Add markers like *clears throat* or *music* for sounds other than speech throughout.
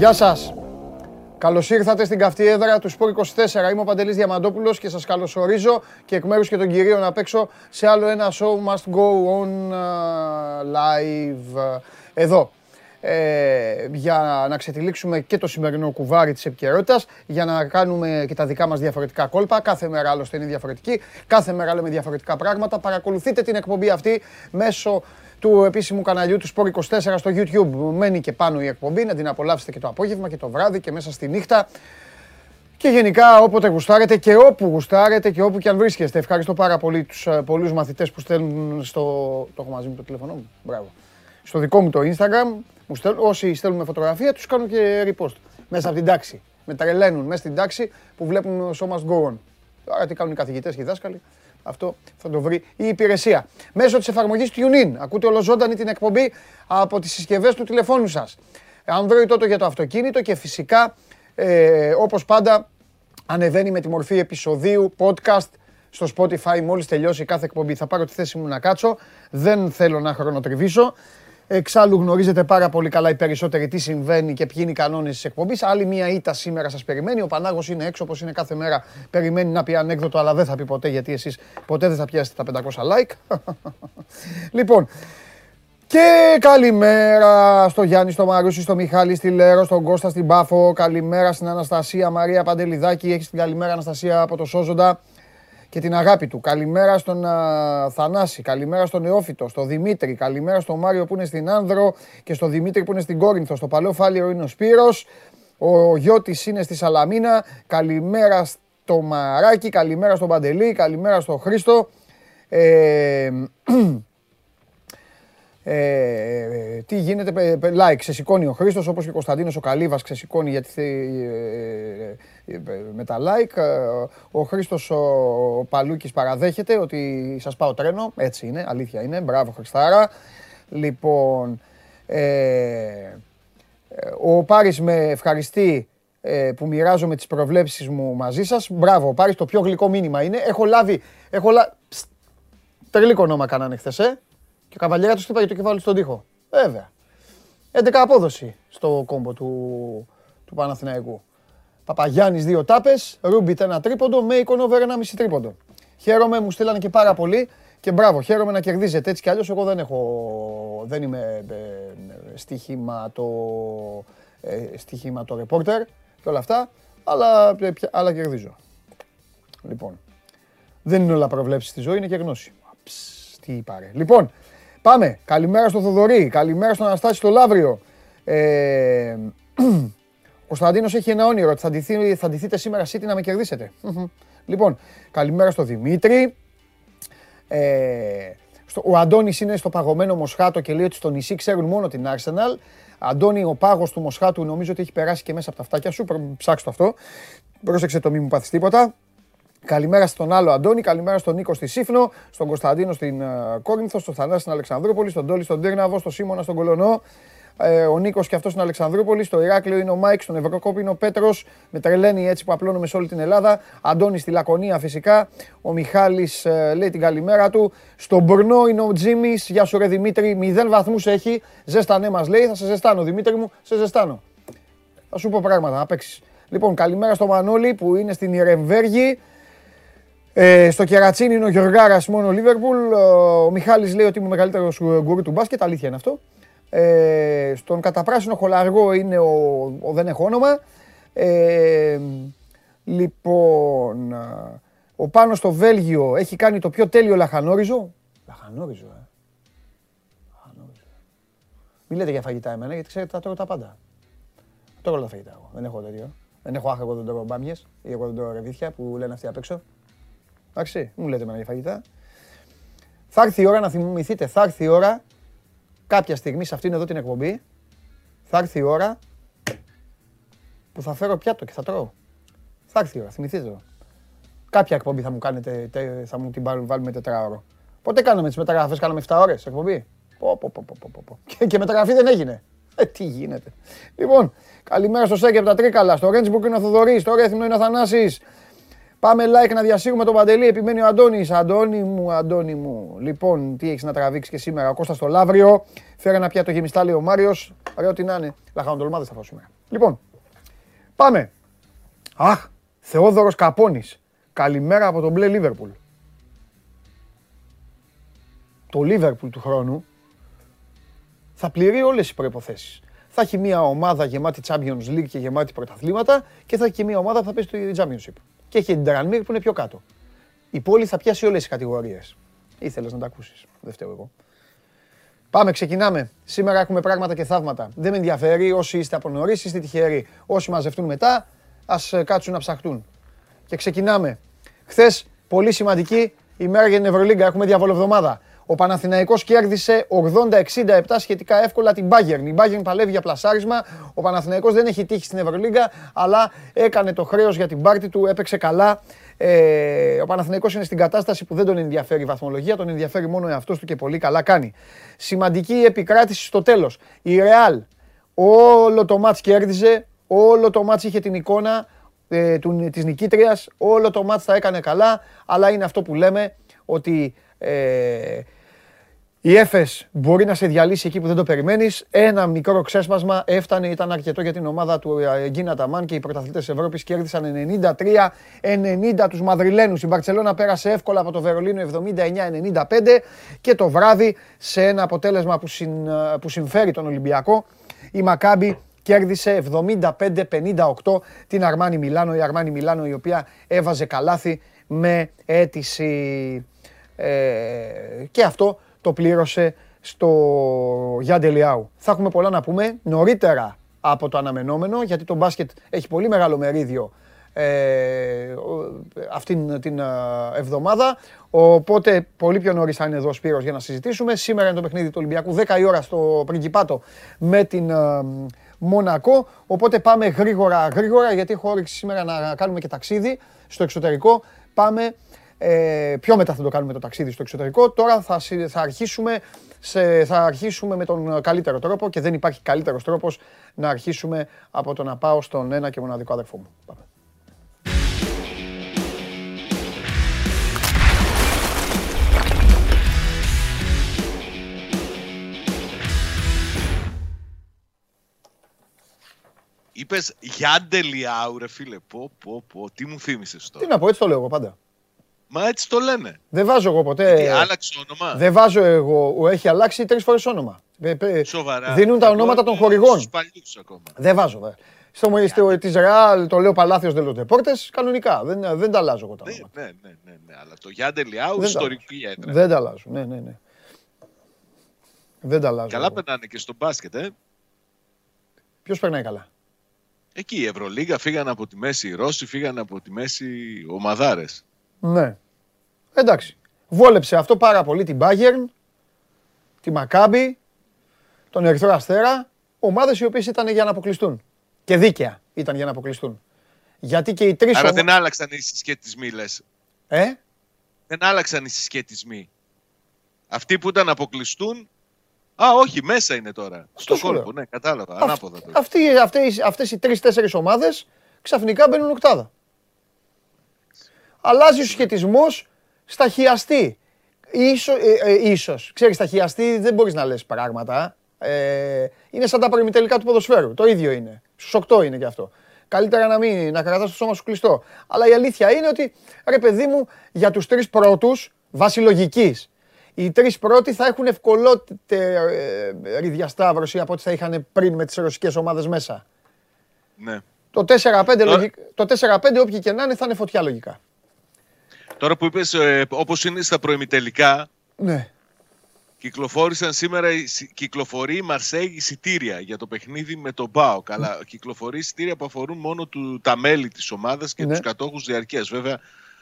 Γεια σας. Καλώς ήρθατε στην καυτή έδρα του Σπορ 24. Είμαι ο Παντελής Διαμαντόπουλος και σας καλωσορίζω και εκ μέρους και των κυρίων απ' έξω σε άλλο ένα show must go on uh, live εδώ. Ε, για να ξετυλίξουμε και το σημερινό κουβάρι της επικαιρότητας, για να κάνουμε και τα δικά μας διαφορετικά κόλπα. Κάθε μέρα άλλωστε είναι διαφορετική, κάθε μέρα λέμε διαφορετικά πράγματα. Παρακολουθείτε την εκπομπή αυτή μέσω του επίσημου καναλιού του Sport 24 στο YouTube. Μένει και πάνω η εκπομπή, να την απολαύσετε και το απόγευμα και το βράδυ και μέσα στη νύχτα. Και γενικά όποτε γουστάρετε και όπου γουστάρετε και όπου και αν βρίσκεστε. Ευχαριστώ πάρα πολύ τους ε, πολλούς μαθητές που στέλνουν στο... Το έχω μαζί μου το τηλέφωνο μου. Μπράβο. Στο δικό μου το Instagram. Μου στέλνουν, όσοι στέλνουν φωτογραφία τους κάνω και repost. Μέσα από την τάξη. Με τρελαίνουν μέσα στην τάξη που βλέπουν So Must Go On. Άρα τι κάνουν οι καθηγητές και οι δάσκαλοι. Αυτό θα το βρει η υπηρεσία. Μέσω της εφαρμογής TuneIn. Ακούτε ολοζώντανη την εκπομπή από τις συσκευές του τηλεφώνου σας. Android τότε για το αυτοκίνητο και φυσικά ε, όπως πάντα ανεβαίνει με τη μορφή επεισοδίου, podcast στο Spotify μόλις τελειώσει κάθε εκπομπή. Θα πάρω τη θέση μου να κάτσω. Δεν θέλω να χρονοτριβήσω. Εξάλλου γνωρίζετε πάρα πολύ καλά οι περισσότεροι τι συμβαίνει και ποιοι είναι οι κανόνες της εκπομπής. Άλλη μία ήττα σήμερα σας περιμένει. Ο Πανάγος είναι έξω όπως είναι κάθε μέρα. Περιμένει να πει ανέκδοτο, αλλά δεν θα πει ποτέ γιατί εσείς ποτέ δεν θα πιάσετε τα 500 like. *laughs* λοιπόν, και καλημέρα στο Γιάννη, στο Μαρούσι, στο Μιχάλη, στη Λέρο, στον Κώστα, στην Πάφο. Καλημέρα στην Αναστασία Μαρία Παντελιδάκη. Έχεις την καλημέρα Αναστασία από το Σόζοντα και την αγάπη του. Καλημέρα στον α, Θανάση, καλημέρα στον Νεόφυτο, στο Δημήτρη, καλημέρα στον Μάριο που είναι στην Άνδρο και στο Δημήτρη που είναι στην Κόρινθο. Στο Παλαιό Φάλιρο είναι ο Σπύρος, ο Γιώτης είναι στη Σαλαμίνα. Καλημέρα στο Μαράκι, καλημέρα στον Παντελή, καλημέρα στον Χρήστο. Ε, *clears throat* ε, τι γίνεται, like, ξεσηκώνει ο Χρήστος, όπως και ο Κωνσταντίνος ο Καλύβας ξεσηκώνει γιατί, ε, ε, με τα like. Ο Χρήστος ο Παλούκης παραδέχεται ότι σας πάω τρένο, έτσι είναι, αλήθεια είναι, μπράβο Χριστάρα. Λοιπόν, ε, ο Πάρης με ευχαριστεί που μοιράζομαι τις προβλέψεις μου μαζί σας. Μπράβο, Πάρης, το πιο γλυκό μήνυμα είναι. Έχω λάβει, έχω λάβει, τρελικό νόμα κάνανε χθες, ε. Και ο Καβαλιέρα του χτύπαγε το κεφάλι στον τοίχο. Βέβαια. 11 απόδοση στο κόμπο του, του Παναθηναϊκού. Παπαγιάννης δύο τάπες, Ρούμπιτ ένα τρίποντο, Μέικον over ένα μισή τρίποντο. Χαίρομαι, μου στείλανε και πάρα πολύ και μπράβο, χαίρομαι να κερδίζετε έτσι κι αλλιώς εγώ δεν έχω, δεν είμαι ε, στοιχήμα το, ε, στοιχήμα το ρεπόρτερ και όλα αυτά, αλλά, ε, αλλά κερδίζω. Λοιπόν, δεν είναι όλα προβλέψεις στη ζωή, είναι και γνώση. Ψ, τι είπα Λοιπόν, Πάμε. Καλημέρα στο Θοδωρή. Καλημέρα στον Αναστάση στο Λαύριο. Ε, *clears throat* ο Κωνσταντίνο έχει ένα όνειρο ότι θα, ντυθεί, θα ντυθείτε σήμερα City να με κερδίσετε. λοιπόν, καλημέρα στο Δημήτρη. Ε, στο, ο Αντώνης είναι στο παγωμένο Μοσχάτο και λέει ότι στο νησί ξέρουν μόνο την Arsenal. Αντώνη, ο πάγος του Μοσχάτου νομίζω ότι έχει περάσει και μέσα από τα αυτάκια σου. Ψάξτε το αυτό. Πρόσεξε το μη μου πάθεις τίποτα. Καλημέρα στον άλλο Αντώνη, καλημέρα στον Νίκο στη Σίφνο, στον Κωνσταντίνο στην ε, Κόρινθο, στον Θανάση στην Αλεξανδρούπολη, στον Τόλι στον Τύρναβο, στον Σίμωνα στον Κολωνό. Ε, ο Νίκος και αυτός στην Αλεξανδρούπολη, στο Ηράκλειο είναι ο Μάικ, στον Ευρωκόπη είναι ο Πέτρος. Με τρελαίνει έτσι που απλώνουμε σε όλη την Ελλάδα. Αντώνη στη Λακωνία φυσικά. Ο Μιχάλης ε, λέει την καλημέρα του. Στον Μπρνό είναι ο Τζίμι. Γεια σου, ρε Δημήτρη. Μηδέν βαθμούς έχει. Ζέστανέ μας λέει. Θα σε ζεστάνω, Δημήτρη μου, σε ζεστάνω. Θα σου πω πράγματα να παίξεις. Λοιπόν, καλημέρα στο Μανώλη που είναι στην Ιρεμβέργη. Ε, στο κερατσίνι είναι ο Γιωργάρα μόνο ο Λίβερπουλ. Ο Μιχάλης λέει ότι είμαι ο μεγαλύτερος γκουρού του μπάσκετ. Αλήθεια είναι αυτό. Ε, στον καταπράσινο χολαργό είναι ο, ο δεν έχω όνομα. Ε, λοιπόν, ο πάνω στο Βέλγιο έχει κάνει το πιο τέλειο λαχανόριζο. Λαχανόριζο, ε. Λαχανόριζο. Μην λέτε για φαγητά εμένα, γιατί ξέρετε τα τρώω τα πάντα. Τρώω όλα τα φαγητά εγώ. Δεν έχω τέτοιο. Δεν έχω άχα εγώ δεν τρώω μπάμιες ή εγώ δεν τρώω ρεβίθια που λένε αυτοί απ' έξω. Εντάξει, μου λέτε με για φαγητά. Θα έρθει η ώρα να θυμηθείτε, θα έρθει η ώρα κάποια στιγμή σε αυτήν εδώ την εκπομπή, θα έρθει η ώρα που θα φέρω πιάτο και θα τρώω. Θα έρθει η ώρα, θυμηθείτε το. Κάποια εκπομπή θα μου κάνετε, θα μου την βάλουμε τετράωρο. Πότε κάναμε τις μεταγραφές, κάναμε 7 ώρες εκπομπή; Πω, πω, πω, πω, πω, πω. Και, και μεταγραφή δεν έγινε. Ε, τι γίνεται. Λοιπόν, καλημέρα στο Σέκε από τα Τρίκαλα, στο Ρέντσμπουργκ είναι ο Θοδωρής, στο Ρέθινο είναι ο Θανάσης, Πάμε like να διασύρουμε τον Παντελή. Επιμένει ο Αντώνης. Αντώνη μου, Αντώνη μου. Λοιπόν, τι έχεις να τραβήξεις και σήμερα. Ο Κώστας στο Λαύριο. Φέρε ένα πιάτο γεμιστά, λέει ο Μάριος. Ωραίο τι να είναι. Λαχανοτολμάδες θα φάω σήμερα. Λοιπόν, πάμε. Αχ, Θεόδωρος Καπώνης. Καλημέρα από τον μπλε Λίβερπουλ. Το Λίβερπουλ του χρόνου θα πληρεί όλες οι προϋποθέσεις. Θα έχει μια ομάδα γεμάτη Champions League και γεμάτη πρωταθλήματα και θα έχει και μια ομάδα που θα παίζει το Championship. Και έχει την Tranmere που είναι πιο κάτω. Η πόλη θα πιάσει όλες τις κατηγορίες. Ήθελες να τα ακούσεις. Δεν φταίω εγώ. Πάμε, ξεκινάμε. Σήμερα έχουμε πράγματα και θαύματα. Δεν με ενδιαφέρει όσοι είστε από νωρίς, είστε τυχεροί. Όσοι μαζευτούν μετά, ας ε, κάτσουν να ψαχτούν. Και ξεκινάμε. Χθες, πολύ σημαντική ημέρα για την Ευρωλίγκα. Έχουμε διαβολοβδομάδα. Ο Παναθηναϊκός κέρδισε 80-67 σχετικά εύκολα την Bayern. Η Bayern παλεύει για πλασάρισμα. Ο Παναθηναϊκός δεν έχει τύχει στην Ευρωλίγκα, αλλά έκανε το χρέος για την πάρτη του, έπαιξε καλά. Ε, ο Παναθηναϊκός είναι στην κατάσταση που δεν τον ενδιαφέρει η βαθμολογία, τον ενδιαφέρει μόνο ο εαυτός του και πολύ καλά κάνει. Σημαντική επικράτηση στο τέλος. Η Real όλο το μάτς κέρδιζε, όλο το μάτς είχε την εικόνα ε, του, της νικήτριας, όλο το μάτς θα έκανε καλά, αλλά είναι αυτό που λέμε ότι ε, η Έφες μπορεί να σε διαλύσει εκεί που δεν το περιμένεις. Ένα μικρό ξέσπασμα έφτανε, ήταν αρκετό για την ομάδα του ε, Γκίνα Ταμάν και οι πρωταθλητές της Ευρώπης κέρδισαν 93-90 τους Μαδριλένους. Η Μπαρτσελώνα πέρασε εύκολα από το Βερολίνο 79-95 και το βράδυ σε ένα αποτέλεσμα που, συν, ε, που συμφέρει τον Ολυμπιακό η Μακάμπη κέρδισε 75-58 την Αρμάνι Μιλάνο. Η Αρμάνι Μιλάνο η οποία έβαζε καλάθι με αίτηση ε, και αυτό το πλήρωσε στο Γιάντε Λιάου. Θα έχουμε πολλά να πούμε νωρίτερα από το αναμενόμενο, γιατί το μπάσκετ έχει πολύ μεγάλο μερίδιο ε, αυτήν την ε, εβδομάδα. Οπότε πολύ πιο νωρίς θα είναι εδώ ο Σπύρος για να συζητήσουμε. Σήμερα είναι το παιχνίδι του Ολυμπιακού, 10 η ώρα στο Πριγκιπάτο με την ε, Μονακό. Οπότε πάμε γρήγορα γρήγορα γιατί έχω όρεξη σήμερα να κάνουμε και ταξίδι στο εξωτερικό. Πάμε ε, πιο μετά θα το κάνουμε το ταξίδι στο εξωτερικό. Τώρα θα, θα, αρχίσουμε σε, θα αρχίσουμε με τον καλύτερο τρόπο και δεν υπάρχει καλύτερος τρόπος να αρχίσουμε από το να πάω στον ένα και μοναδικό αδερφό μου. Πάμε. Είπες Γιάντε Λιάου, ρε φίλε. Πω, πω, πω. Τι μου θύμισες τώρα. Τι να πω, έτσι το λέω εγώ πάντα. Μα έτσι το λένε. Δεν βάζω εγώ ποτέ. Τι, άλλαξε όνομα; Δεν βάζω εγώ. Έχει αλλάξει τρεις φορές όνομα. Σοβαρά. Δίνουν τα ονόματα των χορηγών. Στους παλιούς ακόμα. Δεν βάζω. Δε. Στο yeah. της Ρεάλ το λέω Παλάθιος Δελοτεπόρτε. Κανονικά. Δεν, δεν τα αλλάζω εγώ τα ναι, ονόματα. Ναι, ναι, ναι, ναι. Αλλά το Γιάντε Λιάου ιστορική έδρα. Δεν τα αλλάζω. Ναι, ναι, ναι. Δεν τα αλλάζω. Καλά εγώ. περνάνε και στο μπάσκετ, ε. Ποιος περνάει καλά; Εκεί η Ευρωλίγα φύγαν από τη μέση οι Ρώσοι, φύγαν από τη μέση οι ομαδάρες. Ναι. Εντάξει. Βόλεψε αυτό πάρα πολύ την Bayern, τη Μακάμπη, τον Ερυθρό Αστέρα, ομάδες οι οποίες ήταν για να αποκλειστούν. Και δίκαια ήταν για να αποκλειστούν. Γιατί και οι τρεις... Άρα δεν άλλαξαν οι συσχετισμοί, λες. Ε; Δεν άλλαξαν οι συσχετισμοί. Αυτοί που ήταν αποκλειστούν Α, όχι, μέσα είναι τώρα. Στο κόλπο, ναι, κατάλαβα. Ανάποδα. Αυτοί, αυτές, αυτές οι τρεις-τέσσερις ομάδες ξαφνικά μπαίνουν οκτάδα αλλάζει ο σχετισμός στα χιαστή. Ίσο, ε, ε, ίσως. Ξέρεις, στα χιαστή δεν μπορείς να λες πράγματα. Ε, είναι σαν τα προημιτελικά του ποδοσφαίρου. Το ίδιο είναι. Στους 8 είναι και αυτό. Καλύτερα να μην να κρατάς το σώμα σου κλειστό. Αλλά η αλήθεια είναι ότι, ρε παιδί μου, για τους τρεις πρώτους, βάσει λογικής, οι τρεις πρώτοι θα έχουν ευκολότερη διασταύρωση από ό,τι θα είχαν πριν με τις ρωσικές ομάδες μέσα. Ναι. Το 4-5, λογικ... το 4-5 όποιοι και να είναι θα είναι φωτιά λογικά. Τώρα που είπες, ε, όπως είναι στα προημιτελικά, ναι. κυκλοφόρησαν σήμερα, κυκλοφορεί η Μαρσέγ εισιτήρια για το παιχνίδι με τον Μπάο. Καλά, κυκλοφορεί εισιτήρια που αφορούν μόνο του, τα μέλη της ομάδας και ναι. τους κατόχους διαρκείας. Βέβαια,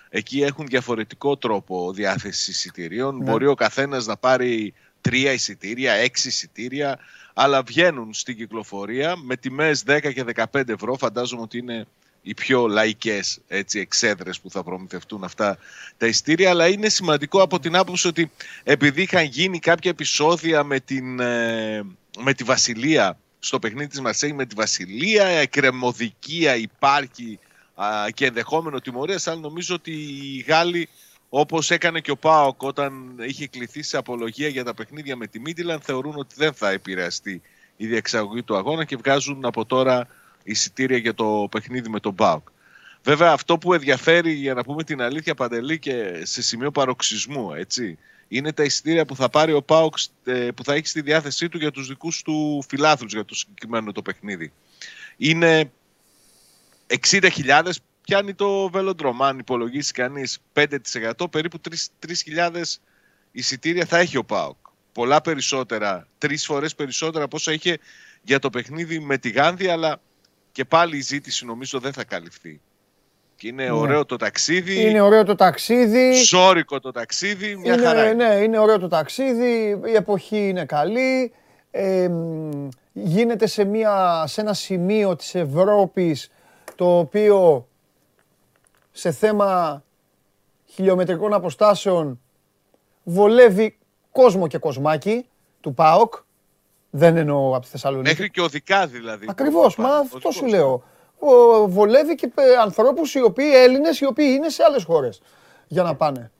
εκεί έχουν διαφορετικό τρόπο διάθεσης εισιτηρίων. Ναι. Μπορεί ο καθένας να πάρει τρία εισιτήρια, έξι εισιτήρια, αλλά βγαίνουν στην κυκλοφορία με τιμές 10 και 15 ευρώ. Φαντάζομαι ότι είναι οι πιο λαϊκές έτσι, εξέδρες που θα προμηθευτούν αυτά τα ειστήρια αλλά είναι σημαντικό από την άποψη ότι επειδή είχαν γίνει κάποια επεισόδια με, την, ε, με τη Βασιλεία στο παιχνίδι της Μαρσέη με τη Βασιλεία, εκκρεμωδικία υπάρχει και ενδεχόμενο τιμωρίας αλλά νομίζω ότι οι Γάλλοι όπως έκανε και ο Πάοκ όταν είχε κληθεί σε απολογία για τα παιχνίδια με τη Μίτιλαν θεωρούν ότι δεν θα επηρεαστεί η διεξαγωγή του αγώνα και βγάζουν από τώρα εισιτήρια για το παιχνίδι με τον ΠΑΟΚ. Βέβαια αυτό που ενδιαφέρει για να πούμε την αλήθεια Παντελή και σε σημείο παροξισμού έτσι, είναι τα εισιτήρια που θα πάρει ο ΠΑΟΚ ε, που θα έχει στη διάθεσή του για τους δικούς του φιλάθλους για το συγκεκριμένο το παιχνίδι. Είναι 60.000 πιάνει το βελοντρόμ. Αν υπολογίσεις κανείς 5% περίπου 3.000 εισιτήρια θα έχει ο ΠΑΟΚ. Πολλά περισσότερα, τρεις φορές περισσότερα από όσα είχε για το παιχνίδι με τη Γάνδη, αλλά και πάλι η ζήτηση νομίζω δεν θα καλυφθεί. Και είναι ναι. ωραίο το ταξίδι. Είναι ωραίο το ταξίδι. Σόρικο το ταξίδι. Μια είναι, χαρά. Ναι, είναι ωραίο το ταξίδι. Η εποχή είναι καλή. Ε, γίνεται σε, μια, σε ένα σημείο της Ευρώπης το οποίο σε θέμα χιλιομετρικών αποστάσεων βολεύει κόσμο και κοσμάκι του ΠΑΟΚ. Δεν εννοώ από τη Θεσσαλονίκη. Μέχρι και οδικά δηλαδή. Ακριβώς, μα αυτό σου λέω. Βολεύει και ανθρώπους οι οποίοι Έλληνες, οι οποίοι είναι σε άλλες χώρες για να πάνε.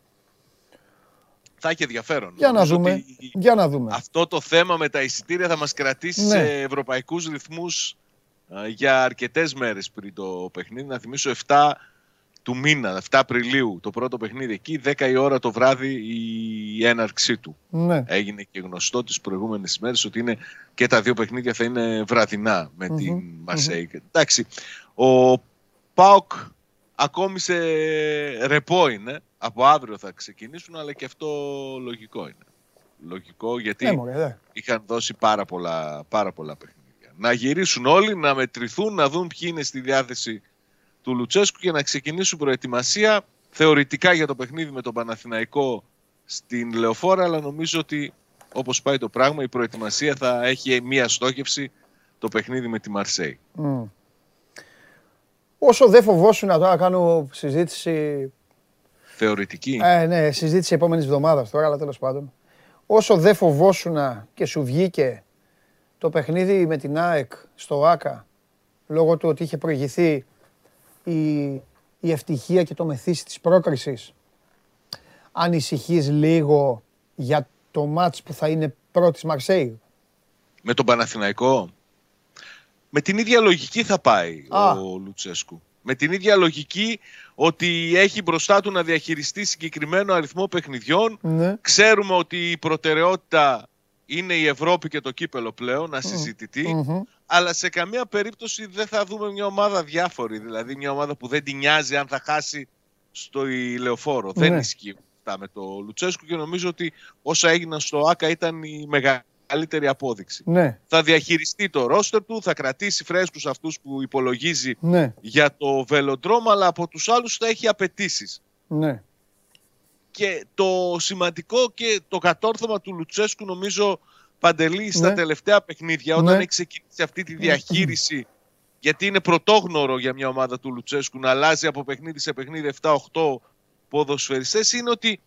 Θα έχει ενδιαφέρον. Για να, δούμε. για να δούμε. Αυτό το θέμα με τα εισιτήρια θα μας κρατήσει ναι. σε ευρωπαϊκούς ρυθμούς για αρκετές μέρες πριν το παιχνίδι. Να θυμίσω 7 του μήνα, 7 Απριλίου, το πρώτο παιχνίδι εκεί, 10 η ώρα το βράδυ η έναρξή του. Ναι. Έγινε και γνωστό τις προηγούμενες μέρες ότι είναι και τα δύο παιχνίδια θα είναι βραδινά με την μαρσεη Εντάξει, ο ΠΑΟΚ ακόμη σε ρεπό είναι, από αύριο θα ξεκινήσουν, αλλά και αυτό λογικό είναι. Λογικό γιατί ναι, είχαν δώσει πάρα πολλά, πάρα πολλά παιχνίδια. Να γυρίσουν όλοι, να μετρηθούν, να δουν ποιοι είναι στη διάθεση του Λουτσέσκου και να ξεκινήσουν προετοιμασία θεωρητικά για το παιχνίδι με τον Παναθηναϊκό στην Λεωφόρα, αλλά νομίζω ότι όπως πάει το πράγμα η προετοιμασία θα έχει μία στόχευση το παιχνίδι με τη Μαρσέη. Όσο δεν φοβόσουν να τώρα κάνω συζήτηση... Θεωρητική. Ε, ναι, συζήτηση επόμενης εβδομάδας τώρα, αλλά τέλος πάντων. Όσο δεν φοβόσουν και σου βγήκε το παιχνίδι με την ΑΕΚ στο ΆΚΑ, λόγω του ότι είχε προηγηθεί η, η ευτυχία και το μεθύσι της πρόκρισης. Ανησυχείς λίγο για το μάτς που θα είναι πρώτης Μαρσέη; Με τον Παναθηναϊκό; Με την ίδια λογική θα πάει ο Λουτσέσκου. Με την ίδια λογική ότι έχει μπροστά του να διαχειριστεί συγκεκριμένο αριθμό παιχνιδιών. Ναι. Ξέρουμε ότι η προτεραιότητα είναι η Ευρώπη και το κύπελο πλέον να συζητηθεί αλλά σε καμία περίπτωση δεν θα δούμε μια ομάδα διάφορη. Δηλαδή μια ομάδα που δεν την νοιάζει αν θα χάσει στο ηλεοφόρο. Δεν ναι. ισχύει αυτά με το Λουτσέσκου και νομίζω ότι όσα έγιναν στο ΆΚΑ ήταν η μεγαλύτερη απόδειξη. Ναι. Θα διαχειριστεί το ρόστερ του, θα κρατήσει φρέσκους αυτούς που υπολογίζει ναι. για το βελοντρόμ, αλλά από τους άλλους θα έχει απαιτήσεις. Ναι. Και το σημαντικό και το κατόρθωμα του Λουτσέσκου νομίζω Παντελή στα ναι. τελευταία παιχνίδια, όταν ναι. έχει ξεκινήσει αυτή τη διαχείριση, γιατί είναι πρωτόγνωρο για μια ομάδα του Λουτσέσκου να αλλάζει από παιχνίδι σε παιχνίδι 7-8 ποδοσφαιριστές, είναι ότι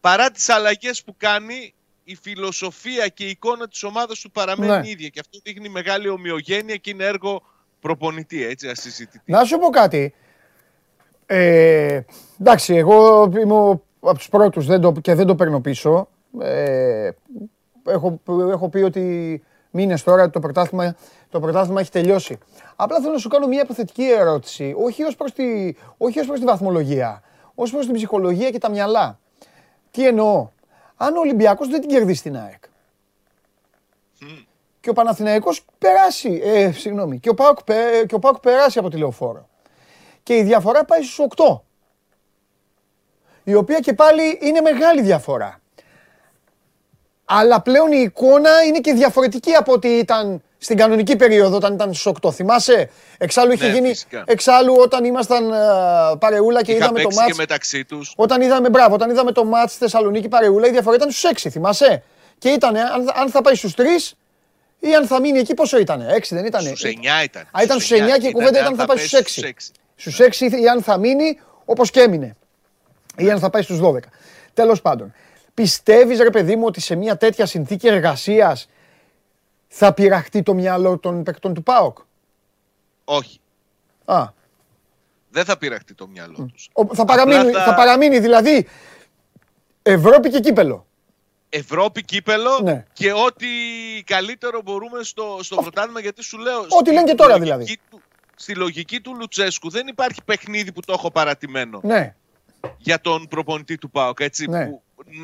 παρά τις αλλαγές που κάνει, η φιλοσοφία και η εικόνα της ομάδας του παραμένει ναι. ίδια. Και αυτό δείχνει μεγάλη ομοιογένεια και είναι έργο προπονητή, έτσι, ασυζητητή. Να σου πω κάτι. Ε, εντάξει, εγώ είμαι από τους πρώτους δεν και δεν το παίρνω πίσω. Ε, έχω, έχω πει ότι μήνες τώρα το πρωτάθλημα, το πρωτάθλημα έχει τελειώσει. Απλά θέλω να σου κάνω μια υποθετική ερώτηση, όχι ως προς τη, όχι ως προς τη βαθμολογία, ως προς την ψυχολογία και τα μυαλά. Τι εννοώ, αν ο Ολυμπιακός δεν την κερδίσει την ΑΕΚ και ο Παναθηναϊκός περάσει, ε, συγγνώμη, και ο, Πάουκ, και ο Πάουκ περάσει από τη Λεωφόρο και η διαφορά πάει στους 8, η οποία και πάλι είναι μεγάλη διαφορά. Αλλά πλέον η εικόνα είναι και διαφορετική από ό,τι ήταν στην κανονική περίοδο όταν ήταν στου 8. Θυμάσαι, εξάλλου είχε ναι, γίνει. Εξάλλου όταν ήμασταν uh, παρεούλα και είδαμε το μάτς. Και μεταξύ τους. Όταν είδαμε, μπράβο, όταν είδαμε το μάτς στη Θεσσαλονίκη παρεούλα, η διαφορά ήταν στου 6, θυμάσαι; Και ήταν, αν, αν θα πάει στους 3 ή αν θα μείνει εκεί, πόσο ήταν. 6 δεν ήταν. Στους 9 ήταν. Α, ήταν στους 9 και η κουβέντα ήταν αν θα πάει στους 6. Στους 6 ή αν θα μείνει όπως και έμεινε. Ή αν θα πάει στους 12. Τέλος πάντων. Πιστεύεις ρε παιδί μου ότι σε μια τέτοια συνθήκη εργασίας θα πειραχτεί το μυαλό των παικτών του ΠΑΟΚ; Όχι. Α. Δεν θα πειραχτεί το μυαλό τους. θα, παραμείνει, θα... παραμείνει δηλαδή Ευρώπη και κύπελο. Ευρώπη, κύπελο ναι. και ό,τι καλύτερο μπορούμε στο, στο πρωτάθλημα γιατί σου λέω... Ό,τι λένε και τώρα δηλαδή. Του, στη λογική του Λουτσέσκου δεν υπάρχει παιχνίδι που το έχω παρατημένο Ναι, για τον προπονητή του ΠΑΟΚ. Έτσι, Ναι. που, ν-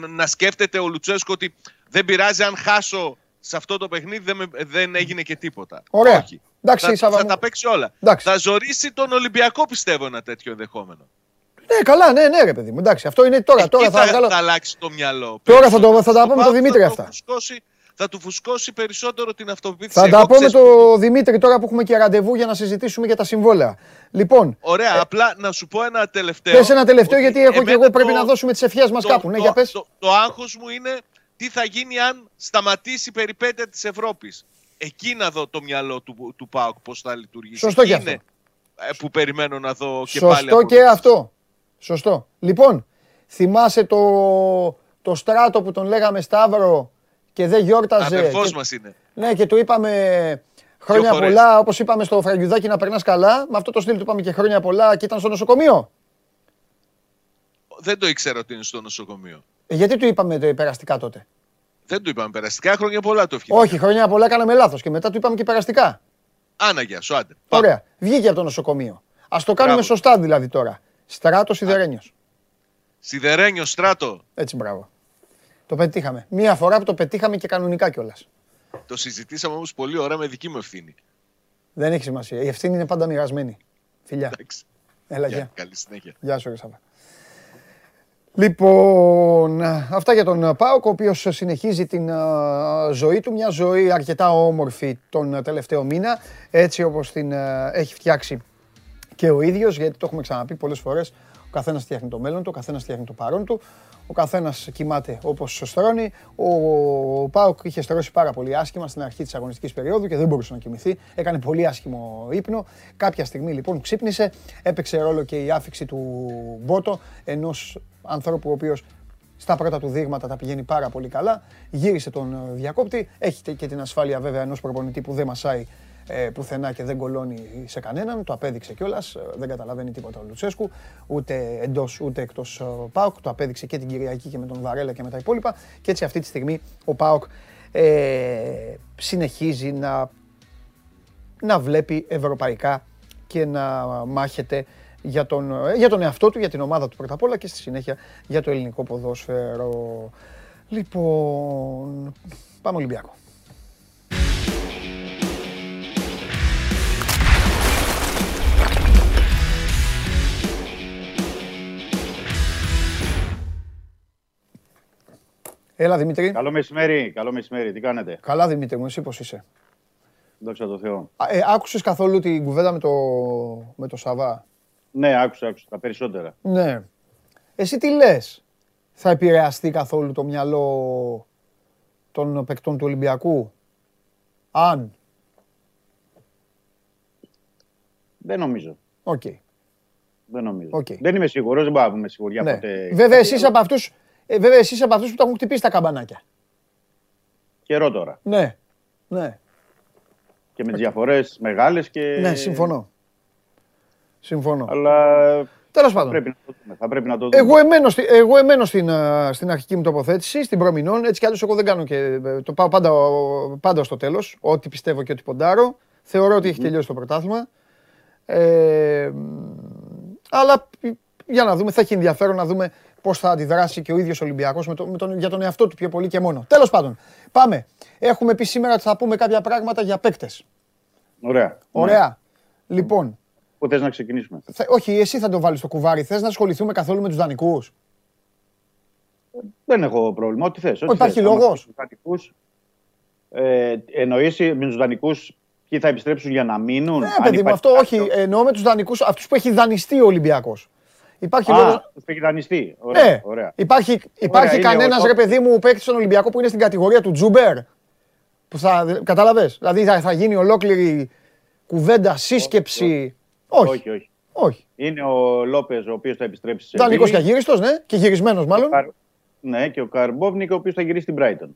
να σκέφτεται ο Λουτσέσκου ότι δεν πειράζει αν χάσω σε αυτό το παιχνίδι, δεν, με- δεν έγινε και τίποτα. Ωραία. Όχι. Εντάξει, θα, Σάβα θα μου. τα παίξει όλα. Εντάξει. Θα ζωρίσει τον Ολυμπιακό, πιστεύω, ένα τέτοιο ενδεχόμενο. ναι, καλά, ναι, ναι, ρε παιδί μου. Εντάξει, αυτό είναι τώρα. Τώρα Εκεί θα, βγάλω... θα αλλάξει το μυαλό. Τώρα θα το- θα τα Στο πούμε με τον ΠΑΟΚ Δημήτρη θα αυτά. το φουσκώσει- θα του φουσκώσει περισσότερο την αυτοπεποίθηση. Θα τα Εγώ πω με ξέρεις- τον Δημήτρη τώρα που έχουμε και ραντεβού για να συζητήσουμε για τα συμβόλαια. Λοιπόν, Ωραία, απλά να σου πω ένα τελευταίο. πες ένα τελευταίο ότι γιατί έχω και εμένα εγώ πρέπει το- να δώσουμε τις ευχές μας το- κάπου. Ναι, το- για πες. Το, το άγχος μου είναι τι θα γίνει αν σταματήσει η περιπέτεια της Ευρώπης. Εκεί να δω το μυαλό του, του ΠΑΟΚ πώς θα λειτουργήσει. Σωστό Εκεί και αυτό. είναι, ε, που περιμένω να δω και πάλι Σωστό και αποδείξεις. αυτό. Σωστό. Λοιπόν, θυμάσαι το, το στράτο που τον λέγαμε Σταύρο και δεν γιόρταζε. Αδερφός και- μας είναι. Ναι, και του είπαμε χρόνια φορές. πολλά, όπως είπαμε στο Φραγκιουδάκι να περνάς καλά. Με αυτό το στυλ του είπαμε και χρόνια πολλά και ήταν στο νοσοκομείο. Δεν το ήξερα ότι είναι στο νοσοκομείο. Ε, γιατί του είπαμε το περαστικά τότε; Δεν του είπαμε περαστικά, χρόνια πολλά το ευχηθήκα. Όχι, χρόνια πολλά κάναμε λάθος και μετά του είπαμε και περαστικά. Άνα, γεια σου, άντε. Πάμε. Ωραία. Βγήκε από το νοσοκομείο. Ας το κάνουμε Μπράβο. σωστά δηλαδή τώρα. Στράτος Σιδερένιος. Σιδερένιος στράτο. Έτσι, μπράβο. Το πετύχαμε. Μία φορά που το πετύχαμε και κανονικά κιόλας. Το συζητήσαμε όμως πολύ ωραία με δική μου ευθύνη. Δεν έχει σημασία. Η ευθύνη είναι πάντα μοιρασμένη. Φιλιά. Εντάξει. Έλα, Γεια, γεια. καλή συνέχεια. Γεια σου, ρε Σάβα. Λοιπόν, αυτά για τον Πάοκ, ο οποίος συνεχίζει την α, ζωή του, μια ζωή αρκετά όμορφη τον τελευταίο μήνα, έτσι όπως την α, έχει φτιάξει και ο ίδιος, γιατί το έχουμε ξαναπεί πολλές φορές, ο καθένας φτιάχνει το μέλλον του, ο καθένας φτιάχνει το παρόν του, ο καθένας κοιμάται όπως στρώνει. Ο Πάοκ είχε στρώσει πάρα πολύ άσχημα στην αρχή της αγωνιστικής περίοδου και δεν μπορούσε να κοιμηθεί. Έκανε πολύ άσχημο ύπνο. Κάποια στιγμή λοιπόν ξύπνησε, έπαιξε ρόλο και η άφηξη του Μπότο, ενός ανθρώπου ο οποίος στα πρώτα του δείγματα τα πηγαίνει πάρα πολύ καλά. Γύρισε τον ε, διακόπτη. Έχετε και την ασφάλεια βέβαια ενός προπονητή που δεν μασάει ε, πουθενά και δεν κολώνει σε κανέναν. Το απέδειξε κιόλας. Δεν καταλαβαίνει τίποτα ο Λουτσέσκου, ούτε εντός ούτε εκτός Πάοκ. Το απέδειξε και την Κυριακή και με τον Βαρέλα και με τα υπόλοιπα. Και έτσι αυτή τη στιγμή ο Πάοκ ε, συνεχίζει να, να βλέπει ευρωπαϊκά και να μάχεται για τον, ε, για τον εαυτό του, για την ομάδα του πρώτα απ' όλα και στη συνέχεια για το ελληνικό ποδόσφαιρο. Λοιπόν, πάμε Ολυμπιακό. Έλα Δημήτρη. Καλό μεσημέρι, καλό μεσημέρι. Τι κάνετε; Καλά Δημήτρη μου, εσύ πώς είσαι; Δόξα τω Θεώ. Α, Ε, άκουσες καθόλου την κουβέντα με το, με το Σαββά; Ναι, άκουσα, άκουσα τα περισσότερα. Ναι. Εσύ τι λες, θα επηρεαστεί καθόλου το μυαλό των παικτών του Ολυμπιακού, αν, Δεν νομίζω. οκ. Δεν νομίζω. Οκ. Δεν είμαι σίγουρος, δεν μπορώ να πούμε σιγουριά Ναι. ποτέ. Βέβαια, εσύ είσαι από αυτούς, ε, βέβαια εσύ είσαι από αυτούς που τα έχουν χτυπήσει τα καμπανάκια. Καιρό τώρα. Ναι, ναι, Και με τις διαφορές μεγάλες και. ναι, συμφωνώ. Συμφωνώ. Αλλά Τέλος πάντων. πρέπει να το δούμε. Θα πρέπει να το δούμε. Εγώ εμένω, στη- εγώ εμένω στην, α, στην αρχική μου τοποθέτηση, στην προμηνών. Έτσι κι αλλιώς εγώ δεν κάνω και ε, το πάω πάντα, πάντα στο τέλος. Ό,τι πιστεύω και ό,τι ποντάρω. Θεωρώ ότι έχει τελειώσει το πρωτάθλημα. Ε, μ, αλλά π- για να δούμε, θα έχει ενδιαφέρον να δούμε πώς θα αντιδράσει και ο ίδιος ο Ολυμπιακός με το, με τον, για τον εαυτό του πιο πολύ και μόνο. Τέλος πάντων, πάμε. Έχουμε πει σήμερα ότι θα πούμε κάποια πράγματα για παίκτες. Ωραία. Ωραία. Λοιπόν, Πού θες να ξεκινήσουμε; θα- όχι, εσύ θα το βάλεις στο κουβάρι. Θες να ασχοληθούμε καθόλου με τους δανεικούς. Δεν έχω πρόβλημα. Ό,τι θες. υπάρχει λόγος. Ε, Εννοείς με τους δανεικού ποιοι θα επιστρέψουν για να μείνουν. Ναι, αν παιδί μου, υπάρχει αυτό όχι. κάποιο- Εννοώ με τους δανεικού, αυτούς που έχει δανειστεί ο Ολυμπιακός. Υπάρχει λόγο. Α, του έχει δανειστεί. Ωραία. Ναι, ωραία. υπάρχει, υπάρχει είναι κανένας ο- ρε παιδί μου παίκτης στον Ολυμπιακό που είναι στην κατηγορία του Τζούμπερ. Που θα. Κατάλαβες; Δηλαδή θα, θα γίνει ολόκληρη κουβέντα, σύσκεψη. Όχι. όχι, όχι. όχι. Είναι ο Λόπε, ο οποίος θα επιστρέψει σε. Δανεικό και Βίλη. αγύριστος, ναι, και γυρισμένος μάλλον. Καρ- Ναι, και ο Καρμπόβνικ, ο οποίος θα γυρίσει στην Brighton.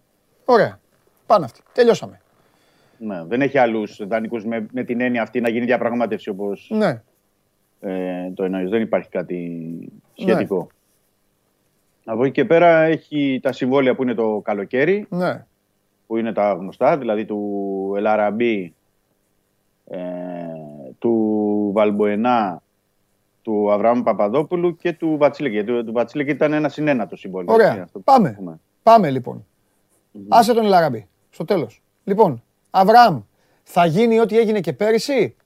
Ωραία. Πάνε αυτοί. Τελειώσαμε. Ναι, δεν έχει άλλους δανεικού με, με την έννοια αυτή να γίνει διαπραγμάτευση όπως Ναι. Ε, το εννοείς. Δεν υπάρχει κάτι σχετικό. Από εκεί και πέρα έχει τα συμβόλαια που είναι το καλοκαίρι, Ναι. που είναι τα γνωστά, δηλαδή του Ελαραμπή, ε, του Βαλμποενά, του Αβραάμ Παπαδόπουλου και του Βατσίλεκη. Γιατί του Βατσίλεκη ήταν ένα συνένα το συμβόλαιο. Ωραία. Πάμε. Πάμε λοιπόν. Mm-hmm. Άσε τον Λαραμπή. Στο τέλος. Λοιπόν, Αβραάμ, θα γίνει ό,τι έγινε και πέρυσι;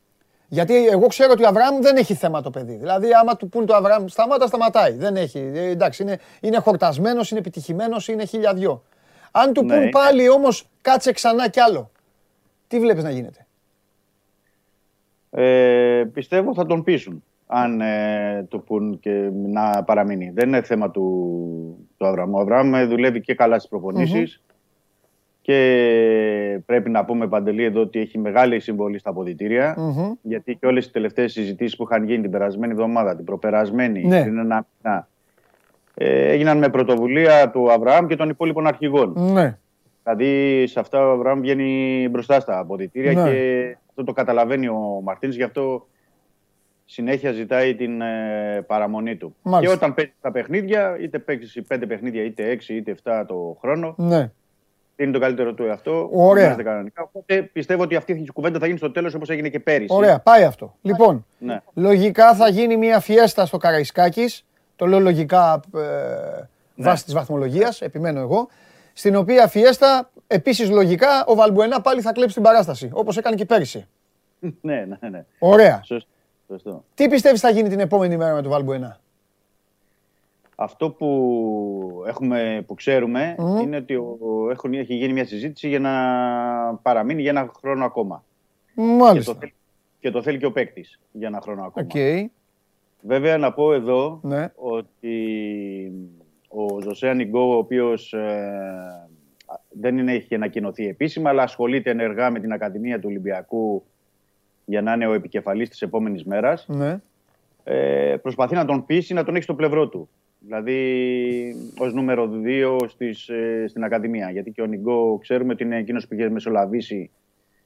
Γιατί εγώ ξέρω ότι ο Αβραάμ δεν έχει θέμα το παιδί. Δηλαδή, άμα του πούν το Αβραάμ σταμάτα, σταματάει. Δεν έχει. Ε, εντάξει, είναι, είναι χορτασμένος, είναι επιτυχημένος, είναι χιλιαδιό. Αν του ναι. πούν πάλι όμως κάτσε ξανά κι άλλο. Τι βλέπεις να γίνεται; Ε, πιστεύω θα τον πείσουν αν ε, το πούν και να παραμείνει. Δεν είναι θέμα του, του Αβραάμ. Ο Αβραάμ ε, δουλεύει και καλά στις προπονησεις και πρέπει να πούμε παντελή εδώ ότι έχει μεγάλη συμβολή στα αποδητηρια γιατί και όλες οι τελευταίες συζητήσεις που είχαν γίνει την περασμένη εβδομάδα, την προπερασμένη, ναι. πριν ένα μήνα, ε, έγιναν με πρωτοβουλία του Αβραάμ και των υπόλοιπων αρχηγών. Ναι. Δηλαδή σε αυτά ο Αβραάμ βγαίνει μπροστά στα αποδητήρια ναι. και αυτό το καταλαβαίνει ο Μαρτίνς, γι' αυτό συνέχεια ζητάει την ε, παραμονή του. Και όταν παίζει τα παιχνίδια, είτε παίξεις πέντε παιχνίδια, είτε έξι, είτε εφτά το χρόνο, ναι. Είναι το καλύτερο του εαυτό. Ωραία. Κανονικά. Οπότε πιστεύω ότι αυτή η κουβέντα θα γίνει στο τέλος όπως έγινε και πέρυσι. Ωραία, πάει αυτό. Λοιπόν, ναι. λογικά θα γίνει μια φιέστα στο Καραϊσκάκης. Το λέω λογικά ε, ναι. βάσει της βαθμολογίας, επιμένω εγώ. Στην οποία φιέστα, επίσης λογικά, ο Βαλμπουενά πάλι θα κλέψει την παράσταση. Όπως έκανε και πέρυσι. *laughs* ναι, ναι, ναι. Ωραία. Σωστό. Τι πιστεύεις θα γίνει την επόμενη μέρα με τον Βαλμπουενά; Αυτό που, έχουμε, που ξέρουμε είναι ότι έχουν, έχει γίνει μια συζήτηση για να παραμείνει για ένα χρόνο ακόμα. Μάλιστα. Και το, και το θέλει και ο παίκτης για ένα χρόνο ακόμα. Okay. Βέβαια να πω εδώ ναι. ότι ο Ζωσέ Ανιγκό, ο οποίος ε, δεν είναι, έχει ανακοινωθεί επίσημα, αλλά ασχολείται ενεργά με την Ακαδημία του Ολυμπιακού για να είναι ο επικεφαλής της επόμενης μέρας, ναι. ε, προσπαθεί να τον πείσει να τον έχει στο πλευρό του. Δηλαδή ως νούμερο 2 στις, ε, στην Ακαδημία. Γιατί και ο Νιγκό ξέρουμε ότι είναι εκείνος που είχε μεσολαβήσει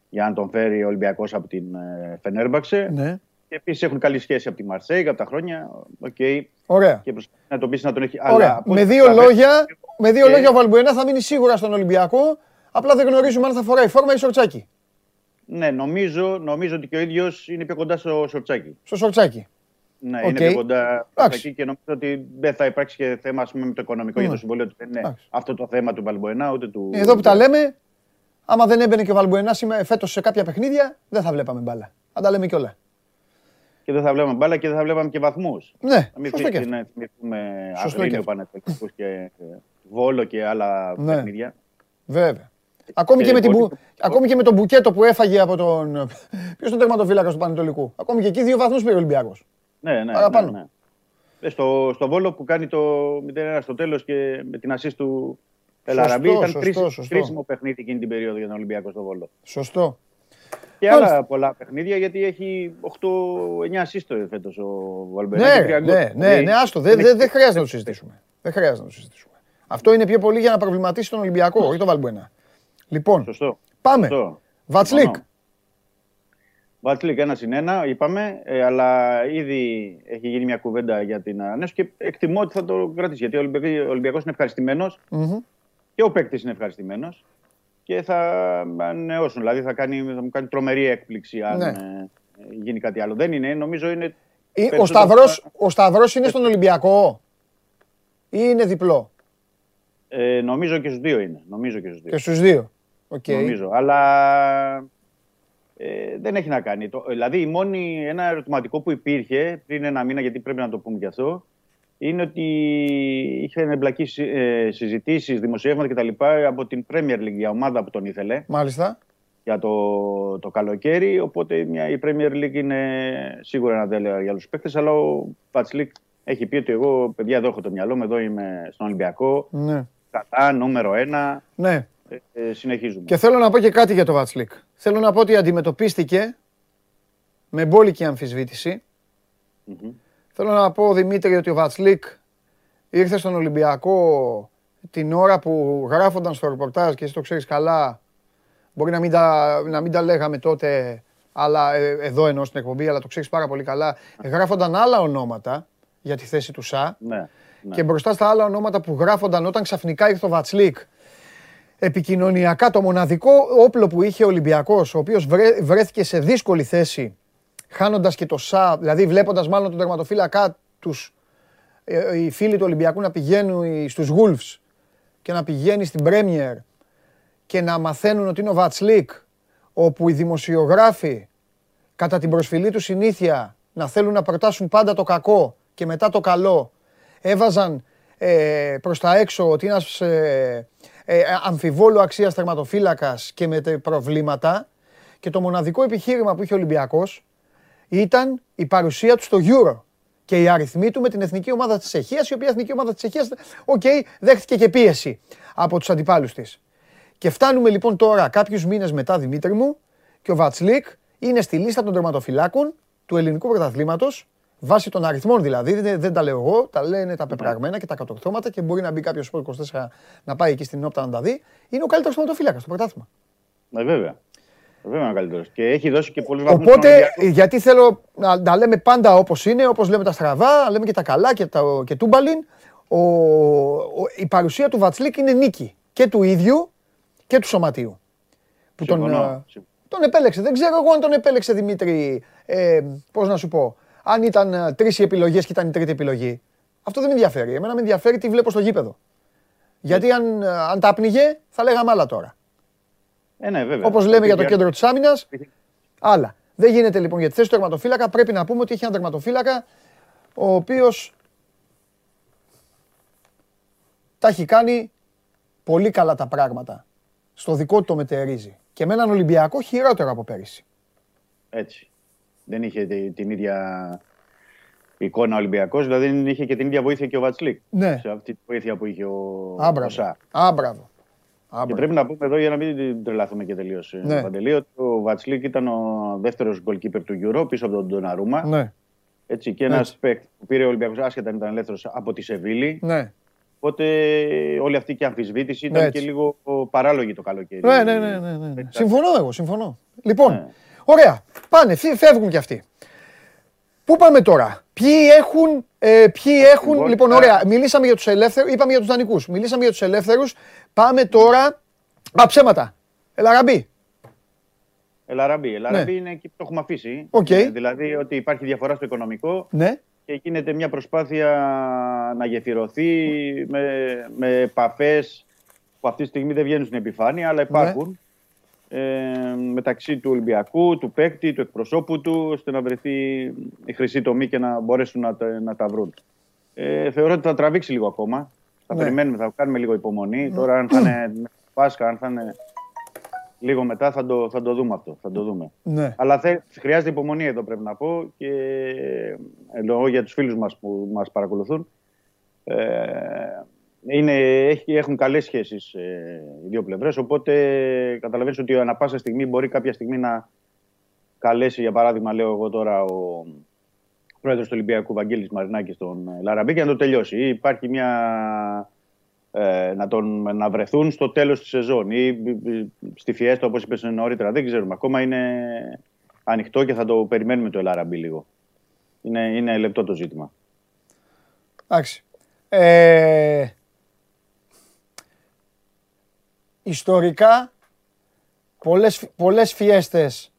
για να τον φέρει ο Ολυμπιακός από την ε, Φενέρμπαξε. Ναι. Και επίσης έχουν καλή σχέση από τη Μαρσέγ, από τα χρόνια. Okay. Ωραία. Και προσπαθεί να τον πείσει να τον έχει. Ωραία. Αλλά, με δύο, λόγια, με δύο λόγια, ο Βαλμπουένα θα μείνει σίγουρα στον Ολυμπιακό. Απλά δεν γνωρίζουμε αν θα φοράει φόρμα ή σορτσάκι. Ναι, νομίζω, νομίζω ότι και ο ίδιος είναι πιο κοντά στο σορτσάκι. Στο σορτσάκι. Ναι, okay. είναι πιο κοντά εκεί και νομίζω ότι δεν θα υπάρξει και θέμα πούμε, με το οικονομικό για το συμβόλαιο. Δεν είναι αυτό το θέμα του Βαλμποενά ούτε του. Εδώ που τα λέμε, άμα δεν έμπαινε και ο Βαλμποενά φέτος σε κάποια παιχνίδια, δεν θα βλέπαμε μπάλα. Αν τα λέμε κιόλα. Και δεν θα βλέπαμε μπάλα και δεν θα βλέπαμε και βαθμούς. Ναι, να μην θυμηθούμε Αγρίνιο Πανεπιστήμιο και Βόλο και άλλα ναι. παιχνίδια. Βέβαια. Ακόμη και, με την Ακόμη και με τον μπουκέτο που έφαγε από τον. *laughs* Ποιος τον τερματοφύλακας του Πανετολικού. Ακόμη και εκεί δύο βαθμούς πήρε ο Ολυμπιακός. Ναι, ναι. Παραπάνω. Ναι, ναι. Ε, στο, στο Βόλο που κάνει το 0-1 στο τέλος και με την ασή του Ελαραμπή ήταν σωστό, κρίσιμο παιχνίδι εκείνη την περίοδο για τον Ολυμπιακό στο Βόλο. Σωστό. Και άλλα πολλά παιχνίδια γιατί έχει 8-9 σύστο φέτος ο Βαλμπεράκη. Ναι, ναι, ναι, ναι, άστο. Δεν δε, χρειάζεται να το συζητήσουμε. Δεν χρειάζεται να το συζητήσουμε. Αυτό είναι πιο πολύ για να προβληματίσει τον Ολυμπιακό, όχι τον Βαλμπουένα. Λοιπόν, Σωστό. πάμε. Βατσλίκ. Βατσλίκ ένα συν ένα, είπαμε, ε, αλλά ήδη έχει γίνει μια κουβέντα για την ανανέωση και εκτιμώ ότι θα το κρατήσει. Γιατί ο Ολυμπιακός είναι ευχαριστημένος mm-hmm. και ο παίκτης είναι ευχαριστημένος και θα ανανεώσουν. Δηλαδή θα, κάνει, θα μου κάνει τρομερή έκπληξη αν ναι. ε, γίνει κάτι άλλο. Δεν είναι, νομίζω είναι. Ε, ο Σταυρός, ο Σταυρός είναι στον Ολυμπιακό ή είναι διπλό; Ε, νομίζω και στους δύο είναι. Νομίζω και στους δύο. Και στους δύο. Okay. Νομίζω. Αλλά ε, δεν έχει να κάνει. Το, δηλαδή, η μόνη, ένα ερωτηματικό που υπήρχε πριν ένα μήνα, γιατί πρέπει να το πούμε κι αυτό, είναι ότι είχαν εμπλακεί ε, συζητήσεις, δημοσιεύματα κτλ. από την Premier League για ομάδα που τον ήθελε. Μάλιστα. Για το, το καλοκαίρι. Οπότε μια, η Premier League είναι σίγουρα ένα τέλειο για όλους τους παίκτες. Αλλά ο Πατσλίκ έχει πει ότι εγώ, παιδιά, εδώ έχω το μυαλό μου, εδώ είμαι στον Ολυμπιακό. Ναι. Κατά, νούμερο ένα. Ναι. Ε, ε, συνεχίζουμε. Και θέλω να πω και κάτι για το Βατσλίκ. Θέλω να πω ότι αντιμετωπίστηκε με μπόλικη Θέλω να πω, Δημήτρη, ότι ο Βατσλίκ ήρθε στον Ολυμπιακό την ώρα που γράφονταν στο ρεπορτάζ και εσύ το ξέρεις καλά. Μπορεί να μην τα, να μην τα λέγαμε τότε, αλλά ε, εδώ εννοώ στην εκπομπή, αλλά το ξέρεις πάρα πολύ καλά. Γράφονταν άλλα ονόματα για τη θέση του ΣΑ. Ναι, ναι. Και μπροστά στα άλλα ονόματα που γράφονταν όταν ξαφνικά ήρθε ο Βατσλίκ επικοινωνιακά το μοναδικό όπλο που είχε ο Ολυμπιακός, ο οποίος βρέθηκε σε δύσκολη θέση χάνοντας και το ΣΑ, δηλαδή βλέποντας μάλλον τον τερματοφύλακά τους ε, οι φίλοι του Ολυμπιακού να πηγαίνουν στους Wolves και να πηγαίνει στην Πρέμιερ και να μαθαίνουν ότι είναι ο Βατσλίκ, όπου οι δημοσιογράφοι κατά την προσφυλή του συνήθεια να θέλουν να προτάσουν πάντα το κακό και μετά το καλό, έβαζαν ε, προς τα έξω ότι είναι ένας ε, ε, αμφιβόλου αξίας τερματοφύλακας και με προβλήματα. Και το μοναδικό επιχείρημα που είχε ο Ολυμπιακός ήταν η παρουσία του στο Euro. Και οι αριθμοί του με την εθνική ομάδα της Τσεχίας, η οποία εθνική ομάδα της Τσεχίας, οκ, δέχτηκε και πίεση από τους αντιπάλους της. Και φτάνουμε λοιπόν τώρα κάποιους μήνες μετά, Δημήτρη μου, και ο Βατσλίκ είναι στη λίστα των τερματοφυλάκων του ελληνικού πρωταθλήματος, βάσει των αριθμών δηλαδή, δεν, δεν τα λέω εγώ, τα λένε τα πεπραγμένα και τα κατορθώματα και μπορεί να μπει κάποιος 24 να πάει εκεί στην Opta να τα δει. Είναι ο καλύτερος τερματοφύλακας στο πρωτάθλημα. Ναι, βέβαια. Βέβαια είναι καλύτερος. Και έχει δώσει και πολλούς βαθμούς. Οπότε, γιατί θέλω να τα λέμε πάντα όπως είναι, όπως λέμε τα στραβά, λέμε και τα καλά και, τα, και τούμπαλιν. Ο, ο, η παρουσία του Βατσλίκ είναι νίκη και του ίδιου και του σωματείου. Που τον, ε, τον επέλεξε. Δεν ξέρω εγώ αν τον επέλεξε Δημήτρη. Ε, Πώς να σου πω. Αν ήταν ε, τρεις οι επιλογές και ήταν η τρίτη επιλογή. Αυτό δεν με ενδιαφέρει. Εμένα με ενδιαφέρει τι βλέπω στο γήπεδο. Γιατί αν, ε, αν τα πνιγε, θα λέγαμε άλλα τώρα. Ε, ναι, βέβαια. Όπως λέμε για το κέντρο της άμυνας. Άλλα. Δεν γίνεται λοιπόν για τη θέση του τερματοφύλακα. Πρέπει να πούμε ότι έχει έναν τερματοφύλακα ο οποίος τα έχει κάνει πολύ καλά τα πράγματα. Στο δικό του το μετερίζει. Και με έναν Ολυμπιακό χειρότερο από πέρυσι. Έτσι. Δεν είχε την ίδια εικόνα Ολυμπιακός, δηλαδή δεν είχε και την ίδια βοήθεια και ο Βατσλίκ. Ναι. Σε αυτή τη βοήθεια που είχε ο, Άμπραβο. Άμπραβο. Και πρέπει να πούμε εδώ για να μην τρελαθούμε και τελείως. Ε, ναι. Παντελή, ότι ο Βατσλίκ ήταν ο δεύτερος goalkeeper του Euro πίσω από τον Ντοναρούμα. Ναι. Έτσι, και ένας παίκτη που πήρε ο Ολυμπιακός άσχετα αν ήταν ελεύθερος από τη Σεβίλη. Ναι. Οπότε όλη αυτή και η αμφισβήτηση ήταν και λίγο παράλογη το καλοκαίρι. Ναι, ναι, ναι. ναι, ναι. Συμφωνώ εγώ, συμφωνώ. Λοιπόν, ναι. Ωραία. Πάνε, φεύγουν κι αυτοί. Πού πάμε τώρα; Ποιοι έχουν, ε, ποιοι έχουν λοιπόν, λοιπόν ωραία, μιλήσαμε για τους ελεύθερους, είπαμε για τους δανεικούς, μιλήσαμε για τους ελεύθερους, πάμε τώρα, α, ψέματα, Ελαραμπή. Ελαραμπή, Ελαραμπή ναι. είναι εκεί που το έχουμε αφήσει, okay. Ε, δηλαδή ότι υπάρχει διαφορά στο οικονομικό ναι. και γίνεται μια προσπάθεια να γεφυρωθεί με, με επαφές που αυτή τη στιγμή δεν βγαίνουν στην επιφάνεια, αλλά υπάρχουν. Ναι ε, μεταξύ του Ολυμπιακού, του παίκτη, του εκπροσώπου του, ώστε να βρεθεί η χρυσή τομή και να μπορέσουν να, να τα βρουν. Ε, θεωρώ ότι θα τραβήξει λίγο ακόμα. Θα ναι. περιμένουμε, θα κάνουμε λίγο υπομονή. Ναι. Τώρα, αν θα είναι *clears throat* Πάσχα, αν θα είναι λίγο μετά, θα το, θα το δούμε αυτό. Θα το δούμε. Ναι. Αλλά θε, χρειάζεται υπομονή εδώ, πρέπει να πω. Και εννοώ για τους φίλους μας που μας παρακολουθούν. Ε, είναι, έχουν καλές σχέσεις ε, οι δύο πλευρές, οπότε καταλαβαίνεις ότι ανα πάσα στιγμή μπορεί κάποια στιγμή να καλέσει, για παράδειγμα, λέω εγώ τώρα, ο πρόεδρος του Ολυμπιακού Βαγγέλης Μαρινάκης τον Λαραμπή και να το τελειώσει. υπάρχει μια... Ε, να, τον, να βρεθούν στο τέλος της σεζόν ή στη Φιέστα όπως είπες νωρίτερα. Δεν ξέρουμε. Ακόμα είναι ανοιχτό και θα το περιμένουμε το Λαραμπή λίγο. Είναι, είναι λεπτό το ζήτημα. Εντάξει. Ε, ιστορικά πολλές, πολλές φιέστες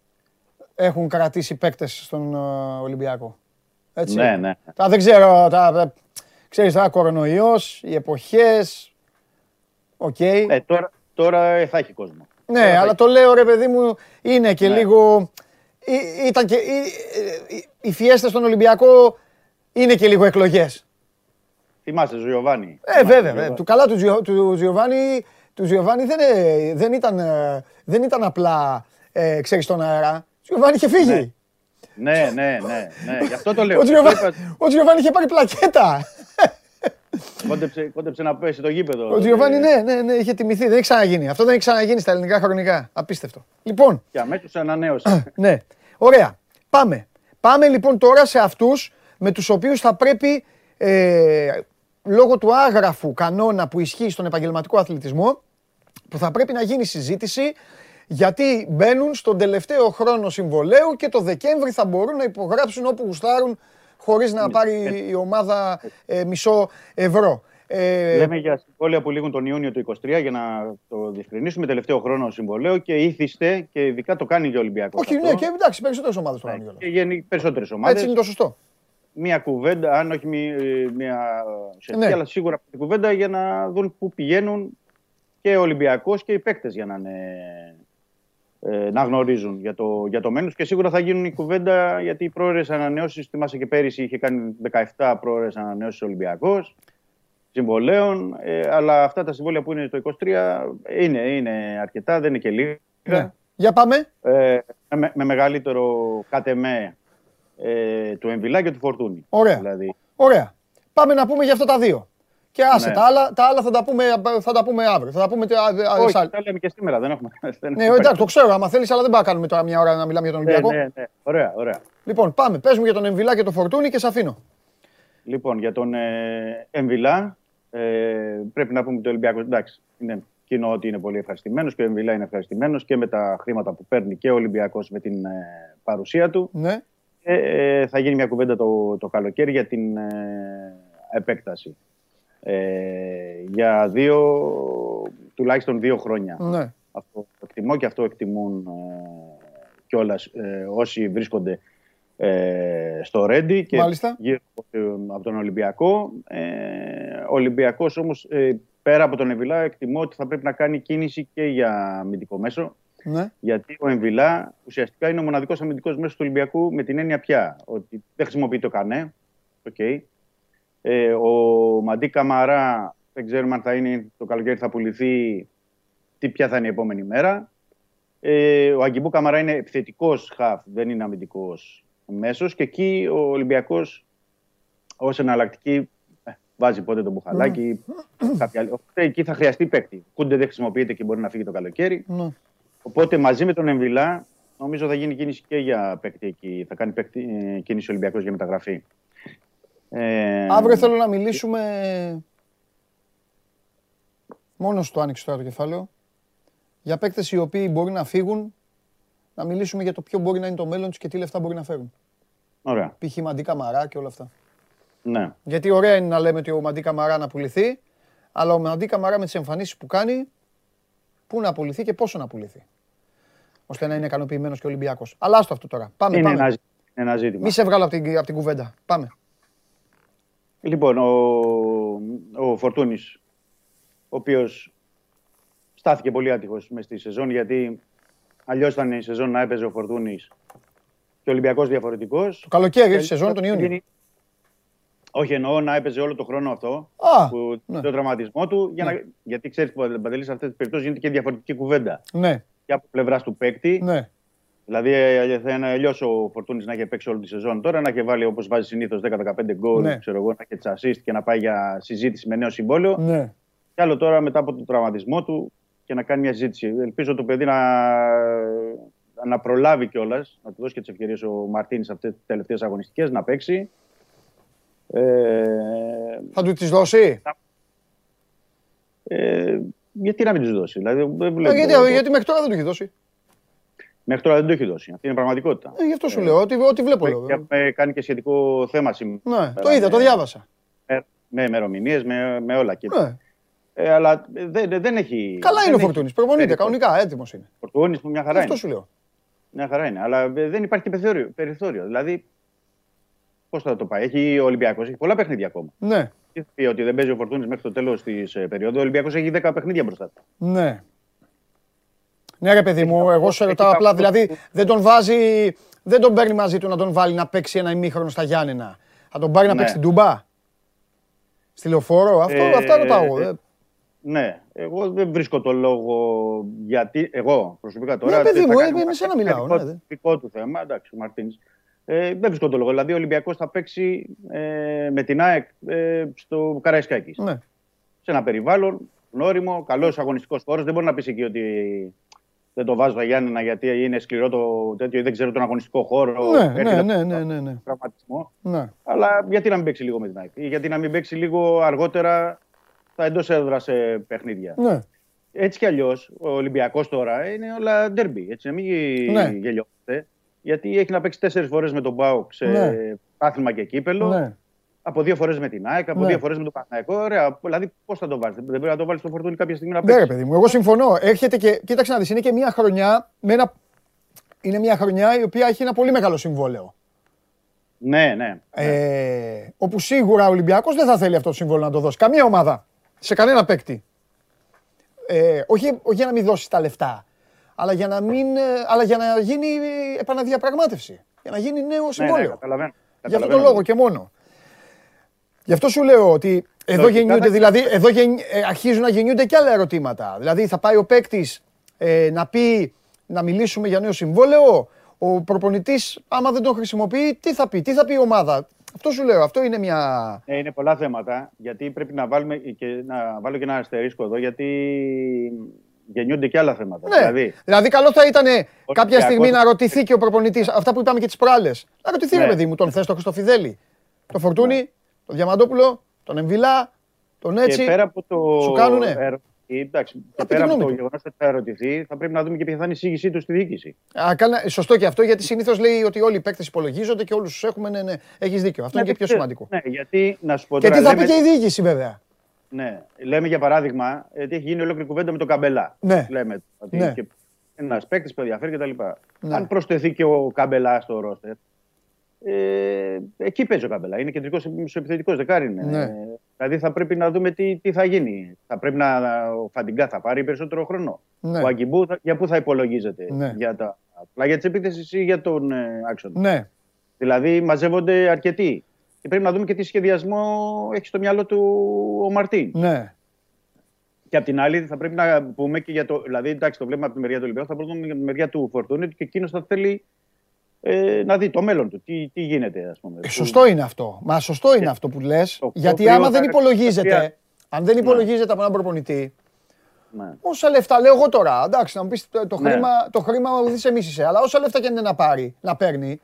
έχουν κρατήσει παίκτες στον ε, Ολυμπιακό. Έτσι. Ναι, ναι. Τα, δεν ξέρω, τα, ξέρεις τώρα, κορονοϊός, οι εποχές, OK. Okay. Ε, τώρα, τώρα θα έχει κόσμο. Ναι, αλλά το λέω ρε παιδί μου, είναι και ναι. λίγο... Ήταν και, οι φιέστες στον Ολυμπιακό είναι και λίγο εκλογές. Θυμάσαι, Ζιωβάνι. Ε, βέβαια, Του καλά του, του Ζιωβάνι του Ζιωβάνι δεν, ε, δεν, ήταν, ε, δεν ήταν απλά, ε, ξέρεις, στον αέρα. Ο Ζιωβάνι είχε φύγει. Ναι, ναι, ναι, ναι, ναι. γι' αυτό το λέω. Ο Τζιοβάνι είχε πάρει πλακέτα. Κόντεψε, κόντεψε να πέσει το γήπεδο. Ο Τζιοβάνι, ναι, ναι, ναι, είχε τιμηθεί. Δεν έχει ξαναγίνει. Αυτό δεν έχει ξαναγίνει στα ελληνικά χρονικά. Απίστευτο. Λοιπόν. Και αμέσως ανανέωσε. *clears throat* ναι. Ωραία. Πάμε. Πάμε λοιπόν τώρα σε αυτούς με τους οποίους θα πρέπει ε, λόγω του άγραφου κανόνα που ισχύει στον επαγγελματικό αθλητισμό που θα πρέπει να γίνει συζήτηση γιατί μπαίνουν στον τελευταίο χρόνο συμβολέου και το Δεκέμβρη θα μπορούν να υπογράψουν όπου γουστάρουν χωρίς να πάρει η ομάδα ε, μισό ευρώ. Ε... Λέμε για συμβόλαια που λήγουν τον Ιούνιο του 2023 για να το διευκρινίσουμε. Τελευταίο χρόνο συμβολέο και ήθιστε και ειδικά το κάνει και ο Ολυμπιακό. Όχι, ναι, και εντάξει, περισσότερες ομάδες το κάνουν. Και γίνει περισσότερες ομάδες. Έτσι είναι το σωστό. Μία κουβέντα, αν όχι μία ουσιαστική, ναι. αλλά σίγουρα μια κουβέντα για να δουν πού πηγαίνουν και ο Ολυμπιακός και οι παίκτες για να, είναι, ε, να γνωρίζουν για το, για το μένους και σίγουρα θα γίνουν η κουβέντα γιατί οι πρόορε ανανεώσεις, θυμάσαι και πέρυσι είχε κάνει 17 πρόορε ανανεώσεις ο Ολυμπιακός συμβολέων, ε, αλλά αυτά τα συμβόλαια που είναι το 23 είναι, είναι αρκετά, δεν είναι και λίγα. Ναι. Για πάμε. Ε, με, με, μεγαλύτερο κατεμέ ε, του Εμβιλά και του Φορτούνη. Ωραία. Δηλαδή. Ωραία. Πάμε να πούμε για αυτά τα δύο. Και άσε, ναι. τα, άλλα, τα άλλα θα τα πούμε, θα τα πούμε αύριο. Θα τα πούμε Όχι, τα λέμε και σήμερα, δεν έχουμε. ναι, εντάξει, το ξέρω, άμα θέλεις, αλλά δεν πάμε να κάνουμε τώρα μια ώρα να μιλάμε για τον ναι, Ολυμπιακό. Ναι, ναι, ωραία, ωραία. Λοιπόν, πάμε. Πες μου για τον Εμβιλά και τον Φορτούνη και σε αφήνω. Λοιπόν, για τον ε, Εμβιλά, ε, πρέπει να πούμε ότι ο Ολυμπιακός, εντάξει, είναι κοινό ότι είναι πολύ ευχαριστημένος και ο Εμβιλά είναι ευχαριστημένος και με τα χρήματα που παίρνει και ο Ολυμπιακός με την ε, παρουσία του. Ναι. Ε, θα γίνει μια κουβέντα το, το καλοκαίρι για την ε, επέκταση. Ε, για δύο, τουλάχιστον δύο χρόνια. Ναι. Αυτό εκτιμώ και αυτό εκτιμούν ε, κιόλας ε, όσοι βρίσκονται ε, στο Ρέντι και Μάλιστα. γύρω από τον Ολυμπιακό. Ε, ο Ολυμπιακός όμως πέρα από τον Εμβιλά εκτιμώ ότι θα πρέπει να κάνει κίνηση και για αμυντικό μέσο. Ναι. Γιατί ο Εμβιλά ουσιαστικά είναι ο μοναδικός αμυντικός μέσος του Ολυμπιακού με την έννοια πια ότι δεν χρησιμοποιεί το κανέ. Okay. Ε, ο Μαντί Καμαρά δεν ξέρουμε αν θα είναι το καλοκαίρι θα πουληθεί, τι πια θα είναι η επόμενη μέρα. Ε, ο Αγκιμπού Καμαρά είναι επιθετικός χαφ, δεν είναι αμυντικός μέσος. Και εκεί ο Ολυμπιακός ως εναλλακτική ε, βάζει πότε τον μπουχαλάκι. Mm. Κάποια... Εκεί θα χρειαστεί παίκτη. Κούντε δεν χρησιμοποιείται και μπορεί να φύγει το καλοκαίρι. Mm. Οπότε μαζί με τον Εμβιλά νομίζω θα γίνει κίνηση και για παίκτη εκεί. Θα κάνει παίκτη, ε, κίνηση ο Ολυμπιακός για μεταγραφή. Ε... Αύριο θέλω να μιλήσουμε. Μόνος στο άνοιξε τώρα το κεφάλαιο. Για παίκτες οι οποίοι μπορεί να φύγουν, να μιλήσουμε για το ποιο μπορεί να είναι το μέλλον τους και τι λεφτά μπορεί να φέρουν. Ωραία. Π.χ. Μαντί Καμαρά και όλα αυτά. Ναι. Γιατί ωραία είναι να λέμε ότι ο Μαντί Καμαρά να πουληθεί, αλλά ο Μαντί Καμαρά με τις εμφανίσεις που κάνει, πού να πουληθεί και πόσο να πουληθεί. Ώστε να είναι ικανοποιημένος και ο Ολυμπιακός. Αλλά άστο αυτό τώρα. Πάμε, είναι πάμε. Ένα, ζήτημα. Μη σε βγάλω από την, από την κουβέντα. Πάμε. Λοιπόν, ο, ο Φορτούνης, ο οποίος στάθηκε πολύ άτυχος μες στη σεζόν, γιατί αλλιώς ήταν η σεζόν να έπαιζε ο Φορτούνης και ο Ολυμπιακός διαφορετικός. Το καλοκαίρι, η σεζόν τον Ιούνιο. Όχι, εννοώ να έπαιζε όλο το χρόνο αυτό. Α, που, ναι. Το τραυματισμό του. Για ναι. να, γιατί ξέρεις, Παντελής, σε αυτές τις περιπτώσεις γίνεται και διαφορετική κουβέντα. Ναι. Και από πλευράς του παίκτη. Ναι. Δηλαδή, ε, θα είναι αλλιώς ο Φορτούνης να έχει παίξει όλη τη σεζόν τώρα, να έχει βάλει όπως βάζει συνήθως 10-15 γκολ, Ναι. ξέρω εγώ, να έχει τσασίστ και να πάει για συζήτηση με νέο συμβόλαιο. Ναι. Και άλλο τώρα μετά από τον τραυματισμό του και να κάνει μια συζήτηση. Ελπίζω το παιδί να, να προλάβει κιόλας, να του δώσει και τις ευκαιρίες ο Μαρτίνης σε αυτές τις τελευταίες αγωνιστικές να παίξει. Ε, Θα του τις δώσει; ε, γιατί να μην τους δώσει, δηλαδή, δεν Ε, βλέπω- γιατί, γιατί μέχρι τώρα δεν του έχει δώσει. Μέχρι τώρα δεν το έχει δώσει. Αυτή είναι η πραγματικότητα. Ε, γι' αυτό σου λέω. Ό,τι, ό,τι βλέπω. λέω. Και έχουμε κάνει και σχετικό θέμα σήμερα. Ναι, το είδα, το διάβασα. Με, με ημερομηνίες, με, με όλα. Και, Ναι. ε, αλλά δεν, δεν έχει. Καλά είναι ο δεν έχει Φορτούνης. Προπονείται περιθώριο. κανονικά, έτοιμος είναι. Φορτούνης που μια χαρά Αυτό είναι. σου λέω. Μια χαρά είναι. Αλλά ε, δεν υπάρχει και περιθώριο. περιθώριο. Δηλαδή, πώς θα το πάει; Έχει ο Ολυμπιακός, έχει πολλά παιχνίδια ακόμα. Ναι, Τι θα πει ότι δεν παίζει ο Φορτούνης μέχρι το τέλος της περίοδου. Ο Ολυμπιακός έχει 10 παιχνίδια μπροστά του. ναι. Ναι, ρε παιδί μου, εγώ σε έχει ρωτάω τα- απλά. Δηλαδή δεν τον βάζει, δεν τον παίρνει μαζί του να τον βάλει να παίξει ένα ημίχρονο στα Γιάννενα. Θα τον πάρει να Ναι. παίξει την Τούμπα; Στη λεωφόρο, αυτό, Ε, αυτά ρωτάω εγώ. ε, ε. Ναι, εγώ δεν βρίσκω το λόγο γιατί. Εγώ προσωπικά τώρα. Ναι, παιδί θα μου, κάνει ε, ένα με σένα μιλάω, δικό- ναι, δε. Δικό του θέμα, εντάξει, ο Μαρτίνς. Ε, δεν βρίσκω το λόγο. Δηλαδή, ο Ολυμπιακός θα παίξει ε, με την ΑΕΚ ε, στο Καραϊσκάκης. Ναι. Σε ένα περιβάλλον γνώριμο, καλός αγωνιστικός χώρος. Δεν μπορεί να πεις εκεί ότι δεν το βάζω τα Γιάννενα γιατί είναι σκληρό το τέτοιο ή δεν ξέρω τον αγωνιστικό χώρο. Ναι, έρχεται ναι, από ναι, τον ναι, ναι, ναι. Τραυματισμό. ναι. Αλλά γιατί να μην παίξει λίγο με την ΑΕΚ; Ή γιατί να μην παίξει λίγο αργότερα στα εντός έδρας παιχνίδια. ναι. Έτσι κι αλλιώς, ο Ολυμπιακός τώρα είναι όλα ντέρμπι. Έτσι, να μην Ναι. γελιόμαστε. Γιατί έχει να παίξει τέσσερις φορές με τον Μπάουκ σε Ναι. άθλημα και κύπελο. ναι. Από δύο φορές με την ΑΕΚ, από Ναι. δύο φορές με τον Παναγιακό. Ωραία. Δηλαδή, πώς θα το βάλει. Δεν πρέπει να το βάλεις στο φορτούνι κάποια στιγμή να Ναι, ρε παίξεις. παιδί μου, εγώ συμφωνώ. Έρχεται και. Κοίταξε να δεις, είναι και μια χρονιά. Με ένα... Είναι μια χρονιά η οποία έχει ένα πολύ μεγάλο συμβόλαιο. Ναι, ναι. Ε, όπου σίγουρα ο Ολυμπιακός δεν θα θέλει αυτό το συμβόλαιο να το δώσει. Καμία ομάδα. Σε κανένα παίκτη. Ε, όχι, όχι για να μην δώσεις τα λεφτά. Αλλά για να, μην, ε, αλλά για να γίνει επαναδιαπραγμάτευση. Για να γίνει νέο ναι, ναι, συμβόλαιο. καταλαβαίνω. Γι' αυτό το Καταλαβαίνω. λόγο και μόνο. Γι' αυτό σου λέω ότι εδώ Λογικά γεννιούνται, θα- δηλαδή, εδώ γεν- ε, αρχίζουν να γεννιούνται και άλλα ερωτήματα. Δηλαδή θα πάει ο παίκτης ε, να πει, να μιλήσουμε για νέο συμβόλαιο. Ο προπονητής, άμα δεν τον χρησιμοποιεί, τι θα πει, τι θα πει η ομάδα. Αυτό σου λέω, αυτό είναι μια. Ναι, είναι πολλά θέματα. Γιατί πρέπει να, βάλουμε και, να βάλω και ένα αστερίσκο εδώ, γιατί γεννιούνται και άλλα θέματα. Ναι. Δηλαδή, Δηλαδή, καλό θα ήταν κάποια Ολυμπιακός- στιγμή να ρωτηθεί και ο προπονητής, αυτά που είπαμε και τις προάλλες. Να ρωτηθεί, ρε Ναι. παιδί μου, τον θες, τον Χριστοφιδέλη, τον Φορτούνη, τον Διαμαντόπουλο, τον Εμβιλά, τον Έτσι. Και πέρα από το. Σου κάνουνε. ερωτή, εντάξει, πει και τη πέρα από γνώμη το του. γεγονός ότι θα ερωτηθεί, θα πρέπει να δούμε και ποια θα είναι η εισήγησή του στη διοίκηση. Α, κάνα, σωστό και αυτό, γιατί συνήθως λέει ότι όλοι οι παίκτες υπολογίζονται και όλους τους έχουμε. Ναι, ναι, έχεις δίκιο. Αυτό είναι και πιο δεν σημαντικό. ξέρω. Ναι, γιατί να σου πω Και τώρα. τι θα πει λέμε- και η διοίκηση, βέβαια. Ναι, λέμε για παράδειγμα ότι έχει γίνει ολόκληρη κουβέντα με τον Καμπελά. Ναι. Λέμε ότι Ναι. και ένας παίκτης που ενδιαφέρει κτλ. Ναι. Αν προσθεθεί και ο Καμπελά στο ρόστερ, ε, εκεί παίζει ο Καμπελά. Είναι κεντρικός επιθετικό δεκάρι. Είναι. Ναι. Ε, δηλαδή θα πρέπει να δούμε τι, τι θα γίνει. Θα πρέπει να. Ο Φαντιγκά θα πάρει περισσότερο χρόνο. Ναι. Ο Αγκιμπού θα- για πού θα υπολογίζεται, Ναι. για τα πλάγια τη επίθεση ή για τον ε, άξονα. Ναι, Δηλαδή μαζεύονται αρκετοί. Και πρέπει να δούμε και τι σχεδιασμό έχει στο μυαλό του ο Μαρτίν. ναι. Και απ' την άλλη, θα πρέπει να πούμε και για το. Δηλαδή, εντάξει, το βλέπουμε από τη μεριά του Ολυμπιακού, θα πρέπει να δούμε για τη μεριά του Φορτούνη ότι και εκείνος θα θέλει ε, να δει το μέλλον του. Τι, τι γίνεται, ας πούμε. Ε, σωστό είναι αυτό. Μα σωστό είναι αυτό που λες. το Γιατί οποίο άμα θα- δεν υπολογίζεται, θα- αν δεν υπολογίζεται από έναν προπονητή, Ναι. όσα λεφτά λέω εγώ τώρα. Εντάξει, να μου πεις το, το Ναι. χρήμα, το χρήμα ο Δης εμείς είσαι, αλλά όσα λεφτά και αν είναι να πάρει, να παίρνει,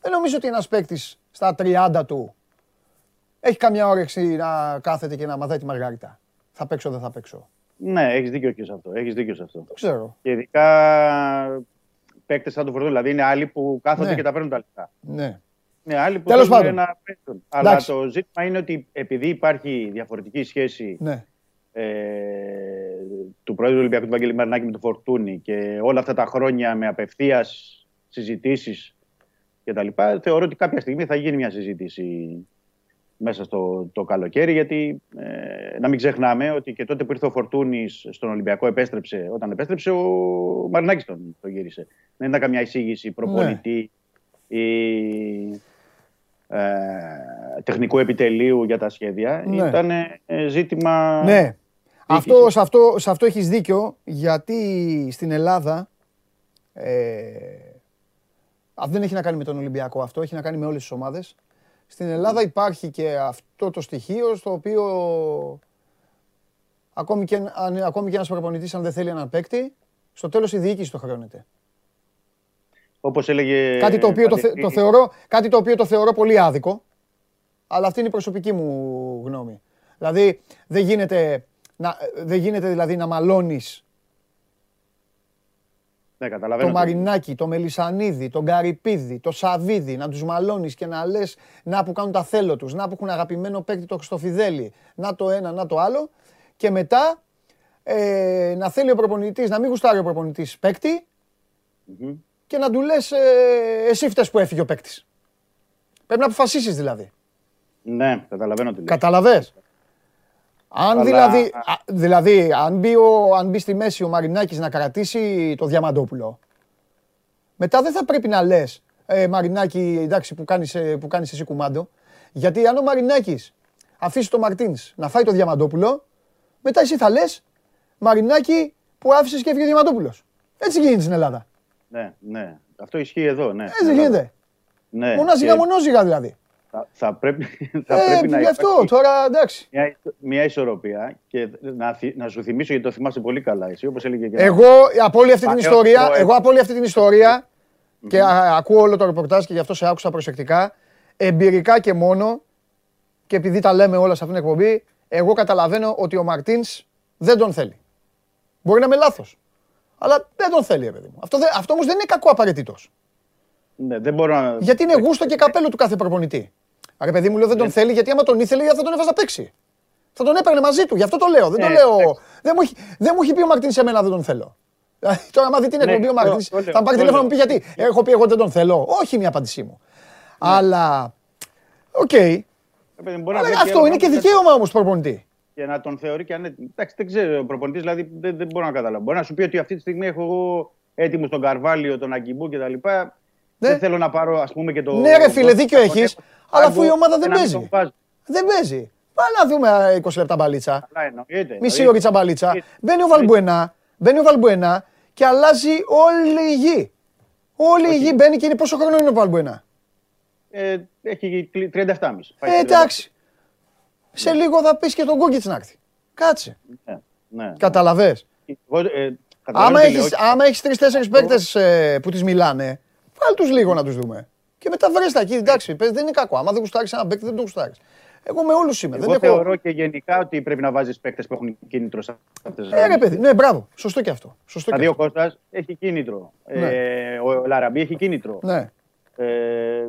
δεν νομίζω ότι ένας παίκτης στα 30 του έχει καμιά όρεξη να κάθεται και να μαθαίνει τη Μαργαρίτα. Θα παίξω, δεν θα παίξω. Ναι, έχεις δίκιο και σε αυτό. Έχεις δίκιο σε αυτό. Δεν ξέρω. Και ειδικά παίκτες σαν τον Φορτούνη. Δηλαδή, είναι άλλοι που κάθονται Ναι. και τα παίρνουν τα λεφτά. Ναι. Είναι άλλοι που Τέλος θέλουν πάντων. να παίξουν. Αλλά Εντάξει. το ζήτημα είναι ότι επειδή υπάρχει διαφορετική σχέση ναι. ε, του Πρόεδρου του Ολυμπιακού του Βαγγέλη Μαρινάκη με τον Φορτούνη και όλα αυτά τα χρόνια με απευθείας συζητήσεις κτλ. Θεωρώ ότι κάποια στιγμή θα γίνει μια συζήτηση μέσα στο το καλοκαίρι. Γιατί ε, να μην ξεχνάμε ότι και τότε που ήρθε ο Φορτούνης στον Ολυμπιακό, επέστρεψε. Όταν επέστρεψε, ο Μαρινάκης τον, τον γύρισε. Δεν ήταν καμιά εισήγηση προπονητή ή ε, τεχνικού επιτελείου για τα σχέδια. Ναι. Ήταν ε, ζήτημα. Ναι. Αυτό, σε, αυτό, σε αυτό έχεις δίκιο, γιατί στην Ελλάδα, ε, α, δεν έχει να κάνει με τον Ολυμπιακό αυτό, έχει να κάνει με όλες τις ομάδες. Στην Ελλάδα υπάρχει και αυτό το στοιχείο στο οποίο ακόμη και, αν, ακόμη και ένας προπονητής αν δεν θέλει έναν παίκτη, στο τέλος η διοίκηση το χρεώνεται. Όπως έλεγε. κάτι, το οποίο το, θε- Παντελή, το θεωρώ, κάτι το οποίο το θεωρώ πολύ άδικο, αλλά αυτή είναι η προσωπική μου γνώμη. Δηλαδή, δεν γίνεται, να, δεν γίνεται δηλαδή να μαλώνεις Ναι, το καταλαβαίνω. Μαρινάκι, το Μελισανίδη, τον Καρυπίδη, το Σαβίδη, να τους μαλώνεις και να λες να που κάνουν τα θέλω τους, να που έχουν αγαπημένο παίκτη το Χριστοφιδέλη, να το ένα, να το άλλο και μετά ε, να θέλει ο προπονητής, να μην γουστάρει ο προπονητής παίκτη Μμμ. και να του λες ε, εσύ φταίς που έφυγε ο παίκτης. Πρέπει να αποφασίσεις δηλαδή. Ναι, καταλαβαίνω τι λες. Καταλαβες; Αν Αλλά- δηλαδή, α, δηλαδή αν, μπει ο, αν μπει στη μέση ο Μαρινάκης να κρατήσει το Διαμαντόπουλο, μετά δεν θα πρέπει να λες ε, Μαρινάκη, εντάξει που κάνεις, ε, που κάνεις εσύ κουμάντο, γιατί αν ο Μαρινάκης αφήσει το Μαρτίνς να φάει το Διαμαντόπουλο, μετά εσύ θα λες Μαρινάκη που άφησες και έφυγε ο Διαμαντόπουλος. Έτσι γίνεται στην Ελλάδα. Ναι, ναι. Αυτό ισχύει εδώ. Ναι. Έτσι δεν γίνεται. Ναι. Μονάζιγα, Και μονόζιγα δηλαδή. Θα, θα πρέπει, *laughs* θα Ε, πρέπει να γι' αυτό υπάρχει τώρα εντάξει. μια, ισο- μια ισορροπία και να, θυ- να σου θυμίσω γιατί το θυμάσαι πολύ καλά εσύ, όπως έλεγε και Εγώ από όλη αυτή την Παλαιό ιστορία, πρόεδρο. εγώ από όλη αυτή την ιστορία και α- ακούω όλο το ρεπορτάζ και γι' αυτό σε άκουσα προσεκτικά, εμπειρικά και μόνο και επειδή τα λέμε όλα σε αυτήν την εκπομπή, εγώ καταλαβαίνω ότι ο Μαρτίνς δεν τον θέλει. Μπορεί να είμαι λάθος. Αλλά δεν τον θέλει, ρε παιδί μου. Αυτό, δεν- αυτό όμως δεν είναι κακό απαραίτητος. Ναι, δεν μπορώ να... Γιατί είναι γούστο και καπέλο του κάθε προπονητή. Ρε παιδί μου, λέω δεν τον θέλει γιατί άμα τον ήθελε θα τον έβαζα να παίξει. Θα τον έπαιρνε μαζί του, γι' αυτό το λέω. Δεν το Ναι, λέω. εντάξει. Δεν μου, έχει, δεν μου έχει πει ο Μαρτίν σε μένα δεν τον θέλω. Δηλαδή, Τώρα, άμα δει την Ναι, εκπομπή ο το- Μαρτίν, το λέω, θα μου πάρει το τηλέφωνο να μου πει λέω. γιατί. Έχω πει εγώ δεν τον θέλω. Όχι είναι η απάντησή μου. Αλλά. Οκ. Ρε παιδί μου, μπορεί να Αλλά βρει Αυτό άλλο είναι και άνθρωπο δικαίωμα όμως του προπονητή. Και να τον θεωρεί και αν. Εντάξει, δεν ξέρω. Ο προπονητής δηλαδή δεν, δεν μπορώ να καταλάβω. Μπορεί να σου πει ότι αυτή τη στιγμή έχω εγώ έτοιμο τον Καρβάλιο, τον Αγκιμπού κτλ. Ναι. Δεν θέλω να πάρω ας πούμε και το. Ναι, ρε φίλε, δίκιο τον έχεις, έχω αλλά αφού η πάγκο ομάδα και δεν να μην παίζει. τον βάζω. Δεν παίζει. Πάμε να δούμε ε, 20 λεπτά μπαλίτσα. Καλά εννοείται. Μισή εννοείται. ώριτσα μπαλίτσα. Εννοείται. Μπαίνει ο Βαλμπουενά. Μπαίνει ο Βαλμπουενά και αλλάζει όλη η γη. Όλη η γη μπαίνει και είναι πόσο χρόνο είναι ο Βαλμπουενά. Ε, έχει κλει- 37,5. Πάει Ε, στα εντάξει. Σε λίγο θα πεις και τον Κούκιτ να έρθει. Κάτσε. 37. Ναι, ναι. Καταλαβέ. Εγώ, ε, Άμα καταλαβαίνω τι λέω. έχει άμα έχεις τρει-τέσσερι παίκτες που τις μιλάνε, βάλ τους λίγο να τους δούμε. Και μετά βρει τα εκεί. Εντάξει, πες, δεν είναι κακό. Άμα δεν γουστάρεις ένα παίκτη, δεν τον γουστάρεις. Εγώ με όλους είμαι. Εγώ δεν έχω... θεωρώ και γενικά ότι πρέπει να βάζεις παίκτες που έχουν κίνητρο σε αυτές τι Ε, ρε παιδί, ναι, μπράβο. Σωστό και αυτό. Σωστό και Δηλαδή ο αυτό. Κώστας έχει κίνητρο. Ναι. Ε, ο Λαραμπή έχει κίνητρο. Ναι. Ε, ε,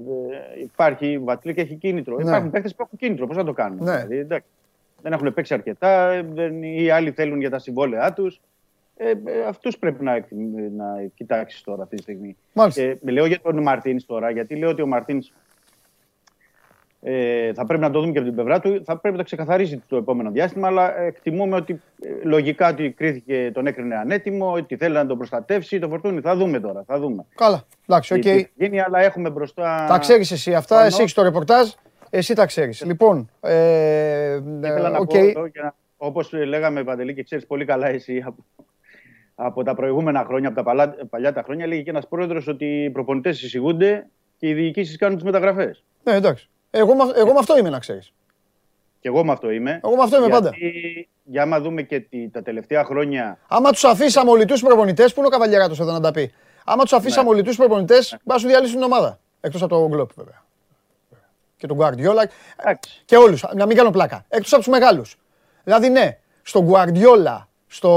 υπάρχει, ο Βατλίκ έχει κίνητρο. Ναι. Υπάρχουν παίχτε που έχουν κίνητρο. Πώς να το κάνουν; Ναι. Δηλαδή, εντάξει, δεν έχουν παίξει αρκετά, ε, δεν, οι άλλοι θέλουν για τα συμβόλαιά τους. Ε, ε, Αυτούς πρέπει να, να κοιτάξεις τώρα αυτή τη στιγμή. Μάλιστα. Και λέω για τον Μαρτίνς τώρα, γιατί λέω ότι ο Μαρτίνς ε, θα πρέπει να το δούμε και από την πλευρά του. Θα πρέπει να ξεκαθαρίσει το επόμενο διάστημα, αλλά εκτιμούμε ότι ε, λογικά ότι κρίθηκε, τον έκρινε ανέτοιμο, ότι θέλει να τον προστατεύσει. Το Φορτούνη θα δούμε τώρα. Θα δούμε. Καλά. Εντάξει, οκ. Τι θα γίνει, αλλά έχουμε μπροστά. Τα ξέρεις εσύ αυτά, Πάνω. εσύ έχεις το ρεπορτάζ, εσύ τα ξέρεις. Λοιπόν, ε, Ήθελα να οκ. πω εδώ, για να- όπως λέγαμε Παντελή και ξέρεις πολύ καλά εσύ από, από τα προηγούμενα χρόνια, από τα παλά, παλιά τα χρόνια, λέγει και ένας πρόεδρος ότι οι προπονητές εισηγούνται και οι διοικήσεις κάνουν τις μεταγραφές. Ναι, εντάξει. Εγώ, με- εγώ με αυτό είμαι να ξέρεις. Και εγώ με αυτό είμαι. Εγώ με αυτό είμαι πάντα. Γιατί, Για άμα δούμε και τη- τα τελευταία χρόνια. Άμα τους αφήσαμε ολιτού προπονητές, πού είναι ο Καβαλιαράτο εδώ να τα πει; Άμα τους αφήσαμε Ναι. ολιτού προπονητές, μπα σου διαλύσουν την ομάδα. Εκτός από τον Γκλόπ βέβαια. Και τον Guardiola. Εντάξει. Και όλους. Να μην κάνω πλάκα. Εκτός από τους μεγάλους. Δηλαδή, ναι, στον Guardiola, στο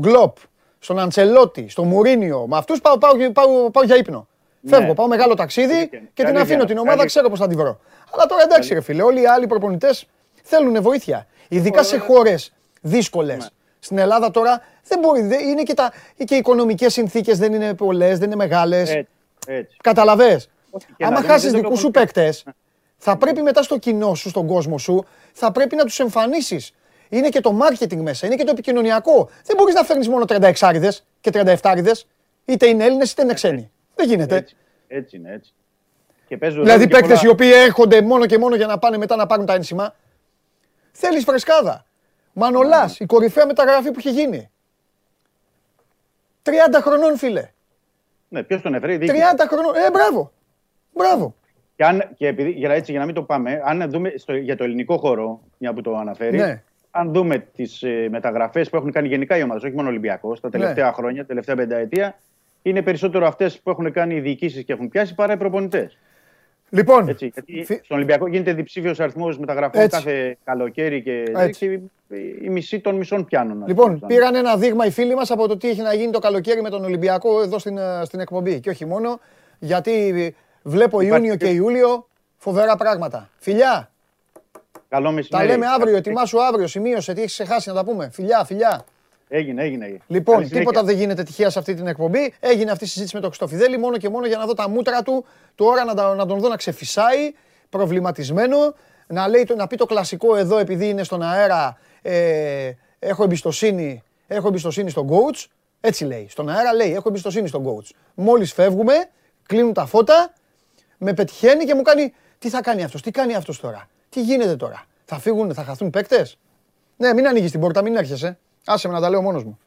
Γκλόπ, στον Αντσελότη, στον Μουρίνιο, με αυτούς πάω, πάω, πάω, πάω για ύπνο. Ναι. Φεύγω, πάω μεγάλο ταξίδι Αλήθεια. και την Αλήθεια. αφήνω την ομάδα, Αλήθεια. ξέρω πώς θα την βρω. Αλλά τώρα εντάξει, ρε φίλε, όλοι οι άλλοι προπονητές θέλουν βοήθεια. Ειδικά σε χώρες δύσκολες. Στην Ελλάδα τώρα δεν μπορεί, δεν- είναι και, τα, και οι οικονομικές συνθήκες δεν είναι πολλές, δεν είναι μεγάλες. Έτσι. έτσι. Καταλαβές. Όχι, και να Άμα δούμε, χάσεις δεν το δικούς σου έχω- παίκτες, θα πρέπει μετά στο κοινό σου, στον κόσμο σου, θα πρέπει να τους εμφανίσεις. Είναι και το marketing μέσα, είναι και το επικοινωνιακό. Δεν μπορείς να φέρνεις μόνο 36 και 37 είτε είναι Έλληνες είτε είναι ξένοι. Δεν γίνεται. Έτσι, έτσι είναι, έτσι. Και παίζουν Δηλαδή και παίκτες πολλά- οι οποίοι έρχονται μόνο και μόνο για να πάνε μετά να πάρουν τα ένσημα. Θέλεις φρεσκάδα. Μανολάς, η κορυφαία μεταγραφή που έχει γίνει. 30 χρονών, φίλε. Ναι, ποιος τον έφερε, η 30 διοίκηση. χρονών. Ε, μπράβο. Μπράβο. Και, αν, και επειδή, για, έτσι, για να μην το πάμε, αν δούμε στο, για το ελληνικό χώρο, μια που το αναφέρεις, Ναι. Αν δούμε τις ε, μεταγραφές που έχουν κάνει γενικά οι ομάδες, όχι μόνο ο Ολυμπιακός, τα τελευταία Ναι. χρόνια, τα τελευταία πενταετία, είναι περισσότερο αυτές που έχουν κάνει οι διοικήσεις και έχουν πιάσει παρά οι προπονητές. Λοιπόν, Έτσι, γιατί φι- στον Ολυμπιακό γίνεται διψήφιος αριθμός μεταγραφών Έτσι. κάθε καλοκαίρι και, Έτσι. και οι μισοί των μισών πιάνουν. ας Λοιπόν, πούμε, πήραν ένα δείγμα οι φίλοι μας από το τι έχει να γίνει το καλοκαίρι με τον Ολυμπιακό εδώ στην, ε, στην εκπομπή. Και όχι μόνο, γιατί βλέπω Υπάρχει Ιούνιο και- και Ιούλιο φοβερά πράγματα. Φιλιά, Καλό τα μεσημέρι. λέμε αύριο, ετοιμάσου αύριο, σημείωσε, τι έχεις ξεχάσει να τα πούμε. Φιλιά, φιλιά. Έγινε, έγινε. έγινε. Λοιπόν, Καλή συνέχεια. τίποτα δεν γίνεται τυχαία σε αυτή την εκπομπή. Έγινε αυτή η συζήτηση με τον Χριστοφιδέλη μόνο και μόνο για να δω τα μούτρα του. Τώρα να, τα- να τον δω να ξεφυσάει, προβληματισμένο. Να, λέει, το- να πει το κλασικό εδώ επειδή είναι στον αέρα. Ε, έχω εμπιστοσύνη, έχω εμπιστοσύνη στον coach. Έτσι λέει. Στον αέρα λέει: Έχω εμπιστοσύνη στον coach. Μόλις φεύγουμε, κλείνουν τα φώτα, με πετυχαίνει και μου κάνει: Τι θα κάνει αυτός, τι κάνει αυτός τώρα, τι γίνεται τώρα; Θα φύγουν, θα χαθούν παίκτες; Ναι, μην ανοίγεις την πόρτα, μην έρχεσαι. Άσε με να τα λέω μόνος μου.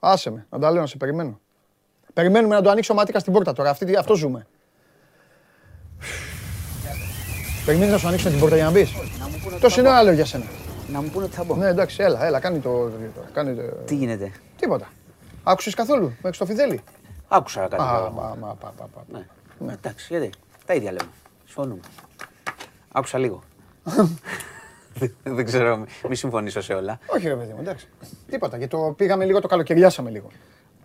Άσε με, να τα λέω, να σε περιμένω. Περιμένουμε να το ανοίξει ο Ματίκα στην πόρτα τώρα. Αυτή, αυτό ζούμε. Περιμένεις να σου ανοίξουν την πόρτα για να μπεις; Να μου πούνε ότι Τόση θα ώρα μπω. λέω για σένα. Να μου πούνε ότι θα μπω. Ναι, εντάξει, έλα, έλα, κάνει το. Κάνει το... Τι γίνεται; Τίποτα. Άκουσες καθόλου με το Φιδέλη; Άκουσα κάτι. Α, τώρα. μα, μα, πα, πα, πα. Ναι. Εντάξει, γιατί; Τα ίδια λέμε. Συμφωνούμε. Άκουσα λίγο. Δεν- *laughs* Δεν ξέρω, μη συμφωνήσω σε όλα. Όχι, ρε παιδί μου, εντάξει. Τίποτα. Και το πήγαμε λίγο, το καλοκαιριάσαμε λίγο.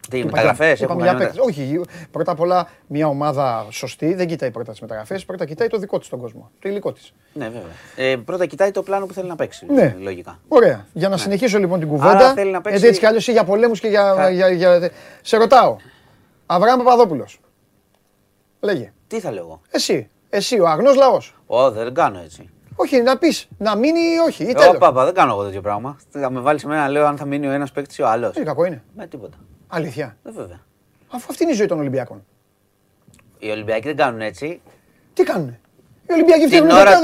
Τι, Του είπα, μεταγραφές είπα, έχουμε για κάνει παίκτες. Όχι, πρώτα απ' όλα μια ομάδα σωστή δεν κοιτάει πρώτα τις μεταγραφές, πρώτα κοιτάει το δικό της τον κόσμο. Το υλικό της. Ναι, βέβαια. Ε, πρώτα κοιτάει το πλάνο που θέλει να παίξει. Ναι. Λογικά. Ωραία. Για να συνεχίσω λοιπόν την κουβέντα. Άρα θέλει να παίξει- Γιατί έτσι κι αλλιώς για πολέμους και για, Θα- για, για, Σε ρωτάω. Αβραάμ Παπαδόπουλος. Λέγε. Τι θα λέω εγώ; Εσύ. Εσύ, ο αγνός λαός. Ω, δεν κάνω έτσι. Όχι, να πεις να μείνει ή όχι. Ή Ω, τέλος. παπα, δεν κάνω εγώ τέτοιο πράγμα. Θα με βάλεις σε μένα να λέω αν θα μείνει ο ένας παίκτης ή ο άλλος. Τι κακό είναι. Με τίποτα. Αλήθεια. Ε, βέβαια. Αφού αυτή είναι η ζωή των Ολυμπιακών. Οι Ολυμπιακοί δεν κάνουν έτσι. Τι κάνουνε; Οι Ολυμπιακοί Την φτιάχνουν ώρα.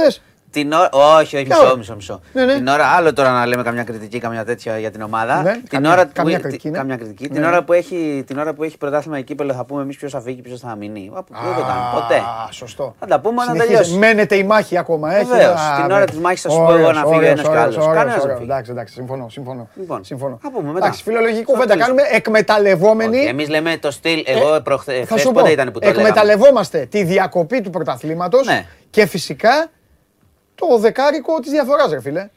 Δεκάδες. Την ώρα... Όχι, όχι, Ποια μισό, ώρα; μισό, μισό. Ναι, ναι. Την ώρα, άλλο τώρα να λέμε καμιά κριτική, καμιά τέτοια για την ομάδα. Ναι, την καμιά- ώρα καμιά που, κριτική, ναι. καμιά κριτική. Ναι. Την, ώρα που έχει, την ώρα που έχει πρωτάθλημα εκεί πέλε θα πούμε εμείς ποιος θα φύγει, ποιος θα μείνει. Α, που Δεν το κάνουμε ποτέ. Α, σωστό. Θα τα πούμε να Συνεχίζει. τελειώσει. Μένεται η μάχη ακόμα. Έχει. Βεβαίως. Α, Την ναι. ώρα της μάχης θα σου πω εγώ Ωραίος, να φύγει ωραίος, ένας και ωραίος, άλλος. ωραίος, Κανένας δεν ωραίος. φύγει. Εντάξει, εντάξει, συμφωνώ. συμφωνώ. Λοιπόν, συμφωνώ. θα πούμε μετά. Εντάξει, φιλολογική Στο κουβέντα τέλος. κάνουμε εκμεταλλευόμενοι. Εμείς λέμε το στυλ. Εγώ προχθέ. Ε, Θα σου πω, πότε ήταν που το λέγαμε. εκμεταλλευόμαστε τη διακοπή του πρωταθλήματος Ναι. και φυσικά το δεκάρικο της διαφοράς, ρε φίλε.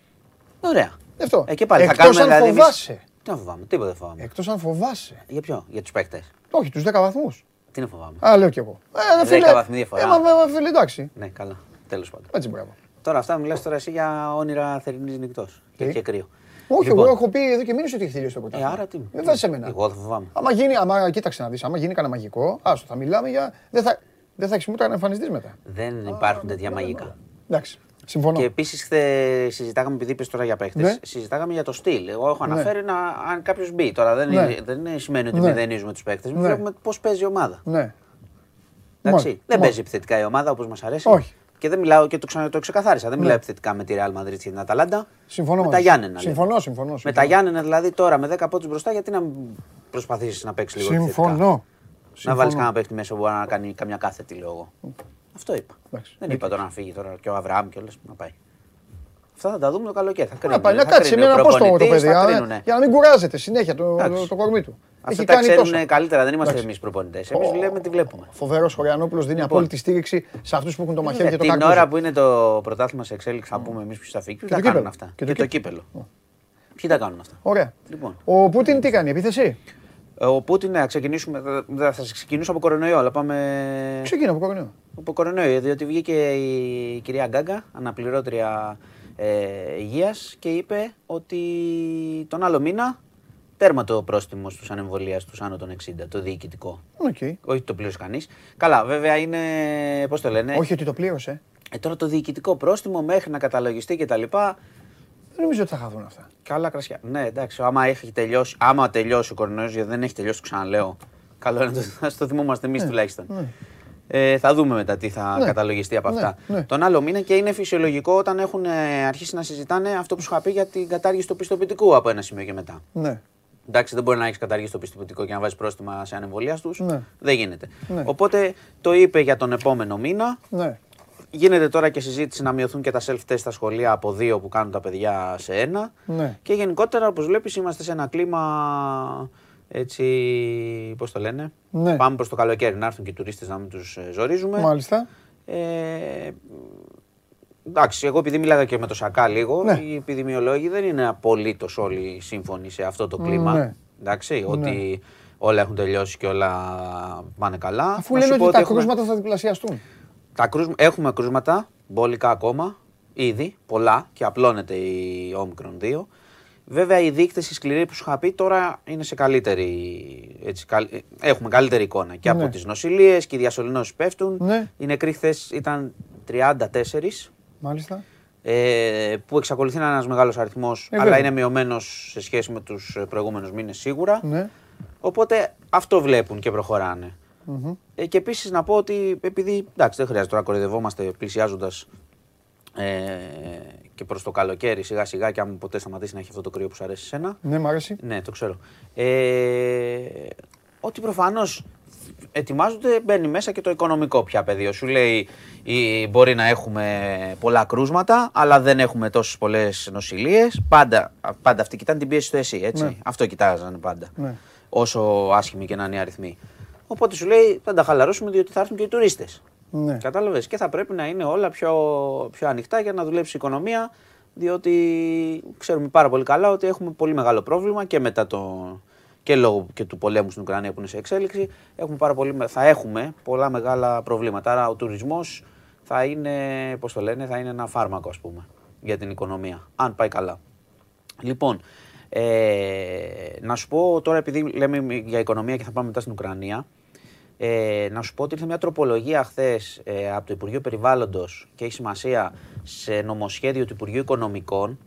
Ωραία. Γι' Αυτό. Ε, και πάλι θα Εκτός κάνουμε αν δηλαδή. εμείς- φοβάσαι. Τι να φοβάμαι, τίποτα δεν φοβάμαι. Εκτός αν φοβάσαι. Για ποιο, για τους παίκτες; Όχι, τους 10 βαθμούς. Τι να φοβάμαι. Α, λέω κι εγώ. Ε, ρε Δέκα βαθμοί διαφορά. Ε, μα, μα, μα, φίλε, εντάξει. Ναι, καλά. Τέλος πάντων. Έτσι, μπράβο. Τώρα αυτά μιλά τώρα εσύ για όνειρα θερινής νυχτός. Και, Τι; και κρύο. Όχι, Λοιπόν, εγώ έχω πει εδώ και μήνες ότι έχει τελειώσει το Ε, πρωτάθλημα. άρα τι. Δεν βάζει εμένα. Εγώ θα φοβάμαι. Άμα γίνει, άμα, κοίταξε να δεις, άμα γίνει κανένα μαγικό, άστο, θα μιλάμε για. Δεν θα, δεν θα έχεις ούτε να εμφανιστείς μετά. Δεν υπάρχουν τέτοια μαγικά. Εντάξει. Συμφωνώ. Και επίσης συζητάγαμε, επειδή είπες τώρα για παίχτες, Ναι. συζητάγαμε για το στυλ. Εγώ έχω Ναι. αναφέρει να, αν κάποιος μπει. Τώρα δεν, Ναι. είναι, δεν είναι- σημαίνει ότι Ναι. μηδενίζουμε τους παίχτες. Ναι. Βλέπουμε πώς παίζει η ομάδα. Ναι. Εντάξει. Μόνο, δεν μόνο. παίζει επιθετικά η ομάδα όπως μας αρέσει. Όχι. Και δεν μιλάω και το, ξανα, το ξεκαθάρισα. Δεν Ναι. μιλάω επιθετικά με τη Real Madrid και την Αταλάντα. Συμφωνώ Με τα μαζί. Γιάννενα. Συμφωνώ, λέμε. συμφωνώ. Με συμφωνώ. τα Γιάννενα δηλαδή τώρα με 10 πόντους μπροστά, γιατί να προσπαθήσεις να παίξεις λίγο επιθετικά; Συμφωνώ. Να Συμφωνώ. βάλει κανένα παίχτη μέσα που μπορεί να κάνει καμιά κάθετη, λέω εγώ. Αυτό είπα. Εντάξει. Δεν είπα τώρα να φύγει τώρα και ο Αβραάμ και όλες να πάει. Αυτά θα τα δούμε το καλοκαίρι. Θα Να κρίνουν. πάει να θα κάτσει κρίνει με ο ένα πόστο το προπονητής, παιδί. θα α, κρίνουνε. Για να μην κουράζεται συνέχεια το, Εντάξει. το, το κορμί του. Αυτά Έχει τα κάνει ξέρουν τόσο. καλύτερα, δεν είμαστε Εντάξει. εμείς προπονητές. Εμείς λέμε τι βλέπουμε. Φοβερός Χωριανόπουλος δίνει Λοιπόν. απόλυτη στήριξη σε αυτούς που έχουν το μαχαίρι και το την καρπούζι. ώρα που είναι το πρωτάθλημα σε εξέλιξη, θα πούμε εμείς ποιο θα φύγει. Ποιοι Και τα το κάνουν κύπελο. αυτά; Και Και το το κύπελο. Ποιοι τα κάνουν αυτά; Ωραία. Λοιπόν. Ο Πούτιν τι κάνει, επίθεση; Ε, Ο Πούτιν, να ξεκινήσουμε. θα- Θα θα ξεκινήσω από κορονοϊό, αλλά πάμε. Ξεκινά από κορονοϊό. Από κορονοϊό, διότι βγήκε η κυρία Γκάγκα, αναπληρώτρια ε, υγείας, και είπε ότι τον άλλο μήνα τέρμα το πρόστιμο στους ανεμβολίαστους άνω των 60, το διοικητικό. Οκ. Όχι ότι το πλήρωσε κανείς. Καλά, βέβαια είναι. Πώς το λένε; Όχι ότι το πλήρωσε. Ε, τώρα το διοικητικό πρόστιμο μέχρι να καταλογιστεί κτλ. Δεν νομίζω ότι θα χαθούν αυτά. Καλά κρασιά. Ναι, εντάξει, άμα έχει τελειώσει, άμα τελειώσει ο κορονοϊός, γιατί δεν έχει τελειώσει, το ξαναλέω. Καλό είναι να το, το θυμόμαστε εμείς τουλάχιστον. ναι. Ε, θα δούμε μετά τι θα Ναι. καταλογιστεί από Ναι, αυτά. ναι. Τον άλλο μήνα και είναι φυσιολογικό όταν έχουν ε, αρχίσει να συζητάνε αυτό που σου είχα πει για την κατάργηση του πιστοποιητικού από ένα σημείο και μετά. Ναι. Εντάξει, δεν μπορεί να έχεις καταργήσει το πιστοποιητικό και να βάζεις πρόστιμα σε ανεμβολίας τους. Ναι. Δεν γίνεται. Ναι. Οπότε το είπε για τον επόμενο μήνα. Ναι. Γίνεται τώρα και συζήτηση να μειωθούν και τα self-test στα σχολεία από δύο που κάνουν τα παιδιά σε ένα. Ναι. Και γενικότερα, όπως βλέπεις, είμαστε σε ένα κλίμα έτσι, πώς το λένε, Ναι. πάμε προς το καλοκαίρι να έρθουν και οι τουρίστες να μην τους ε, ζορίζουμε. Μάλιστα. Ε, εντάξει, εγώ επειδή μίλαγα και με το Σακά λίγο, Ναι. οι επιδημιολόγοι δεν είναι απολύτως όλοι σύμφωνοι σε αυτό το κλίμα. Ναι. Εντάξει, ότι όλα έχουν τελειώσει και όλα πάνε καλά. Αφού Να λένε σου πω ότι τα έχουμε- κρούσματα θα διπλασιαστούν. τα κρούσμα, έχουμε κρούσματα, μπόλικα ακόμα, ήδη, πολλά και απλώνεται η Omicron 2. Βέβαια οι δείκτες οι σκληροί που σου είχα πει τώρα είναι σε καλύτερη, έτσι, καλ- ε, έχουμε καλύτερη εικόνα και Ναι. από τις νοσηλίες και οι διασωληνώσεις πέφτουν. Ναι. Οι νεκροί χθες ήταν 34, Μάλιστα. ε, που εξακολουθεί να είναι ένας μεγάλος αριθμός, Ε, αλλά βέβαια. είναι μειωμένος σε σχέση με τους ε, προηγούμενους μήνες σίγουρα. Ναι. Οπότε αυτό βλέπουν και προχωρανε Ε, και επίσης να πω ότι επειδή εντάξει, δεν χρειάζεται τώρα να κοροϊδευόμαστε πλησιάζοντας ε, και προς το καλοκαίρι σιγά σιγά και αν ποτέ σταματήσει να έχει αυτό το κρύο που σου αρέσει εσένα. Ναι, μ' αρέσει. Ναι, το ξέρω. Ε, ότι προφανώς ετοιμάζονται, μπαίνει μέσα και το οικονομικό πια πεδίο. Σου λέει η- μπορεί να έχουμε πολλά κρούσματα, αλλά δεν έχουμε τόσες πολλές νοσηλίες. Πάντα, πάντα αυτή κοιτάνε την πίεση στο εσύ, έτσι. Ναι. Αυτό κοιτάζανε πάντα. Ναι. Όσο άσχημοι και να είναι οι αριθμοί. Οπότε σου λέει θα τα χαλαρώσουμε διότι θα έρθουν και οι τουρίστες. Ναι. Κατάλαβες. Και θα πρέπει να είναι όλα πιο, πιο ανοιχτά για να δουλέψει η οικονομία. Διότι ξέρουμε πάρα πολύ καλά ότι έχουμε πολύ μεγάλο πρόβλημα και μετά το, και λόγω και του πολέμου στην Ουκρανία που είναι σε εξέλιξη, έχουμε πάρα πολύ, θα έχουμε πολλά μεγάλα προβλήματα. Άρα ο τουρισμός θα είναι, πώς το λένε, θα είναι ένα φάρμακο ας πούμε για την οικονομία, αν πάει καλά. Λοιπόν, ε, να σου πω τώρα επειδή λέμε για οικονομία και θα πάμε μετά στην Ουκρανία, ε, να σου πω ότι ήρθε μια τροπολογία χθες ε, από το Υπουργείο Περιβάλλοντος και έχει σημασία σε νομοσχέδιο του Υπουργείου Οικονομικών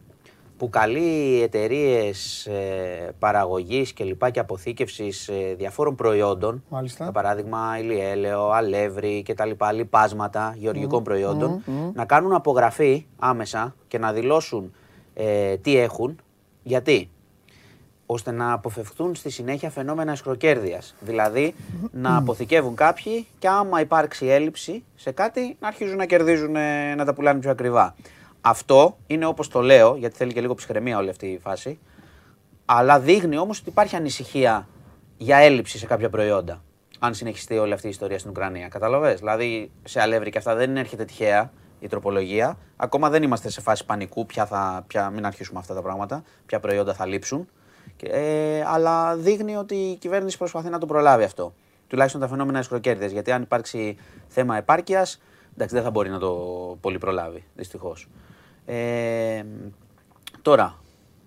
που καλεί εταιρείες ε, παραγωγής και λοιπά και αποθήκευσης ε, διαφόρων προϊόντων. Μάλιστα. Για παράδειγμα, ηλιέλαιο, αλεύρι και τα λοιπά, λοιπάσματα γεωργικών προϊόντων, να κάνουν απογραφή άμεσα και να δηλώσουν ε, τι έχουν. Γιατί; Ώστε να αποφευχθούν στη συνέχεια φαινόμενα εσχροκέρδειας. Δηλαδή να αποθηκεύουν κάποιοι και άμα υπάρξει έλλειψη σε κάτι να αρχίζουν να κερδίζουν, ε, να τα πουλάνε πιο ακριβά. Αυτό είναι όπως το λέω, γιατί θέλει και λίγο ψυχραιμία όλη αυτή η φάση, αλλά δείχνει όμως ότι υπάρχει ανησυχία για έλλειψη σε κάποια προϊόντα. Αν συνεχιστεί όλη αυτή η ιστορία στην Ουκρανία. Καταλαβες, δηλαδή σε αλεύρι και αυτά δεν έρχεται τυχαία η τροπολογία. Ακόμα δεν είμαστε σε φάση πανικού, ποια θα, ποια, μην αρχίσουμε αυτά τα πράγματα, ποια προϊόντα θα λείψουν. Ε, αλλά δείχνει ότι η κυβέρνηση προσπαθεί να το προλάβει αυτό. Τουλάχιστον τα φαινόμενα εσχροκέρδεια. Γιατί αν υπάρξει θέμα επάρκειας, εντάξει, δεν θα μπορεί να το πολύ προλάβει, δυστυχώς. Ε, τώρα,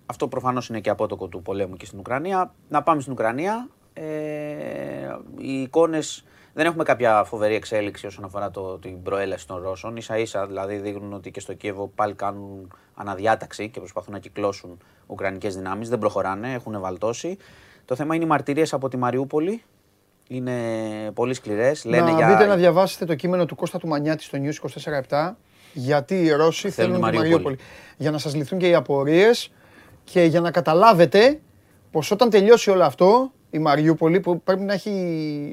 αυτό προφανώς είναι και απότοκο του πολέμου και στην Ουκρανία. Να πάμε στην Ουκρανία. Ε, οι εικόνες δεν έχουμε κάποια φοβερή εξέλιξη όσον αφορά το, την προέλαση των Ρώσων. σα ίσα δηλαδή δείχνουν ότι και στο Κίεβο πάλι κάνουν αναδιάταξη και προσπαθούν να κυκλώσουν ουκρανικές δυνάμεις. Δεν προχωράνε, έχουν βαλτώσει. Το θέμα είναι οι μαρτυρίες από τη Μαριούπολη. Είναι πολύ σκληρές. Να για... μπείτε να διαβάσετε το κείμενο του Κώστα του Μανιάτη στο News 24 γιατί οι Ρώσοι θέλουν, θέλουν τη Μαριούπολη. Για να σας λυθούν και οι απορίες και για να καταλάβετε πως όταν τελειώσει όλο αυτό η Μαριούπολη που πρέπει να, έχει,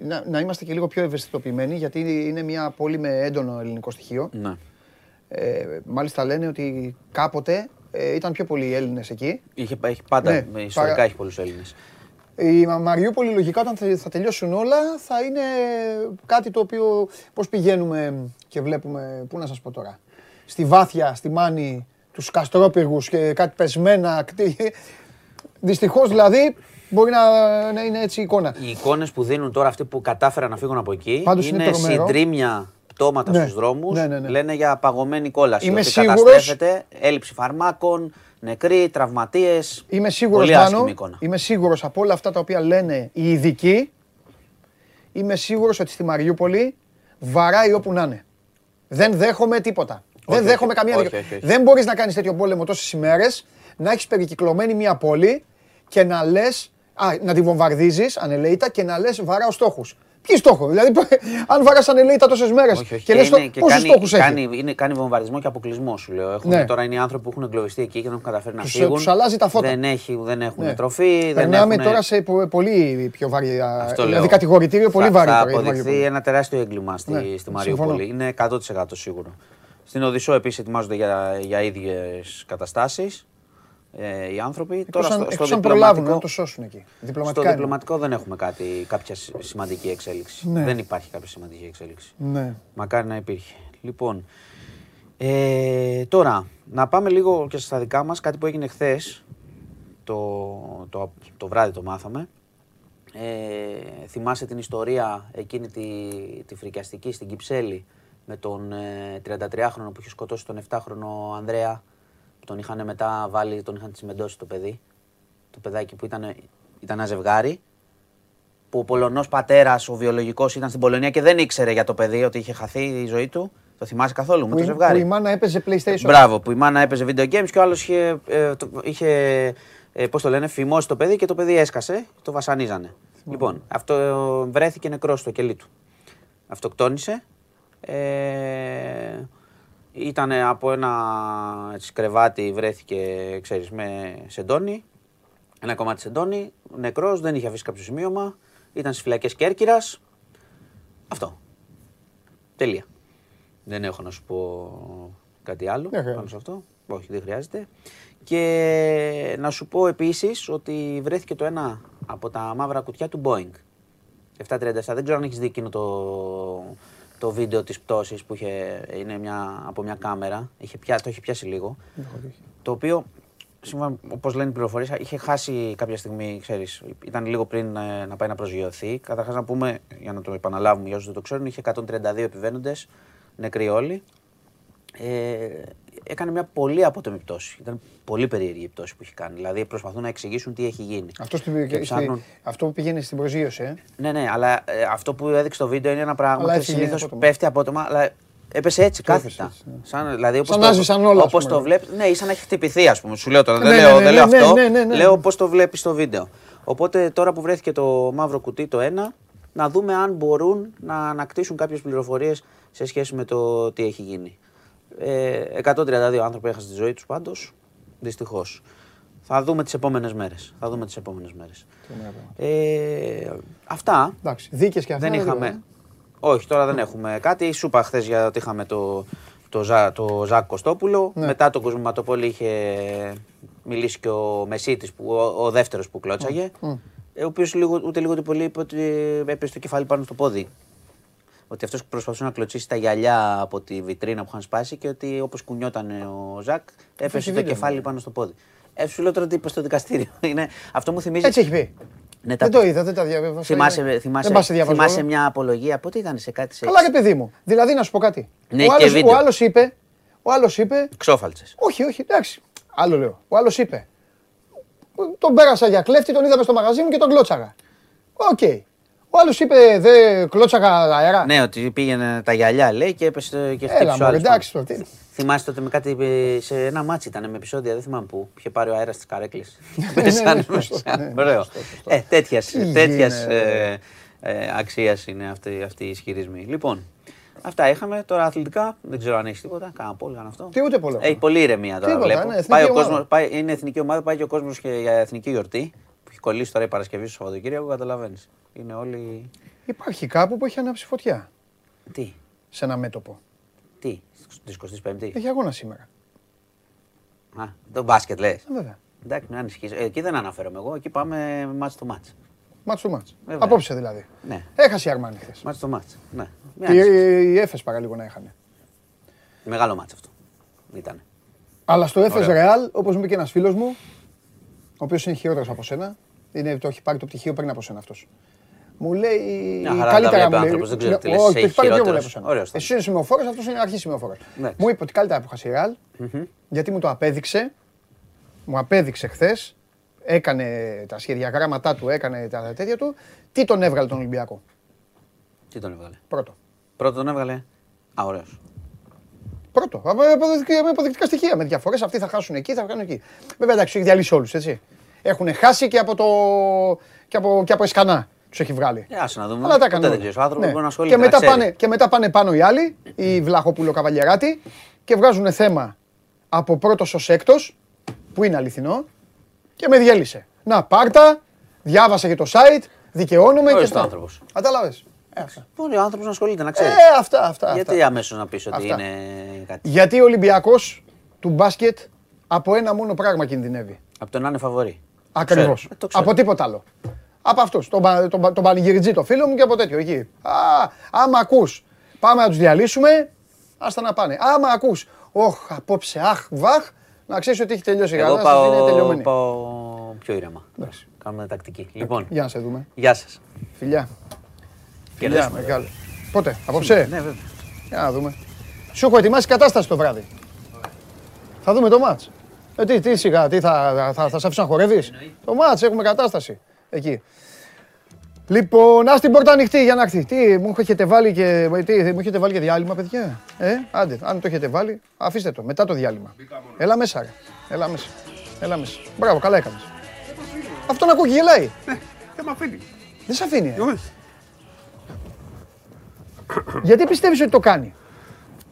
να, να είμαστε και λίγο πιο ευαισθητοποιημένοι γιατί είναι μια πόλη με έντονο ελληνικό στοιχείο. Ναι. Ε, μάλιστα λένε ότι κάποτε ε, ήταν πιο πολλοί Έλληνες εκεί. Είχε, έχει πάντα, ναι, ιστορικά παρα... έχει πολλούς Έλληνες. Η Μαριούπολη λογικά όταν θα τελειώσουν όλα θα είναι κάτι το οποίο πώς πηγαίνουμε και βλέπουμε, πού να σας πω τώρα, στη Βάθια, στη Μάνη, τους Καστρόπυργους και κάτι πεσμένα. Δυστυχώς δηλαδή μπορεί να, να είναι έτσι η εικόνα. Οι εικόνες που δίνουν τώρα αυτοί που κατάφεραν να φύγουν από εκεί Πάντως είναι, είναι συντρίμια πτώματα ναι, στους δρόμους, ναι, ναι, ναι, λένε για παγωμένη κόλαση. Είμαι ότι σίγουρος... καταστρέφεται, έλλειψη φαρμάκων, νεκροί, τραυματίες. Είμαι σίγουρος, πάνω, είμαι σίγουρος από όλα αυτά τα οποία λένε οι ειδικοί, είμαι σίγουρος ότι στη Μαριούπολη βαράει όπου να είναι. Δεν δέχομαι τίποτα. Δεν δέχομαι καμία όχι, Δεν μπορείς να κάνεις τέτοιο πόλεμο τόσες ημέρες, να έχεις περικυκλωμένη μια πόλη και να λες Α, να τη βομβαρδίζεις ανελαίητα και να λες βαράω στόχου. Ποιοι στόχο, δηλαδή αν βαρά ανελαίητα τόσες μέρες και λες πόσους στόχους έχει; Κάνει, είναι, κάνει βομβαρδισμό και αποκλεισμό σου λέω. Έχουμε, ναι. Τώρα είναι οι άνθρωποι που έχουν εγκλωβιστεί εκεί και δεν έχουν καταφέρει να φύγουν. Τους αλλάζει τα φώτα. Δεν, έχει, δεν έχουν ναι. τροφή. Περνάμε έχουν... τώρα σε πολύ πιο βαρύ. Δηλαδή κατηγορητήριο πολύ βαρύ. Θα αποδειχθεί ένα τεράστιο έγκλημα στη, ναι, στη Μαριούπολη. Είναι 100% σίγουρο. Στην Οδυσσό επίσης ετοιμάζονται για, για ίδιες καταστάσεις ε, οι άνθρωποι. Εκτός Τώρα στο, στο διπλωματικό, να το σώσουν εκεί. Διπλωματικά στο διπλωματικό δεν έχουμε κάτι, κάποια σημαντική εξέλιξη. Ναι. Δεν υπάρχει κάποια σημαντική εξέλιξη. Ναι. Μακάρι να υπήρχε. Λοιπόν, ε, τώρα να πάμε λίγο και στα δικά μας, κάτι που έγινε χθες. Το, το, το βράδυ το μάθαμε. Ε, θυμάσαι την ιστορία εκείνη τη, τη φρικιαστική στην Κυψέλη με τον ε, 33χρονο που είχε σκοτώσει τον 7χρονο Ανδρέα; Τον είχαν μετά βάλει, τον είχαν τσιμεντώσει το παιδί. Το παιδάκι που ήταν, ήταν ένα ζευγάρι. Που ο Πολωνός πατέρας, ο βιολογικός, ήταν στην Πολωνία και δεν ήξερε για το παιδί ότι είχε χαθεί η ζωή του. Το θυμάσαι καθόλου, με το ζευγάρι; Που η μάνα έπαιζε PlayStation. Μπράβο, που η μάνα έπαιζε video games και ο άλλος είχε, ε, είχε ε, πώς το λένε, φημώσει το παιδί και το παιδί έσκασε, το βασανίζανε. Λοιπόν, αυτό βρέθηκε νεκρός στο κελί του. Αυτοκτόνησε. Ε, ήταν από ένα έτσι, κρεβάτι, βρέθηκε, ξέρεις, με σεντόνι, ένα κομμάτι σεντόνι, νεκρός, δεν είχε αφήσει κάποιο σημείωμα, ήταν στις φυλακές Κέρκυρας. Αυτό. Τελεία. Δεν έχω να σου πω κάτι άλλο πάνω σε αυτό. Όχι, δεν χρειάζεται. Και να σου πω επίσης ότι βρέθηκε το ένα από τα μαύρα κουτιά του Boeing. 737. Δεν ξέρω αν έχεις δει εκείνο το, το βίντεο της πτώσης που είχε, είναι μια, από μια κάμερα, είχε πια, το έχει πιάσει λίγο, το οποίο όπως λένε οι πληροφορίες, είχε χάσει κάποια στιγμή, ξέρεις, ήταν λίγο πριν ε, να πάει να προσγειωθεί. Καταρχάς να πούμε, για να το επαναλάβουμε για όσους δεν το ξέρουν, είχε 132 επιβαίνοντες, νεκροί όλοι. Ε, έκανε μια πολύ απότομη πτώση. Ήταν πολύ περίεργη η πτώση που έχει κάνει. Δηλαδή προσπαθούν να εξηγήσουν τι έχει γίνει. Αυτό, στη, Και ψάχνουν- στη- αυτό που πήγαινε στην προσγείωση, ε. Ναι, ναι, αλλά ε, αυτό που έδειξε το βίντεο είναι ένα πράγμα Αλλά που έφυγε συνήθως απότομα. πέφτει απότομα, αλλά έπεσε έτσι Το έπεσε κάθετα. έτσι, ναι. Σαν, δηλαδή, όπως Σαν το, να έσβησαν όλα, ας όπως πούμε. το βλέπεις, ναι, ή σαν να έχει χτυπηθεί, ας πούμε. Σου λέω τώρα, δεν Ναι, λέω, ναι, δεν ναι, λέω ναι, αυτό. ναι, ναι, ναι. Λέω πώς το βλέπεις στο βίντεο. Οπότε τώρα που βρέθηκε το μαύρο κουτί το ένα, να δούμε αν μπορούν να ανακτήσουν κάποιες πληροφορίες σε σχέση με το τι έχει γίνει. Ε, 132 άνθρωποι έχασαν τη ζωή τους πάντως. Δυστυχώς. Θα δούμε τις επόμενες μέρες. Θα δούμε τις επόμενες μέρες. Ε, αυτά. Εντάξει, δίκες και αυτά. Δεν είναι είχαμε. λίγο, ε. Όχι, τώρα δεν έχουμε κάτι. Σου είπα χθες για ότι είχαμε το, το, Ζα, το Ζακ Κωστόπουλο. Ναι. Μετά τον Κοσμηματοπόλη είχε μιλήσει και ο Μεσίτης, ο, ο δεύτερος που κλώτσαγε. ε, Ο οποίος ούτε λίγο ούτε πολύ είπε ότι έπεσε το κεφάλι πάνω στο πόδι. Ότι αυτός προσπαθούσε να κλωτσίσει τα γυαλιά από τη βιτρίνα που είχαν σπάσει και ότι όπως κουνιόταν ο Ζακ, έπεσε το βίντεο, κεφάλι ναι. πάνω στο πόδι. Ε, σου λέω τώρα τι είπες στο δικαστήριο. *laughs* Είναι, αυτό μου θυμίζει. Έτσι έχει πει. Ναι, τα- Δεν το είδα, δεν τα διαβίβασα. Θυμάσαι, Δεν θυμάσαι, πας σε διαβάζω θυμάσαι όλα. μια απολογία, πότε ήταν σε κάτι σε Καλά, ρε παιδί μου. Δηλαδή, να σου πω κάτι. Ναι, ο, και άλλος, βίντεο. ο άλλος είπε, ο άλλος είπε, ξόφαλτσες. όχι, όχι, εντάξει, άλλο λέω. Ο άλλος είπε, τον πέρασα για κλέφτη, τον είδαμε στο μαγαζί μου και τον κλώτσαγα. Οκ. Ο άλλος είπε, δεν κλώτσαγα αέρα. Ναι, ότι πήγαινε τα γυαλιά λέει και έπεσε και Έλα, χτύπησε ο μωρέ, άλλος. εντάξει το τι. Θυμάσαι τότε με κάτι ε, σε ένα μάτσι ήταν με επεισόδια, δεν θυμάμαι πού. Είχε πάρει ο αέρας της καρέκλης. ναι, *laughs* Πέσανε σωστό, μέσα. ναι, Ωραίο. σωστό, σωστό. Ε, τέτοιας, Τι τέτοιας γίνεται, ε, ε, αξίας είναι αυτή, αυτή η ισχυρισμοί. Λοιπόν, αυτά είχαμε. Τώρα αθλητικά, δεν ξέρω αν έχεις τίποτα. Κάνα πόλη, κάνα αυτό. Τι ούτε πολύ. Έχει πολύ ηρεμία τώρα Τίποτα, βλέπω. ναι, εθνική πάει ο ομάδα. κόσμος, πάει, είναι εθνική ομάδα, πάει και ο κόσμος για εθνική γιορτή. Που έχει κολλήσει τώρα η Παρασκευή στο Σαββατοκύριακο, καταλαβαίνεις. Είναι όλοι. Υπάρχει κάπου που έχει ανάψει φωτιά Τι, σε ένα μέτωπο. τι, τη 25η. Έχει αγώνα σήμερα. Α, το μπάσκετ λες. Ε, βέβαια. Εντάξει, μην ανησυχείς. Ε, Εκεί δεν αναφέρομαι εγώ. Εκεί πάμε μάτς το μάτς. Μάτς του μάτς. Βέβαια. Απόψε δηλαδή. Ναι. Έχασε η Αρμάνη χθες. Μάτς το μάτς. Ναι. Μην Και ανησυχείς. η Έφες παραλίγο να έχανε. Μεγάλο μάτς αυτό. Ήταν. Αλλά στο Έφες Ωραία. Ρεάλ, όπως μου είπε και ένας φίλος μου, ο οποίος είναι χειρότερος από σένα, είναι, το έχει πάρει το πτυχίο πριν από σένα αυτός. Μου λέει. Μια χαρά τα καλύτερα βλέπει ο μου λέει. άνθρωπος, δεν ξέρω τι λες, Όχι, είσαι το έχει πάρει πιο πολύ χειρότερος. από σένα. Ωραίος ήταν. Εσύ είναι σημειοφόρος, αυτός είναι αρχής σημειοφόρος. Ναι. Μου είπε ότι καλύτερα που είχα η Ρεάλ, γιατί μου το απέδειξε. Μου απέδειξε χθες, έκανε τα σχεδιαγράμματά του, έκανε τα τέτοια του. Τι τον έβγαλε τον Ολυμπιακό; Τι τον έβγαλε; Πρώτο. Πρώτο τον έβγαλε. Α, ωραίος. Πρώτο. Από- αποδεικτικά- Με αποδεικτικά στοιχεία. Με διαφορές. Αυτοί θα χάσουν εκεί, θα βγάλουν εκεί. Βέβαια εντάξει, του έχει διαλύσει όλους, έτσι. Έχουν χάσει και από το. και από, και από εσκανά τους έχει βγάλει. Ε, άσε να δούμε. Αλλά τα Ποτέ έκανε. δεν όλα. ξέρεις. Ο άνθρωπος Ναι. μπορεί να ασχολείται, Και να μετά, ξέρει. πάνε, και μετά πάνε πάνω οι άλλοι, οι Βλαχόπουλο Καβαλιεράτη, και βγάζουν θέμα από πρώτος ως έκτος, που είναι αληθινό, και με διέλυσε. Να, πάρτα, διάβασα και το site, δικαιώνομαι και Ωραίος αυτά. ο άνθρωπος. Κατάλαβε. Ε, αυτά. Μπορεί ο άνθρωπος να ασχολείται, να ξέρει. Ε, αυτά, αυτά. Γιατί αυτά. αμέσως να πεις ότι Αυτά. είναι κάτι. Γιατί ο Ολυμπιακός του μπάσκετ από ένα μόνο πράγμα κινδυνεύει. Από το να είναι φαβορή. Ακριβώς. Ξέρω. Ε, το ξέρω. Από τίποτα άλλο. Από αυτούς. Τον, πα- τον, πα- τον πανηγυριτζή, το φίλο μου και από τέτοιο εκεί. Α, άμα ακούς, πάμε να τους διαλύσουμε, άστα να πάνε. Άμα ακούς, όχ, απόψε, αχ, βαχ, να ξέρεις ότι έχει τελειώσει η Εγώ κατάσταση, είναι πάω, τελειωμένη. πάω πιο ήρεμα. Εντάξει. Κάνουμε τακτική. Λοιπόν, Για να σε δούμε. γεια σας. Φιλιά. Φιλιά, Κερδίσουμε. μεγάλο. Πότε, απόψε; Ναι, βέβαια. Για να δούμε. Σου έχω ετοιμάσει κατάσταση το βράδυ. Θα δούμε το μάτς. Ε, τι, τι σιγά, τι θα, θα, θα, σε αφήσω να χορεύεις; Το μάτς, έχουμε κατάσταση. Εκεί. Λοιπόν, ας την πόρτα ανοιχτή για να έρθει. Τι, μου έχετε βάλει και, τι, μου έχετε βάλει και διάλειμμα, παιδιά; Ε, άντε, αν το έχετε βάλει, αφήστε το, μετά το διάλειμμα. Έλα μέσα, ρε. Έλα μέσα. Έλα μέσα. Μπράβο, καλά έκανες. Αυτό να ακούει και γελάει. Δεν με αφήνει. Δεν σε αφήνει. ε. Όχι. Γιατί πιστεύεις ότι το κάνει;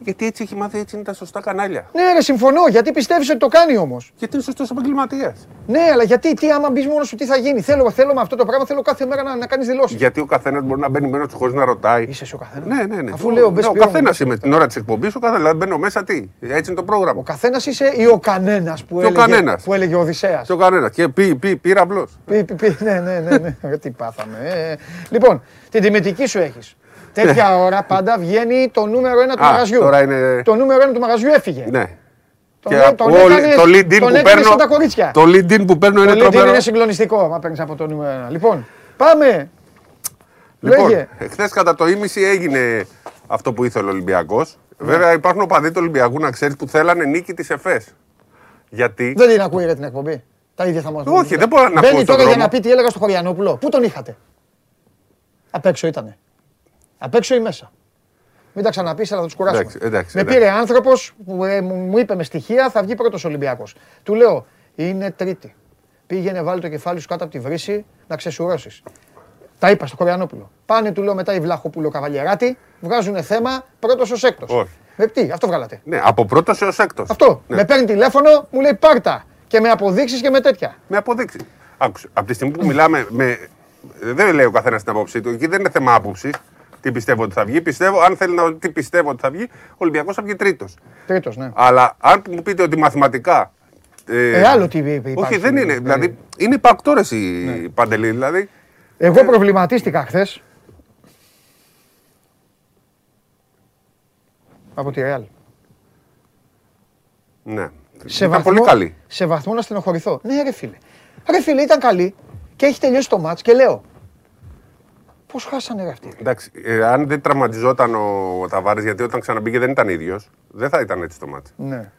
Γιατί έτσι έχει μάθει, έτσι είναι τα σωστά κανάλια. Ναι, ρε, συμφωνώ. Γιατί πιστεύεις ότι το κάνει όμως; Γιατί είναι σωστός επαγγελματίας. Ναι, αλλά γιατί, τι άμα μπεις μόνος σου, τι θα γίνει; Θέλω, θέλω με αυτό το πράγμα, θέλω κάθε μέρα να, να κάνεις δηλώσεις. Γιατί ο καθένας μπορεί να μπαίνει μέσα του χωρίς να ρωτάει. Είσαι εσύ ο καθένας; Ναι, ναι, ναι. Αφού λέω, μπες ναι, ο ποιον, καθένας μπες είμαι την ώρα της εκπομπής, ο καθένας. Δηλαδή μπαίνω μέσα τι. Έτσι είναι το Ο πρόγραμμα. καθένας είσαι ή ο κανένας που, Και ο έλεγε, κανένας. που έλεγε ο Οδυσσέας. Και ο κανένας. Και πει, πει, πήρα απλώ. Πι, πι, πι, ναι, ναι, ναι, ναι. Ε, *laughs* τι πάθαμε. ε. Λοιπόν, την τιμητική σου έχεις. Τέτοια ώρα πάντα βγαίνει το νούμερο ένα του Α, μαγαζιού. τώρα είναι- Το νούμερο ένα του μαγαζιού έφυγε. Ναι. Τον, Και έ- από τον όλη- έκανες- το lead-in τον που έκανες παίρνω, σαν τα κορίτσια. το lead-in που παίρνω είναι Το LinkedIn τρομερό. είναι συγκλονιστικό, άμα παίρνεις από το νούμερο ένα. Λοιπόν, πάμε. Λοιπόν, Λέγε. χθε κατά το ίμιση έγινε αυτό που ήθελε ο Ολυμπιακός. Βέβαια υπάρχουν οπαδοί του Ολυμπιακού, να ξέρεις, που θέλανε νίκη της ΕΦΕΣ. Γιατί. Δεν την ακούει ρε την εκπομπή. Τα ίδια θα μας Όχι, δεν μπορώ να Μπαίνει ακούω στον τώρα για δρόμο. να πει τι έλεγα στο Χωριανόπουλο. Πού τον είχατε; Απ' έξω ήτανε. Απ' έξω ή μέσα. Μην τα ξαναπείς, αλλά θα τους κουράσουμε. Εντάξει, εντάξει, με εντάξει. πήρε άνθρωπος που ε, μου, μου είπε με στοιχεία θα βγει πρώτος Ολυμπιακός. Του λέω είναι τρίτη. Πήγαινε, βάλει το κεφάλι σου κάτω από τη βρύση να ξεσουρώσεις. Τα είπα στο Χωριανόπουλο. Πάνε, του λέω μετά η Βλαχόπουλο Καβαλιεράτη, βγάζουν θέμα πρώτος ως έκτος. Όχι. Με τι, αυτό βγάλατε. Ναι, από πρώτος έως έκτος. Αυτό. Ναι. Με παίρνει τηλέφωνο, μου λέει πάρτα. Και με αποδείξεις και με τέτοια. Με αποδείξεις. Άκουσε. Από τη στιγμή που μιλάμε με. Δεν λέει ο καθένας την άποψή του. Εκεί δεν είναι θέμα άποψης. Τι πιστεύω ότι θα βγει. Πιστεύω, αν θέλει να τι πιστεύω ότι θα βγει, ο Ολυμπιακός θα βγει τρίτος. Τρίτος, ναι. Αλλά αν μου πείτε ότι μαθηματικά. Ε, άλλο τι υπάρχει. Όχι, δεν είναι. Δηλαδή, είναι υπαρκτόρε οι παντελή. Δηλαδή, Εγώ προβληματίστηκα χθες. Από τη Ρεάλ. ναι. Σε Ήταν βαθμό, πολύ καλή. Σε βαθμό να στενοχωρηθώ. Ναι, ρε φίλε. Ρε φίλε, ήταν καλή και έχει τελειώσει το μάτς και λέω. Πώς χάσανε ρε αυτοί; Εντάξει, ε, αν δεν τραυματιζόταν ο, ο Ταβάρη, γιατί όταν ξαναμπήκε δεν ήταν ίδιος, δεν θα ήταν έτσι το μάτι. Ναι.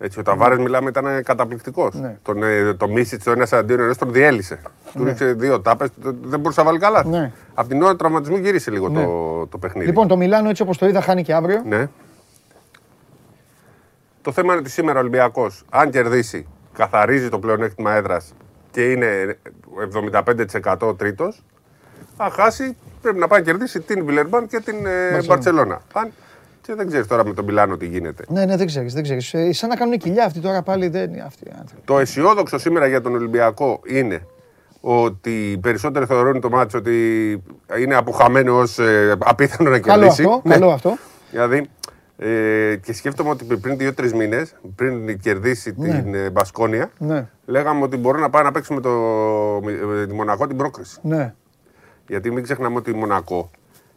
Έτσι, ο Ταβάρες, μιλάμε, ήταν καταπληκτικός. Ναι. Τον, ε, το Μίσιτς το ένας αντίον ενό τον διέλυσε. Του ρίξε δύο τάπες, δεν μπορούσε να βάλει καλά. Ναι. Από την ώρα του τραυματισμού γύρισε λίγο Ναι. το, το παιχνίδι. Λοιπόν, το Μιλάνο έτσι όπως το είδα χάνει και αύριο. Ναι. Το θέμα είναι ότι σήμερα ο Ολυμπιακός, αν κερδίσει, καθαρίζει το πλεονέκτημα έδρας και είναι 75% τρίτος. Αν χάσει, πρέπει να πάει να κερδίσει την Βιλερμπάν και την ε, Μπαρσελόνα. Αν... Και δεν ξέρεις τώρα με τον Μιλάνο τι γίνεται. Ναι, ναι, δεν ξέρεις. Δεν ξέρεις. Ε, σαν να κάνουν κοιλιά αυτοί τώρα πάλι δεν είναι αυτοί οι άνθρωποι. Το αισιόδοξο σήμερα για τον Ολυμπιακό είναι ότι οι περισσότεροι θεωρούν το μάτσο ότι είναι απουχαμένο ως απίθανο να Καλό κερδίσει. αυτό. Ναι. Καλό αυτό. Δηλαδή, ε, και σκέφτομαι ότι πριν δύο-τρεις μήνες, πριν κερδίσει την ε, Μπασκόνια, Ναι. λέγαμε ότι μπορεί να πάει να παίξει με, το, με τη Μονακό την πρόκριση. Ναι. Γιατί μην ξεχνάμε ότι η Μονακό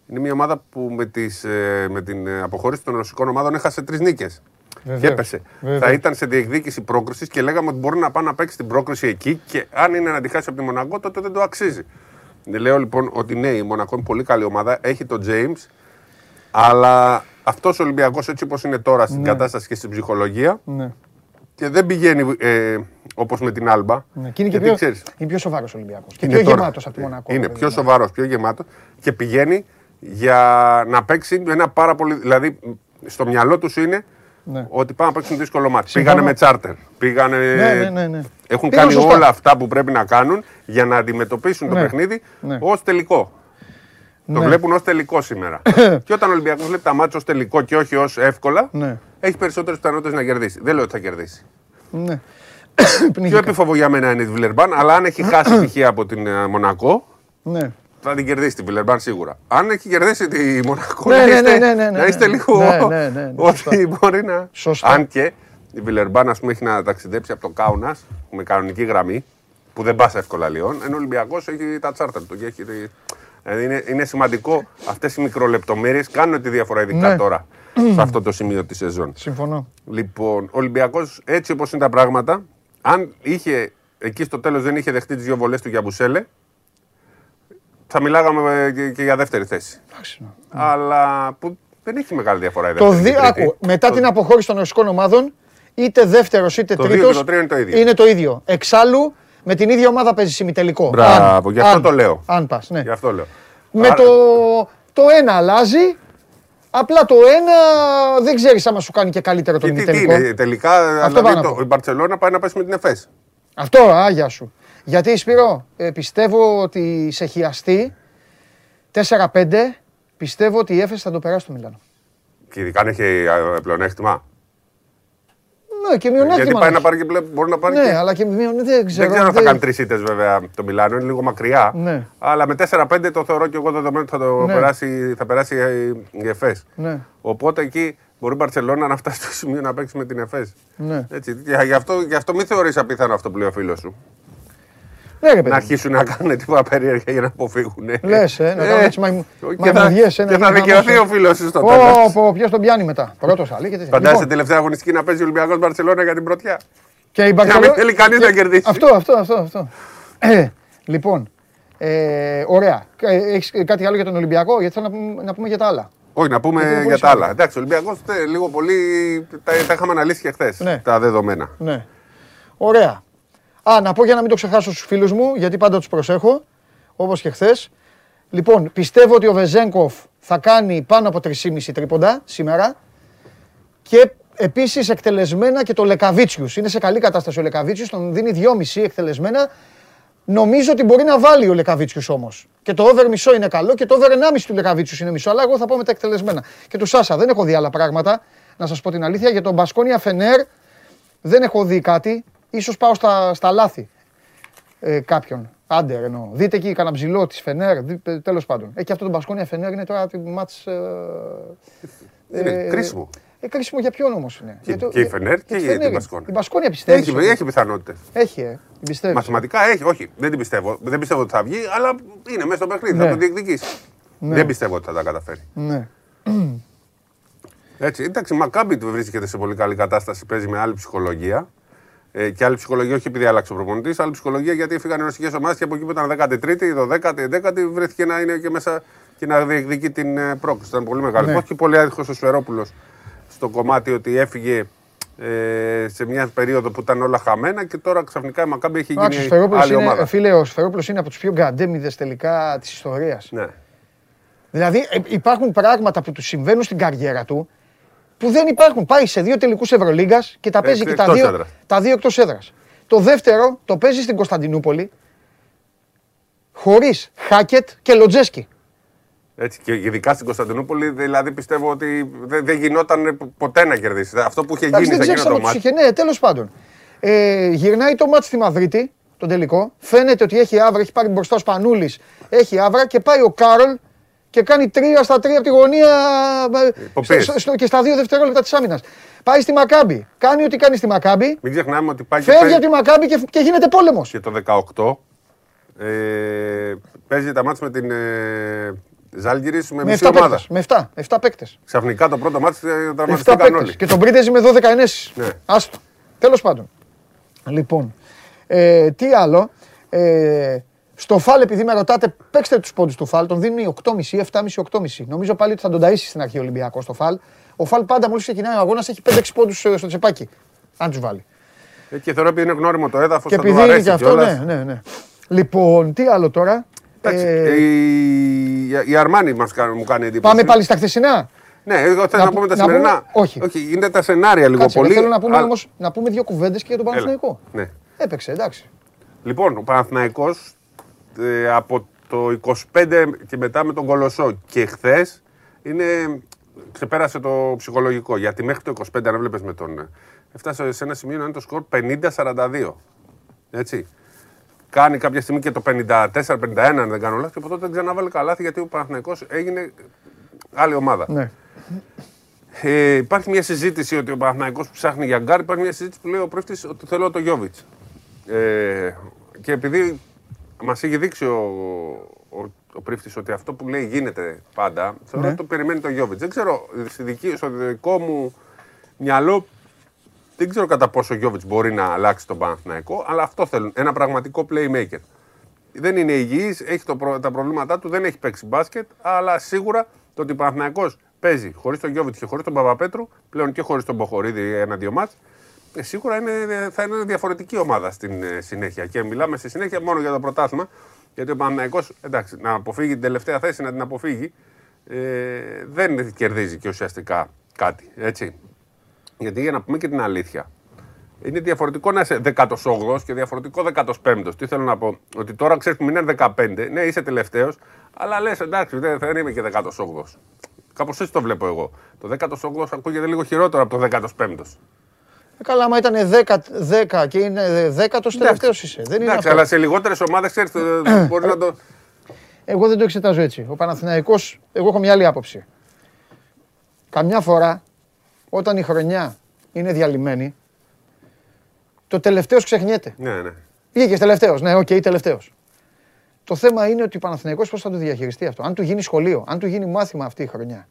είναι μια ομάδα που με, τις, ε, με την ε, αποχώρηση των ρωσικών ομάδων έχασε τρεις νίκες. Και Βεβαίως. έπεσε. Βεβαίως. Θα ήταν σε διεκδίκηση πρόκρισης και λέγαμε ότι μπορεί να πάει να παίξει την πρόκριση εκεί και αν είναι να τη χάσει από τη Μονακό, τότε δεν το αξίζει. Λέω λοιπόν ότι ναι, η Μονακό είναι πολύ καλή ομάδα, έχει τον James, αλλά αυτός ο Ολυμπιακός έτσι όπως είναι τώρα στην κατάσταση και στην ψυχολογία Ναι. Και δεν πηγαίνει ε, όπως με την Άλμπα. ναι. Και είναι και γιατί πιο, ξέρεις, είναι πιο σοβαρός Ολυμπιακός. Και είναι πιο τώρα. γεμάτος από τη Μονακό. Είναι ρε πιο παιδί μου. σοβαρός, πιο γεμάτος και πηγαίνει για να παίξει ένα πάρα πολύ. Δηλαδή, στο μυαλό τους είναι Ναι. ότι πάνε να παίξουν δύσκολο μάτι. Συμφωνώ. Πήγανε με τσάρτερ. Πήγανε... Ναι, ναι, ναι, ναι. Έχουν Πήγαν κάνει σωστά. όλα αυτά που πρέπει να κάνουν για να αντιμετωπίσουν το Ναι. παιχνίδι Ναι. ως τελικό. Το Ναι. βλέπουν ως τελικό σήμερα. *coughs* και όταν ο Ολυμπιακός βλέπει τα μάτια ως τελικό και όχι ως εύκολα, Ναι. έχει περισσότερες πιθανότητες να κερδίσει. Δεν λέω ότι θα κερδίσει. Ναι. *coughs* Πιο Πνίγηκα. επιφοβό για μένα είναι η Βιλερμπάν, αλλά αν έχει χάσει *coughs* στοιχεία από την ε, Μονακό, Ναι. θα την κερδίσει τη Βιλερμπάν σίγουρα. Αν έχει κερδίσει τη Μονακό, Ναι, να, ναι, είστε, ναι, ναι, ναι, να είστε ναι. λίγο. Ναι, ναι, ναι, ναι, ότι σωστά. μπορεί να. Σωστά. Αν και η Βιλερμπάν, ας πούμε, έχει να ταξιδέψει από το Κάουνας με κανονική γραμμή, που δεν πας εύκολα Λιόν, ενώ ο Ολυμπιακός έχει τα τσάρτερ του. Και έχει... Δηλαδή είναι, είναι σημαντικό αυτές οι μικρολεπτομέρειες κάνουν τη διαφορά, ειδικά Ναι. τώρα, σε αυτό το σημείο της σεζόν. Συμφωνώ. Λοιπόν, ο Ολυμπιακός έτσι όπως είναι τα πράγματα, αν είχε εκεί στο τέλος δεν είχε δεχτεί τις δύο βολές του για Μπουσέλε, θα μιλάγαμε ε, και, και για δεύτερη θέση. Εντάξει. Αλλά που δεν έχει μεγάλη διαφορά η Το δεύτερη. δι... και η τρίτη. Άκου, μετά την αποχώρηση των ρωσικών ομάδων, είτε δεύτερος είτε Το δύο τρίτο. και το τρία είναι το ίδιο. Είναι το ίδιο. Εξάλλου, με την ίδια ομάδα παίζεις ημιτελικό. Μπράβο, Αν- γι' αυτό αν- το λέω. Αν πας, ναι. Γι' αυτό λέω. Με Άρα- το, το ένα αλλάζει. Απλά το ένα δεν ξέρεις άμα σου κάνει και καλύτερο το Και τι, τι ημιτελικό. είναι, τελικά Αυτό δηλαδή, πάω να το, πω. η Μπαρσελόνα πάει να πέσει με την ΕΦΕΣ. Αυτό, άγια σου. Γιατί, Σπύρο, ε, πιστεύω ότι σε χιαστεί 4-5, πιστεύω ότι η Έφεση θα το περάσει το Μιλάνο. Και ειδικά αν έχει ε, πλεονέκτημα. Ναι, και μειονέκτημα. Γιατί πάει έχει. να πάρει και πλε... μπορεί να πάρει Ναι, και αλλά και μειονέκτημα δεν ξέρω. Δεν ξέρω αν θα δεν- κάνει τρεις ήττες βέβαια το Μιλάνο, είναι λίγο μακριά. Ναι. Αλλά με 4-5 το θεωρώ και εγώ δεδομένο ότι θα, το Ναι. περάσει, θα περάσει η ΕΦΕΣ. Ναι. Οπότε εκεί μπορεί η Μπαρσελόνα να φτάσει στο σημείο να παίξει με την ΕΦΕΣ. Ναι. Έτσι, και γι' αυτό, γι αυτό μην θεωρείς απίθανο αυτό που λέει ο φίλος σου. Ναι, ρε, παιδί να μου. αρχίσουν να κάνουν τίποτα περίεργα για να αποφύγουν. Λες, ε, να κάνουν έτσι μαϊμου- και θα, μαϊμουδιές, ένα και θα γίγαντα δικαιωθεί μας, ο φίλος σου στο Ω, τέλος. πω, ποιος τον πιάνει μετά; Πρώτος άλλη και τέτοια. Φαντάζεσαι Λοιπόν, τελευταία αγωνιστική να παίζει ο Ολυμπιακός Μπαρσελόνα για την πρωτιά; Και η Να μην Μπαρσελόνα- θέλει κανείς και- να κερδίσει. Αυτό, αυτό, αυτό. αυτό. Ε, λοιπόν, ε, ωραία. Έχεις κάτι άλλο για τον Ολυμπιακό, γιατί θέλω να πούμε, να πούμε για τα άλλα. Όχι, να πούμε Γιατί είναι για πολύ τα άλλα. σημαντικό. Εντάξει, ο Ολυμπιακός λίγο πολύ τα, τα είχαμε αναλύσει και χθες Ναι. τα δεδομένα. Ναι. Ωραία. Α, να πω για να μην το ξεχάσω στους φίλους μου, γιατί πάντα τους προσέχω, όπως και χθες. Λοιπόν, πιστεύω ότι ο Βεζέγκοφ θα κάνει πάνω από 3,5 τρίποντα σήμερα και επίσης εκτελεσμένα και το Λεκαβίτσιους. Είναι σε καλή κατάσταση ο Λεκαβίτσιους, τον δίνει 2,5 εκτελεσμένα. Νομίζω ότι μπορεί να βάλει ο Λεκαβίτσιους όμως. Και το over μισό είναι καλό και το over 1,5 του Λεκαβίτσιους είναι μισό. Αλλά εγώ θα πω με τα εκτελεσμένα. Και του Σάσα δεν έχω δει άλλα πράγματα, να σας πω την αλήθεια. Για τον Μπασκόνια Φενέρ δεν έχω δει κάτι. Ίσως πάω στα, στα λάθη ε, κάποιον. Άντερ εννοώ. Δείτε εκεί κανένα ψηλό της Φενέρ. Δι, ε, τέλος πάντων. Ε, και αυτό το Μπασκόνια Φενέρ είναι τώρα τη μάτς... Ε, Είναι κρίσιμο. Ε, κρίσιμο για ποιον όμως είναι. Και- Για το- και η Φενέρ και τη η- την Φενέρ. Μπασκόνια. Η Μπασκόνια πιστεύει. Έχει, έχει πιθανότητες. Έχει, ε. Την πιστεύεις. Μαθηματικά έχει, όχι, δεν την πιστεύω. Δεν πιστεύω ότι θα βγει, αλλά είναι μέσα στο παιχνίδι, Ναι. θα το διεκδικήσει. Δεν πιστεύω ότι θα τα καταφέρει. Ναι. Έτσι, εντάξει, η Μακάμπι του βρίσκεται σε πολύ καλή κατάσταση, παίζει με άλλη ψυχολογία. Ε, και άλλη ψυχολογία, όχι επειδή άλλαξε ο προπονητής, άλλη ψυχολογία γιατί έφυγαν οι ρωσικέ ομάδες και από εκεί που ήταν 13η, η 12η, η 10η βρέθηκε να είναι και μέσα και να διεκδικεί την ε, πρόκληση. Ήταν πολύ μεγάλο. Ναι. Ναι. Όχι πολύ άδικος ο Σφερόπουλο στο κομμάτι ότι έφυγε ε, σε μια περίοδο που ήταν όλα χαμένα και τώρα ξαφνικά η Μακάμπι έχει Εντάξει, ο γίνει Σφερόπουλος άλλη είναι, ομάδα. ε, φίλε, ο Σφερόπουλος είναι από τους πιο γκαντέμιδες τελικά της ιστορίας. Ναι. Δηλαδή ε, υπάρχουν πράγματα που του συμβαίνουν στην καριέρα του που δεν υπάρχουν. Πάει σε δύο τελικούς Ευρωλίγκας και τα παίζει και τα εκτός δύο, έδρας. τα δύο εκτός έδρας. Το δεύτερο το παίζει στην Κωνσταντινούπολη χωρίς Χάκετ και Λοτζέσκι. Έτσι, και ειδικά στην Κωνσταντινούπολη, δηλαδή πιστεύω ότι δεν, δεν γινόταν ποτέ να κερδίσει. Αυτό που είχε γίνει Εντάξει, δεν σε εκείνο ξέρεις το άμα τους μάτι. είχε. Ναι, τέλος πάντων. Ε, γυρνάει το μάτι στη Μαδρίτη, τον τελικό. Φαίνεται ότι έχει άβρα, έχει πάρει μπροστά ο Σπανούλης, έχει άβρα και πάει ο Κάρολ και κάνει τρία στα τρία από τη γωνία ε, Υποπίεση. στο- στο- και στα δύο δευτερόλεπτα της άμυνας. Πάει στη Μακάμπη. Κάνει ό,τι κάνει στη Μακάμπη. Μην ξεχνάμε ότι πάει και, Φεύγει παίζει- από τη Μακάμπη και, και γίνεται πόλεμος. και το 18. Ε, παίζει τα μάτια με την ε, Ζάλγκυρης με, Με μισή 7 ομάδα. παίκτες. Με 7, 7 παίκτες. Ξαφνικά το πρώτο μάτι ε, τα 7 μαθητήκαν παίκτες. όλοι. Και τον Πρίτεζι με 12 ενέσεις. Ναι. Άστο. Τέλος πάντων. Λοιπόν, ε, τι άλλο. Ε, στο φάλ, επειδή με ρωτάτε, παίξτε τους πόντους του φάλ. Τον δίνει 8,5, 7,5, 8,5. Νομίζω πάλι ότι θα τον ταΐσει στην αρχή ο Ολυμπιακός στο φάλ. Ο φάλ πάντα μόλις ξεκινάει ο αγώνας έχει 5-6 πόντους στο τσεπάκι. Αν τους βάλει. Ε, και θεωρώ ότι είναι γνώριμο το έδαφος. Και θα του επειδή είναι αρέσει και αυτό, κιόλας. ναι, ναι, ναι. Λοιπόν, τι άλλο τώρα; Εντάξει, Ε, ε, η, η Αρμάνη μας κάνει, μου κάνει εντύπωση. πάμε πάλι στα χθεσινά; Ναι, εγώ θέλω Να να, πού- πούμε τα να πούμε- σημερινά. όχι. όχι. Είναι τα σενάρια λίγο Κάτσε, ρε, πολύ. θέλω να πούμε αλλά- όμως, να πούμε δύο κουβέντες και για τον Έλα. Παναθηναϊκό. Ναι. Έπαιξε, εντάξει. Λοιπόν, ο Παναθηναϊκός ε, από το 25 και μετά με τον Κολοσσό και χθες είναι, ξεπέρασε το ψυχολογικό. Γιατί μέχρι το 25, αν έβλεπες με τον... ε, Έφτασε σε ένα σημείο να είναι το σκορ 50-42. Έτσι. Κάνει κάποια στιγμή και το 54-51, αν δεν κάνω λάθος, και από τότε δεν ξανάβαλε καλάθι γιατί ο Παναθηναϊκός έγινε άλλη ομάδα. Ναι. Ε, υπάρχει μια συζήτηση ότι ο Παναθηναϊκός ψάχνει για γκάρ. Υπάρχει μια συζήτηση που λέει ο Πρίφτης ότι θέλω το Γιόβιτς. Ε, και επειδή μας έχει δείξει ο, ο, ο Πρίφτης ότι αυτό που λέει γίνεται πάντα, θεωρώ Ναι. ότι το περιμένει το Γιόβιτς. Δεν ξέρω, στη δική, στο δικό μου μυαλό δεν ξέρω κατά πόσο ο Γιώβιτ μπορεί να αλλάξει τον Παναθηναϊκό, αλλά αυτό θέλουν. Ένα πραγματικό playmaker. Δεν είναι υγιής, έχει το προ- τα προβλήματά του, δεν έχει παίξει μπάσκετ, αλλά σίγουρα το ότι ο Παναθηναϊκός παίζει χωρίς τον Γιώβιτ και χωρίς τον Παπαπέτρου, πλέον και χωρίς τον Μποχορίδη ένα-δύο μάτς, ε, σίγουρα είναι, θα είναι διαφορετική ομάδα στην ε, συνέχεια. Και μιλάμε στη συνέχεια μόνο για το πρωτάθλημα, γιατί ο Παναθηναϊκός, εντάξει, να αποφύγει την τελευταία θέση, να την αποφύγει, ε, δεν κερδίζει και ουσιαστικά κάτι. Έτσι. Γιατί για να πούμε και την αλήθεια, είναι διαφορετικό να είσαι 18ο και διαφορετικό 15ο. Τι θέλω να πω, ότι τώρα ξέρεις που είναι 15, ναι, είσαι τελευταίος, αλλά λες εντάξει, δεν θα είμαι και 18ο. Κάπως έτσι το βλέπω εγώ. Το 18ο ακούγεται λίγο χειρότερο από το 15ο. Ε, καλά, άμα ήταν 10, 10 και είναι 10ο τελευταίος είσαι. Δεν είναι Εντάξει, αυτό. αλλά σε λιγότερες ομάδες ξέρεις, μπορείς να το. Εγώ δεν το εξετάζω έτσι. Ο Παναθηναϊκός, εγώ έχω μια άλλη άποψη. Καμιά φορά, όταν η χρονιά είναι διαλυμένη, το τελευταίος ξεχνιέται. Ναι, ναι. Βγήκες τελευταίος. Ναι, OK, okay, τελευταίος. Το θέμα είναι ότι ο Παναθηναϊκός πώς θα το διαχειριστεί αυτό; Αν του γίνει σχολείο, αν του γίνει μάθημα αυτή η χρονιά.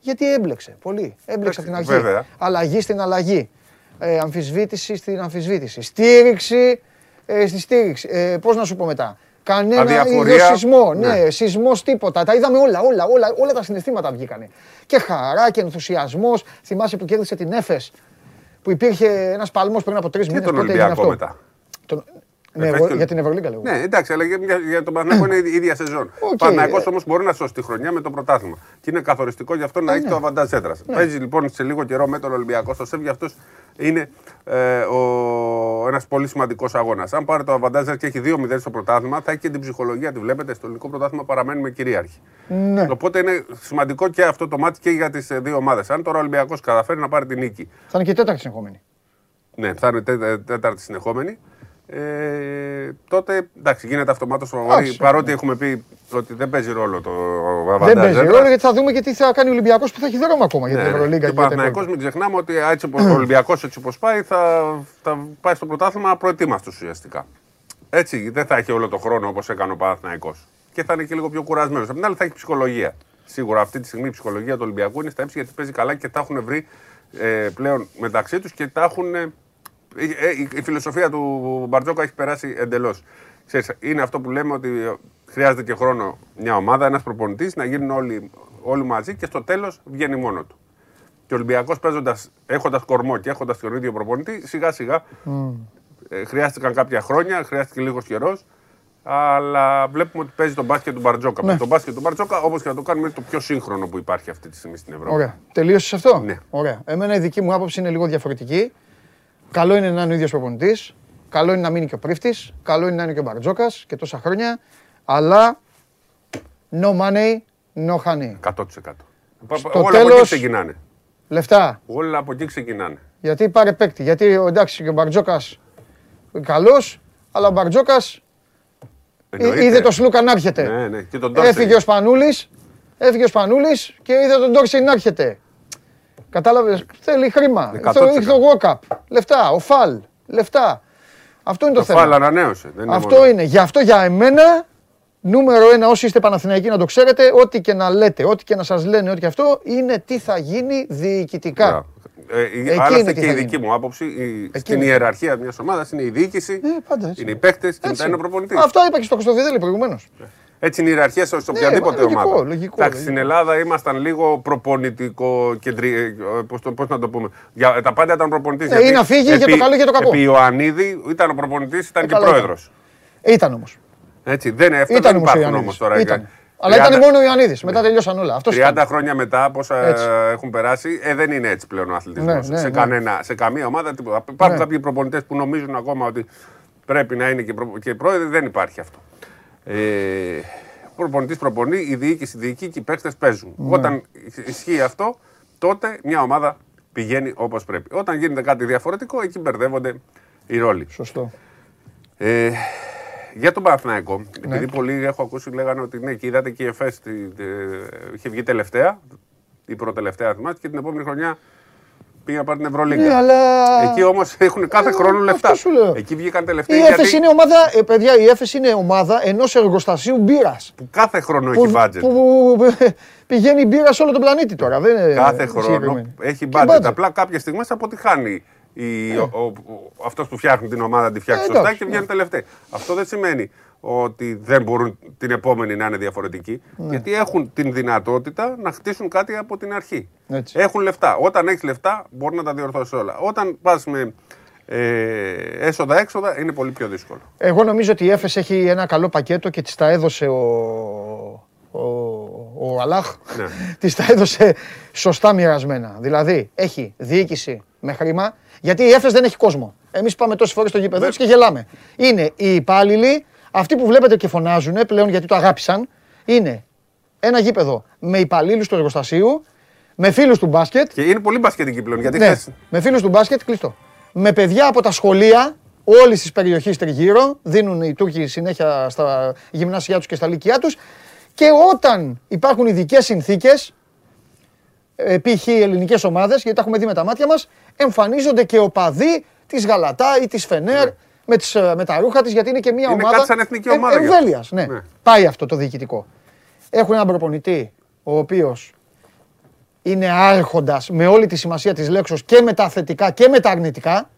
Γιατί έμπλεξε πολύ. Έμπλεξε από την αρχή. Βέβαια. Αλλαγή στην αλλαγή. Ε, αμφισβήτηση στην αμφισβήτηση. Στήριξη ε, στη στήριξη. Ε, Πώς να σου πω μετά. Κανένα Αδιαφορία. είδο σεισμό. Ναι, Ναι. σεισμός τίποτα. Τα είδαμε όλα, όλα, όλα, όλα τα συναισθήματα βγήκανε. Και χαρά και ενθουσιασμός. Θυμάσαι που κέρδισε την Έφες που υπήρχε ένας παλμός πριν από τρεις Και μήνες. τον Ολυμπιακό μετά. Τον... Ναι, Εφές εγώ, και- για την Ευρωλίγκα λέγω. Ναι, εντάξει, αλλά για, για, για τον Παναθηναϊκό είναι η ίδια σεζόν. Οκ, Ο Παναθηναϊκός ε. όμως μπορεί να σώσει τη χρονιά με το πρωτάθλημα. Και είναι καθοριστικό γι' αυτό να Ε, έχει ναι. το αβαντάζ έδρας. Παίζει λοιπόν σε λίγο καιρό με τον Ολυμπιακό στο ΣΕΦ, γι' αυτός είναι ε, ο, ένας πολύ σημαντικός αγώνας. Αν πάρει το αβαντάζ έδρας και έχει 2-0 στο πρωτάθλημα, θα έχει και την ψυχολογία. Τη βλέπετε, στο ελληνικό πρωτάθλημα παραμένουμε κυρίαρχοι. Ναι. Οπότε είναι σημαντικό και αυτό το μάτι και για τις δύο ομάδες. Αν τώρα ο Ολυμπιακός καταφέρει να πάρει την νίκη Θα είναι και η τέταρτη συνεχόμενη. ναι, θα είναι τέ- τέταρτη συνεχόμενη. Ε, τότε εντάξει, γίνεται αυτομάτως φαβορή. Εντάξει. Παρότι έχουμε πει ότι δεν παίζει ρόλο το Δεν αβαντάζ παίζει έδρας. ρόλο γιατί θα δούμε και τι θα κάνει ο Ολυμπιακός που θα έχει δρόμο ακόμα για Ναι, την ναι. Ευρωλίγκα. Και ο Παναθηναϊκός μην ξεχνάμε ότι έτσι όπως ο Ολυμπιακός έτσι όπως πάει θα, θα πάει στο πρωτάθλημα απροετοίμαστο ουσιαστικά. Έτσι δεν θα έχει όλο το χρόνο όπως έκανε ο Παναθηναϊκός. Και θα είναι και λίγο πιο κουρασμένος. Απ' την άλλη θα έχει ψυχολογία. Σίγουρα αυτή τη στιγμή η ψυχολογία του Ολυμπιακού είναι στα ύψη γιατί παίζει καλά και τα έχουν βρει ε, πλέον μεταξύ τους και τα έχουν. Ε, ε, η, η φιλοσοφία του Μπαρτζόκα έχει περάσει εντελώς. Είναι αυτό που λέμε ότι χρειάζεται και χρόνο μια ομάδα, ένας προπονητής να γίνουν όλοι, όλοι μαζί και στο τέλος βγαίνει μόνο του. Και ο Ολυμπιακός παίζοντας, έχοντας κορμό και έχοντας τον ίδιο προπονητή, σιγά σιγά ε, χρειάστηκαν κάποια χρόνια, χρειάστηκε λίγος καιρός. Αλλά βλέπουμε ότι παίζει τον μπάσκετ του Μπαρτζόκα. Ναι. Το μπάσκετ του Μπαρτζόκα, όπως και να το κάνουμε, είναι το πιο σύγχρονο που υπάρχει αυτή τη στιγμή στην Ευρώπη. Ωραία. Τελείωσες αυτό; Ναι. Ωραία. Εμένα η δική μου άποψη είναι λίγο διαφορετική. Καλό είναι να είναι ο ίδιος προπονητής. Καλό είναι να μείνει και ο πρίφτης. Καλό είναι να είναι και ο Μπαρτζόκας και τόσα χρόνια. Αλλά no money, no honey. 100%. Στο Όλα από τέλος- εκεί ξεκινάνε. Λεφτά. Όλα από εκεί ξεκινάνε. Γιατί πάρε παίκτη. Γιατί ο- εντάξει και ο Μπαρτζόκας καλός, αλλά ο Μπαρτζόκας Εννοείται. είδε το Σλούκα να έρχεται. Ναι, ναι. Και τον Ντόρσεϊ. Έφυγε ο Σπανούλης, έφυγε ο Σπανούλης και είδε τον Ντόρσεϊ να έρχεται. Κατάλαβες, θέλει χρήμα. 100%. Ήρθε ο Walkup. Λεφτά. Ο Φαλ. Λεφτά. Αυτό είναι το, Το θέμα. φάλ ανανέωσε. Δεν είναι Αυτό μόνο. είναι. Γι' αυτό για εμένα, νούμερο ένα, όσοι είστε Παναθηναϊκοί να το ξέρετε, ό,τι και να λέτε, ό,τι και να σας λένε, ό,τι και αυτό, είναι τι θα γίνει διοικητικά. Μπράβο. Ε, η- Εκεί άλλωστε είναι τι και θα η δική γίνει. μου άποψη, η- στην είναι. ιεραρχία μιας ομάδας είναι η διοίκηση, Ε, πάντα έτσι. είναι οι παίκτες και Έτσι. μετά είναι ο προπονητής. Αυτό είπα και στο Κωνσταντινίδη προηγουμένως. Έτσι είναι η ιεραρχία σε σε Ναι, οποιαδήποτε λογικό, ομάδα. λογικό, Εντάξει, λογικό. στην Ελλάδα ήμασταν λίγο προπονητικό κεντρι... πώς, το, πώς να το πούμε. Για, τα πάντα ήταν προπονητής. Ε, ή να φύγει για το καλό ή για το κακό. Επί Ιωαννίδη ήταν ο προπονητής, ήταν Ε, και καλά πρόεδρος. Ήταν όμως. Έτσι, δεν, αυτά Ήταν δεν όμως ο υπάρχουν όμως Ιωαννίδη. τώρα. Ήταν. 30 Αλλά ήταν μόνο ο Ιωαννίδης. Μετά τελειώσαν όλα. Αυτός 30 χρόνια μετά, πόσα Έτσι. ε, έχουν περάσει, ε, δεν είναι έτσι πλέον ο αθλητισμός. Ναι, ναι, σε, ναι. κανένα, σε καμία ομάδα τίποτα. Υπάρχουν Ναι. κάποιοι προπονητές που νομίζουν ακόμα ότι πρέπει να είναι και, προ, και πρόεδροι, δεν υπάρχει αυτό. Ε, ο προπονητής προπονεί, η διοίκηση διοικεί και οι παίκτες παίζουν. Ναι. Όταν ισχύει αυτό, τότε μια ομάδα πηγαίνει όπως πρέπει. Όταν γίνεται κάτι διαφορετικό, εκεί μπερδεύονται οι ρόλοι. Σωστό. Ε, για τον Παναθηναϊκό, Ναι. επειδή πολλοί έχω ακούσει λέγανε ότι ναι, και είδατε και η ΕΦΕΣ τη- τε- είχε βγει τελευταία, η προτελευταία θυμάστε, και την επόμενη χρονιά πήγε να πάρει την Ευρωλίγκα. Ναι, αλλά. Εκεί όμως έχουν κάθε Ε, χρόνο αυτό λεφτά. σου λέω. Εκεί βγήκαν Η τελευταίοι Έφεση γιατί είναι ομάδα, ε, παιδιά, η Έφεση είναι ομάδα ενός εργοστασίου μπύρας. που κάθε χρόνο Που, έχει budget. που πηγαίνει η μπύρα σε όλο τον πλανήτη τώρα. Δεν είναι κάθε χρόνο συγκεκριμένη. έχει Και budget. Απλά κάποιες στιγμές αποτυχάνει η, ο, ο, ο- αυτός που φτιάχνει την ομάδα να τη φτιάξει Ε, σωστά εντάξει. και βγαίνει τελευταία. Αυτό δεν σημαίνει ότι δεν μπορούν την επόμενη να είναι διαφορετικοί. Ναι. Γιατί έχουν την δυνατότητα να χτίσουν κάτι από την αρχή. Έτσι. Έχουν λεφτά. Όταν έχεις λεφτά, μπορεί να τα διορθώσεις όλα. Όταν πας με ε, έσοδα-έξοδα, είναι πολύ πιο δύσκολο. Εγώ νομίζω ότι η Έφεση έχει ένα καλό πακέτο και τη τα έδωσε ο, ο, ο Αλάχ. Ναι. *laughs* Τη τα έδωσε σωστά μοιρασμένα. Δηλαδή έχει διοίκηση με χρήμα, γιατί η Έφεση δεν έχει κόσμο. Εμείς πάμε τόσες φορές στο γήπεδο της και γελάμε. Είναι οι υπάλληλοι, αυτοί που βλέπετε και φωνάζουν πλέον γιατί το αγάπησαν, είναι ένα γήπεδο με υπαλλήλους του εργοστασίου, με φίλους του μπάσκετ, Και είναι πολύ μπασκετική πλέον. Γιατί ναι, χθες- με φίλους του μπάσκετ κλειστό. Με παιδιά από τα σχολεία όλης της περιοχής τριγύρω, δίνουν οι Τούρκοι συνέχεια στα γυμνάσια τους και στα λύκειά τους. Και όταν υπάρχουν ειδικές συνθήκες, π.χ. οι ελληνικές ομάδες, γιατί τα έχουμε δει με τα μάτια μας, εμφανίζονται και οπαδοί της Γαλατά ή της Φενέρ με, τις, ε, με τα ρούχα της, γιατί είναι και μια Είναι ομάδα. κάτι σαν εθνική ομάδα γι' αυτό. εμβέλειας, ναι. Ναι. Πάει αυτό το διοικητικό. Έχουν έναν προπονητή ο οποίος είναι άρχοντας με όλη τη σημασία της λέξεω και με τα θετικά και με τα αρνητικά.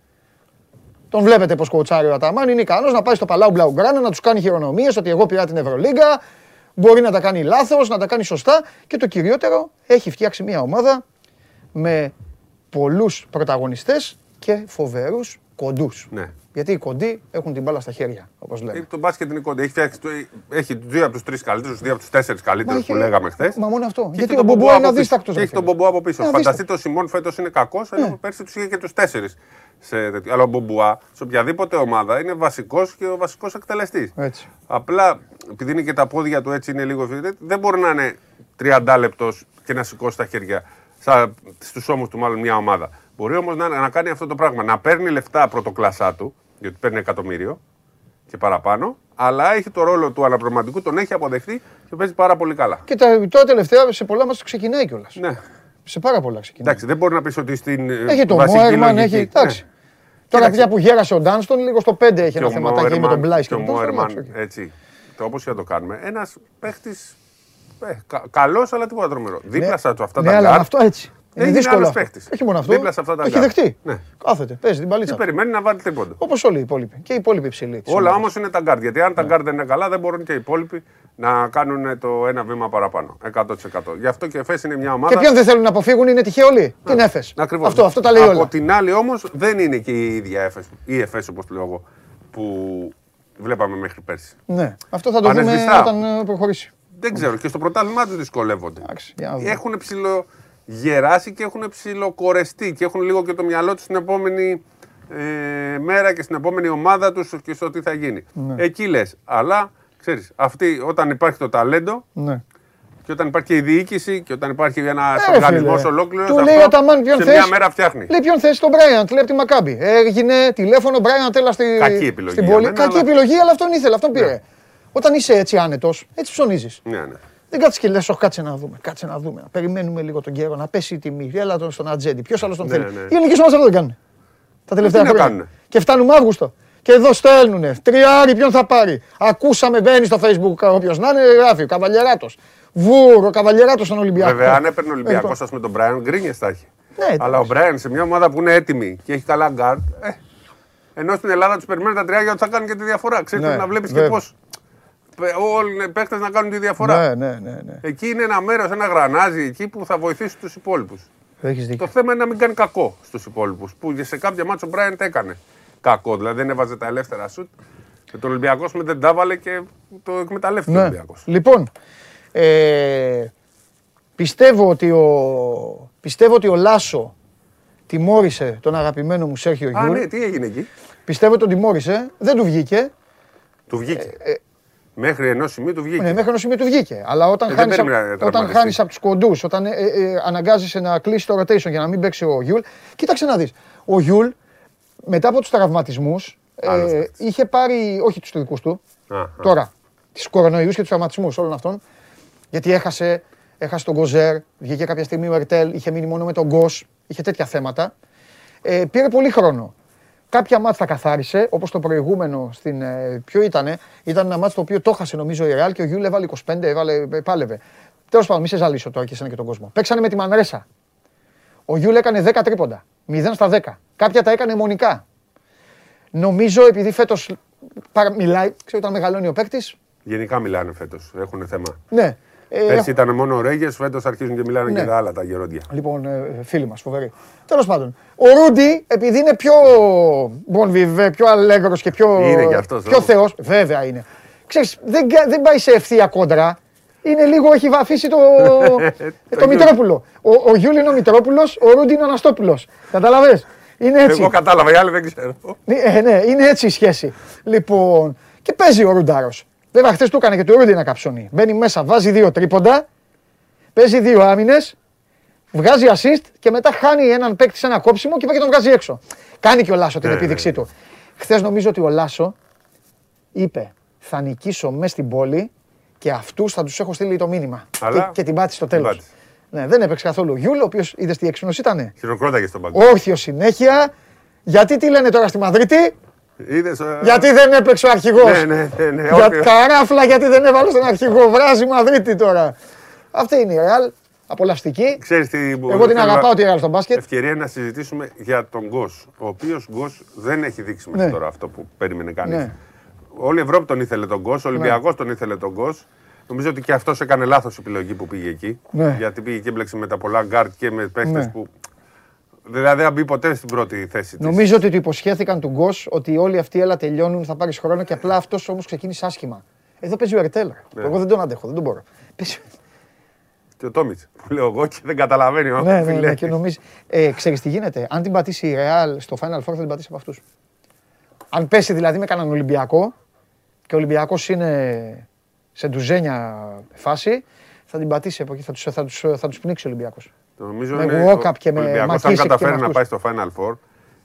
Τον βλέπετε πως κοουτσάρει ο Αταμάν. Είναι ικανός να πάει στο Παλάου Μπλαουγκράνα να τους κάνει χειρονομίες ότι εγώ πήρα την Ευρωλίγκα. Μπορεί να τα κάνει λάθος, να τα κάνει σωστά. Και το κυριότερο, έχει φτιάξει μια ομάδα με πολλούς πρωταγωνιστές και φοβερούς κοντούς. Ναι. Γιατί οι κοντοί έχουν την μπάλα στα χέρια, όπως λέμε. Ε, Το μπάσκετ είναι κοντά. Έχει, φτιάξει, το- έχει δύο από τους τρεις καλύτερους, δύο από τους τέσσερις καλύτερους είχε- που λέγαμε χθες. Μα μόνο αυτό. Γιατί ο Μπομπουά είναι αδίστακτος. Και έχει τον Μπομπουά από πίσω. Φανταστείτε ο Σιμών φέτος είναι κακός, ενώ Ναι. πέρσι τους είχε και τους τέσσερις. Αλλά ο Μπομπουά σε οποιαδήποτε ομάδα είναι βασικός και ο βασικός εκτελεστής. Έτσι. Απλά επειδή είναι και τα πόδια του έτσι είναι λίγο φιδί, δεν μπορεί να είναι 30 λεπτός και να σηκώσει τα χέρια στους ώμους του, μάλλον μια ομάδα. Μπορεί όμως να, να κάνει αυτό το πράγμα. Να παίρνει λεφτά πρωτοκλασσά του, γιατί παίρνει εκατομμύριο και παραπάνω, αλλά έχει το ρόλο του αναπληρωματικού, τον έχει αποδεχτεί και παίζει πάρα πολύ καλά. Και τα, τώρα τελευταία σε πολλά μα ξεκινάει κιόλας. Ναι. Σε πάρα πολλά ξεκινάει. Εντάξει, δεν μπορεί να πεις ότι στην. ε, Έχει τον βασική Μόερμαν, λογική- έχει. Εντάξει. Ναι. Τώρα Κοίταξε. πια που γέρασε ο Ντάνστον, λίγο στο 5 έχει Και ένα ο θεματάκι με τον Μπλάι και ο τον Τόνστον, Μόερμαν, εντάξει, οκ. έτσι. Το όπως και να το κάνουμε. Ένας παίχτης. Ε, κα, Καλός, αλλά τίποτα τρομερό. Δίπλα σε αυτά ναι, τα αλλά γκάρ, αυτό έτσι. Είναι έγινε δύσκολο. άλλος αυτό. παίχτης. Όχι μόνο αυτό. Δίπλα σε αυτά τα το έχει γκάρ. δεχτεί. Ναι. Κάθεται, παίζει την τι παλίτσα. περιμένει να βάλει τρίποντο. Όπως όλοι οι υπόλοιποι. Και οι υπόλοιποι ψηλοί. της Όλα ομάδας. όμως είναι τα γκάρ. Γιατί αν τα γκάρ δεν είναι καλά, δεν μπορούν και οι υπόλοιποι να κάνουν το ένα βήμα παραπάνω. 100%. Γι' αυτό και η ΕΦΕΣ είναι μια Και ομάδα. ποιον δεν θέλουν να αποφύγουν είναι τυχαίοι όλοι. Την έφε. Ακριβώς. Αυτό, αυτό τα λέει Από όλα. την άλλη όμως δεν είναι και η ίδια ΕΦΕΣ, η ΕΦΕΣ όπως το λέω εγώ, που βλέπαμε μέχρι πέρσι. Ναι, αυτό θα το δούμε Ανεσβηστά. όταν ε, προχωρήσει. Δεν ξέρω. Και στο πρωτάθλημά τους δυσκολεύονται. Εντάξει, για να δούμε. Έχουν ψιλογεράσει και έχουν ψιλοκορεστεί και έχουν λίγο και το μυαλό τους στην επόμενη ε, μέρα και στην επόμενη ομάδα τους και στο τι θα γίνει. Ναι. Εκεί λες. Αλλά ξέρεις, όταν υπάρχει το ταλέντο Ναι. και όταν υπάρχει και η διοίκηση και όταν υπάρχει ένα Ε, ρε οργανισμός φίλε. ολόκληρος. Του λέει ο Ταμάν ποιον σε θες; μια μέρα φτιάχνει. Λέει ποιον θες τον Μπράιαντ, λέει από τη Μακάμπη. Έγινε τηλέφωνο Μπράιαντ, έλα στη, Κακή επιλογή στην για πόλη. μένα, Κακή αλλά- επιλογή, αλλά αυτόν ήθελε, αυτόν πήρε. Όταν είσαι έτσι άνετος, έτσι ψωνίζεις. Ναι, ναι. Δεν κάτσε και λες, όχι κάτσε να δούμε. Κάτσε να δούμε. Να περιμένουμε λίγο τον καιρό, να πέσει η τιμή. Έλα τον στον ατζέντη. Ποιος άλλος τον Ναι, θέλει. ναι. Οι ελληνικέ ομάδε αυτό δεν κάνουν. Τα τελευταία τι να χρόνια. κάνουνε. Και φτάνουμε Αύγουστο. Και εδώ στέλνουνε. Τριάρι, ποιον θα πάρει. Ακούσαμε, μπαίνει στο facebook όποιος να είναι, γράφει ο Καβαλιεράτος. Βούρο, ο Καβαλιεράτος στον Ολυμπιακό. Βέβαια, αν έπαιρνε ο Ολυμπιακός, Λοιπόν. α πούμε τον Μπράιν, γκρίνιες θα έχει. Ναι, εντάξει. Αλλά ο Μπράιν σε μια ομάδα που είναι έτοιμη και έχει καλά γκαρντ. Ε, ενώ στην Ελλάδα τους περιμένουν τα τριάρια ότι θα κάνουν και τη διαφορά. Ξέρετε Ναι, να βλέπεις και βέβαια. πώς. Όλοι οι παίχτε να κάνουν τη διαφορά. Ναι, ναι, ναι. ναι. Εκεί είναι ένα μέρος, ένα γρανάζι εκεί που θα βοηθήσει τους υπόλοιπους. Έχεις δίκιο. Το θέμα είναι να μην κάνει κακό στους υπόλοιπους. Που σε κάποια ματς ο ο Μπράιν τα έκανε κακό. Δηλαδή δεν έβαζε τα ελεύθερα σουτ. Και το Ολυμπιακός με δεν τα έβαλε και το εκμεταλλεύτηκε ο Ναι. Ολυμπιακός. Λοιπόν, ε, πιστεύω, ότι ο, πιστεύω ότι ο Λάσο τιμώρησε τον αγαπημένο μου Σέρχιο Α, Γιούλ. ναι, τι έγινε εκεί; Πιστεύω ότι τον τιμώρησε. Δεν του βγήκε. Του βγήκε. Μέχρι ενός σημείου του βγήκε. Ε, Ναι, μέχρι ένα σημείο του βγήκε. Αλλά όταν Ε, δεν χάνεις περίμενα να όταν τραυματιστεί. χάνεις από τους κοντούς, όταν ε, ε, αναγκάζεσαι να κλείσεις το rotation για να μην παίξει ο Γιούλ. Κοίταξε να δεις. Ο Γιούλ μετά από τους τραυματισμούς Άλλος ε, παίκτης. είχε πάρει. Όχι τους δικούς του. Α, α. Τώρα. Του κορονοϊούς και τους τραυματισμούς όλων αυτών. Γιατί έχασε, έχασε τον Κοζέρ, βγήκε κάποια στιγμή ο Ερτέλ, είχε μείνει μόνο με τον Γκος, είχε τέτοια θέματα. Ε, πήρε πολύ χρόνο. Κάποια ματς τα καθάρισε, όπως το προηγούμενο στην. Ε, ποιο ήτανε, ήταν ένα ματς το οποίο το έχασε νομίζω η Ρεάλ και ο Γιούλ έβαλε 25, έβαλε, ε, πάλευε. Τέλος πάντων, μη σε ζαλίσω τώρα και εσένα και τον κόσμο. Παίξανε με τη Μανρέσα. Ο Γιούλ έκανε 10 τρίποντα. 0 στα 10. Κάποια τα έκανε μονικά. Νομίζω επειδή φέτος μιλάει, ξέρω όταν μεγαλώνει ο παίκτης. Γενικά μιλάνε φέτος. Έχουν θέμα. Ναι. Ε, Πέρσι ήταν μόνο ο Ρέγες, φέτος αρχίζουν και μιλάνε Ναι. και τα άλλα τα γερόντια. Λοιπόν, ε, φίλοι μας, φοβεροί. Τέλος πάντων, ο Ρούντι, επειδή είναι πιο bon viveur, πιο αλέγρος και πιο, Είναι κι αυτός, πιο όμως. θεός, βέβαια είναι. Ξέρεις, δεν, κα- δεν πάει σε ευθεία κόντρα. Είναι λίγο, έχει βαφτίσει το, ε, *laughs* το Μητρόπουλο. Ο, ο Γιούλ είναι ο Μητρόπουλος, ο Ρούντι είναι ο Αναστόπουλος. Καταλαβες; Είναι έτσι. Εγώ κατάλαβα, οι άλλοι δεν ξέρω. Ε, ναι, είναι έτσι η σχέση. Λοιπόν, και παίζει ο Ρουντάρο. Βέβαια, χθες του έκανε και το Ρούντι ένα καψόνι. Μπαίνει μέσα, βάζει δύο τρίποντα, παίζει δύο άμυνες, βγάζει assist και μετά χάνει έναν παίκτη σε ένα κόψιμο και πάει και τον βγάζει έξω. Κάνει και ο Λάσο την Ναι, επίδειξή ναι. του. Χθες νομίζω ότι ο Λάσο είπε: Θα νικήσω μέσα στην πόλη και αυτούς θα τους έχω στείλει το μήνυμα. Αλλά Και, και την πάτησε στο την τέλος. πάτησε. Ναι, δεν έπαιξε καθόλου ο Γιούλ, ο οποίος είδες τι έξυπνος ήταν. Χειροκρόταγες στον πάγκο. Όρθιο συνέχεια. Γιατί τι λένε τώρα στη Μαδρίτη, Είδες, ε, Γιατί δεν έπαιξε ο αρχηγός; Ναι, ναι, ναι. ναι, Για όποιο- καράφλα, γιατί δεν έβαλε τον αρχηγό; Βράζει Μαδρίτη τώρα. Αυτή είναι η Ρεάλ. Απολαυστική. Ξέρεις τι Εγώ την θέλω να- αγαπάω τη Ρεάλ στο μπάσκετ. Ευκαιρία να συζητήσουμε για τον Γκος. Ο οποίος Γκος δεν έχει δείξει μέχρι Ναι. τώρα αυτό που περίμενε κανείς. Ναι. Όλη η Ευρώπη τον ήθελε τον Γκος, ο Ολυμπιακός τον ήθελε τον Γκος. Νομίζω ότι και αυτός έκανε λάθος επιλογή που πήγε εκεί. Ναι. Γιατί πήγε και έμπλεξε με τα πολλά γκαρντ και με παίχτες Ναι. που. Δηλαδή δεν θα μπει ποτέ στην πρώτη θέση της. Νομίζω ότι του υποσχέθηκαν του Γκος ότι όλοι αυτοί έλα τελειώνουν, θα πάρεις χρόνο και απλά αυτός όμως ξεκίνησε άσχημα. Εδώ παίζει ο Ερτέλ. Ναι. Εγώ δεν τον αντέχω, δεν τον μπορώ. Παίζει- Και ο Τόμιτς που λέω εγώ και δεν καταλαβαίνει. ο Ναι, ναι, φίλε. ναι, και νομίζει. Ε, ξέρεις τι γίνεται. Αν την πατήσει η Real στο Final Four θα την πατήσει από αυτούς. Αν πέσει δηλαδή με κανέναν Ολυμπιακό και ο Ολυμπιακός είναι σε ντουζένια φάση, θα την πατήσει από εκεί. Θα του θα τους, θα τους πνίξει ο Ολυμπιακός. Το νομίζω Με είναι walk-up ο- και με ο Ολυμπιακός, αν Μακίσικ και καταφέρει με να αυτούς. πάει στο Final Four,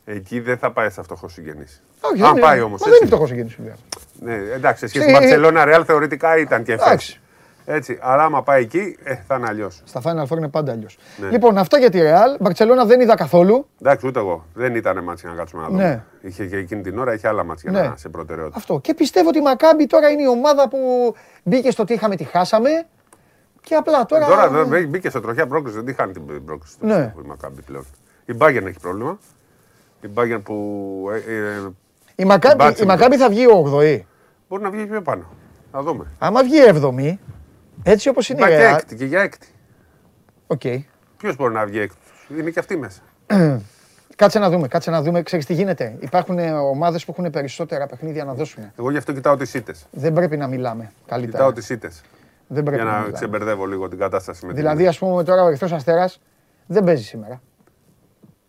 εκεί δεν θα πάει σε φτωχό συγγενής. Όχι, Αν δεν πάει είναι. όμως. Μα δεν είναι φτωχός εκείνη ο Ολυμπιακός. Ναι, εντάξει, σε σχέση Στη- με Μπαρσελόνα Ρεάλ θεωρητικά ήταν και εφές. Εντάξει. Έτσι, αλλά άμα πάει εκεί, ε, θα είναι αλλιώς. Στα Final Four είναι πάντα αλλιώς. Ναι. Λοιπόν, αυτά για τη Real. Μπαρσελόνα δεν είδα καθόλου. Εντάξει, ούτε εγώ. Δεν ήταν μάτς για να κάτσουμε να δούμε. Ναι. Είχε και εκείνη την ώρα είχε άλλα μάτς για Ναι. να σε προτεραιότητα. Αυτό. Και πιστεύω ότι η Μακάμπη τώρα είναι η ομάδα που μπήκε στο τι είχαμε, τι χάσαμε. Και απλά τώρα. Τώρα δεν μπή- μπήκε σε τροχιά πρόκληση, δεν τη χάνει την πρόκληση του Ναι. η Μακάμπη πλέον. Η Μπάγκερ έχει πρόβλημα. Η Μπάγκερ που ε, ε, η Μακάμπη, μπάτσε η με. Μακάμπη θα βγει 8η. μπορεί να βγει πιο πάνω. Να δούμε. Άμα βγει 7η, έτσι όπως είναι η Πάει και Real. έκτη και για έκτη. Οκ. Ποιος μπορεί να βγει έκτη; Είναι και αυτή μέσα. *clears throat* Κάτσε να δούμε, κάτσε να δούμε. Ξέρεις τι γίνεται. Υπάρχουν ομάδες που έχουν περισσότερα παιχνίδια να δώσουν. Εγώ γι' αυτό κοιτάω τις ήττες. Δεν πρέπει να μιλάμε καλύτερα. Κοιτάω τις ήττες. Δεν πρέπει Για να, να μιλάμε. ξεμπερδεύω λίγο την κατάσταση με την Δηλαδή, ας πούμε, τώρα ο Ερυθρό Αστέρας δεν παίζει σήμερα.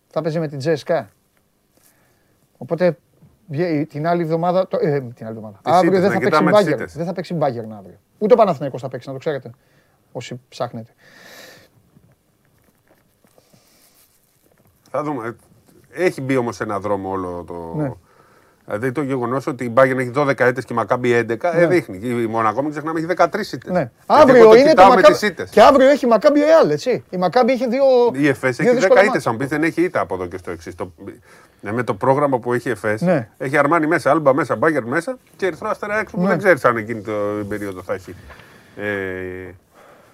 Θα παίζει με την Τζέσκα. Οπότε βγαίνει την άλλη εβδομάδα. Το, ε, την άλλη εβδομάδα. Τις αύριο ήττες, δεν να θα παίξει κοιτάμε τις μπάγκερ. ήττες. Δεν θα παίξει μπάγκερ αύριο. Ούτε ο Παναθηναϊκός θα παίξει, να το ξέρετε. Όσοι ψάχνετε. Θα δούμε. Έχει μπει όμως ένα δρόμο όλο το. Ναι. Δηλαδή το γεγονός ότι η Bayern έχει 12 έτε και η Μακάμπη 11 ε, δείχνει. Η Μονακό, μην ξεχνάμε, έχει 13 ήττες. Ναι. Αύριο είναι το κοιτάω με Μακάμπι. τις ήττες. Και αύριο έχει Μακάμπι Ρεάλ, έτσι. Η Μακάμπι είχε δύο. Η ΕΦΕΣ δύο έχει 10 δύσκολα ήττε. μάτς. Αν πει δεν έχει ήττα από εδώ και στο εξής. Το... ναι, με το πρόγραμμα που έχει η ΕΦΕΣ, Ναι. έχει Αρμάνι μέσα, Άλμπα μέσα, Μπάγκερ μέσα και Ερυθρό Αστέρα έξω που Ναι. δεν ξέρεις αν εκείνη την περίοδο θα έχει ε,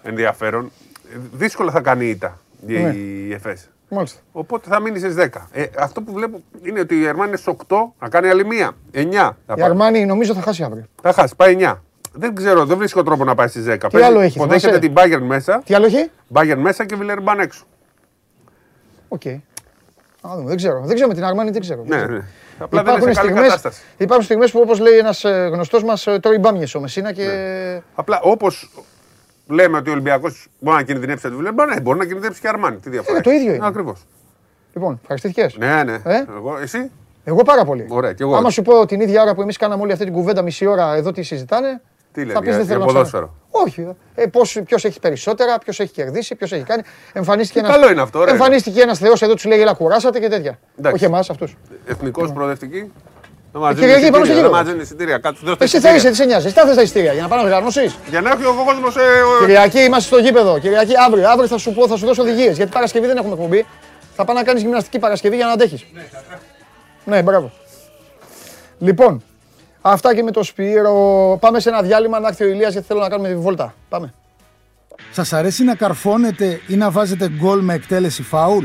ενδιαφέρον. Ε, Δύσκολα θα κάνει ήττα η, Ναι. η ΕΦΕΣ. Μάλιστα. Οπότε θα μείνεις στις 10. Ε, αυτό που βλέπω είναι ότι η Αρμάνι είναι στις 8, να κάνει άλλη μία. 9. Θα, Η πάει. Αρμάνι νομίζω θα χάσει αύριο. θα χάσει, πάει 9. Δεν ξέρω, δεν βρίσκω τρόπο να πάει στις 10. Τι άλλο έχει, Υποδέχεται θυμάσαι; την Bayern μέσα, Τι άλλο έχει; Bayern μέσα και Βιλερμπάν έξω. Οκ. Α, δούμε. Δεν ξέρω. Δεν ξέρω με την Αρμάνι, δεν ξέρω. Δεν Ναι, ξέρω. ναι. Απλά δεν είναι σε καλή στιγμές, κατάσταση. υπάρχουν στιγμές που όπως λέει ένας ε, γνωστός μας ε, τρώει μπάμιες ο Μεσίνα και... Ναι. Απλά όπως λέμε ότι ο Ολυμπιακός μπορεί να κινδυνεύσει τη Βιλερμπάν, ναι, μπορεί να κινδυνεύσει και η Αρμάνι. Τι διαφορά. Ε, το ίδιο είναι. Ακριβώς. Λοιπόν, ευχαριστήθηκες. Ναι, ναι. Ε; Εγώ, εσύ; Εγώ πάρα πολύ. Ωραία, κι εγώ. Άμα σου πω την ίδια ώρα που εμείς κάναμε όλη αυτή την κουβέντα μισή ώρα εδώ τι συζητάνε, Τι λένε, θα πεις για- δεν θέλω για να ποδόσφαιρο. ξανα- Όχι. Ε, πώς, ποιος έχει περισσότερα, ποιος έχει κερδίσει, ποιος έχει κάνει. Εμφανίστηκε Ε, ένας, καλό είναι αυτό, ωραία. εμφανίστηκε ένας θεός εδώ, τους λέει έλα κουράσατε και τέτοια. Εντάξει. Όχι εμάς, αυτούς. Εθνικός προοδευτική. Δεν μας Ναι. Κυριακή, δίνουν πάμε στο εισιτήρια, γήπεδο. δεν μας δίνουν εισιτήρια. Κάτσε, δώστε Εσύ θα εισιτήρια. είσαι, τι σε νοιάζει. Εσύ θα θες τα εισιτήρια για να πάμε να οργανώσεις. Για να έχει ο κόσμος. Κυριακή είμαστε στο γήπεδο. Κυριακή αύριο. Αύριο θα σου πω, θα σου δώσω οδηγίες. Γιατί Παρασκευή δεν έχουμε εκπομπή. Θα πάω να κάνεις γυμναστική Παρασκευή για να αντέχεις. Ναι, μπράβο. Λοιπόν, αυτά και με το Σπύρο. Πάμε σε ένα διάλειμμα να έρθει ο Ηλίας γιατί θέλω να κάνουμε τη βόλτα. Πάμε. Σας αρέσει να καρφώνετε ή να βάζετε γκολ με εκτέλεση φάουλ;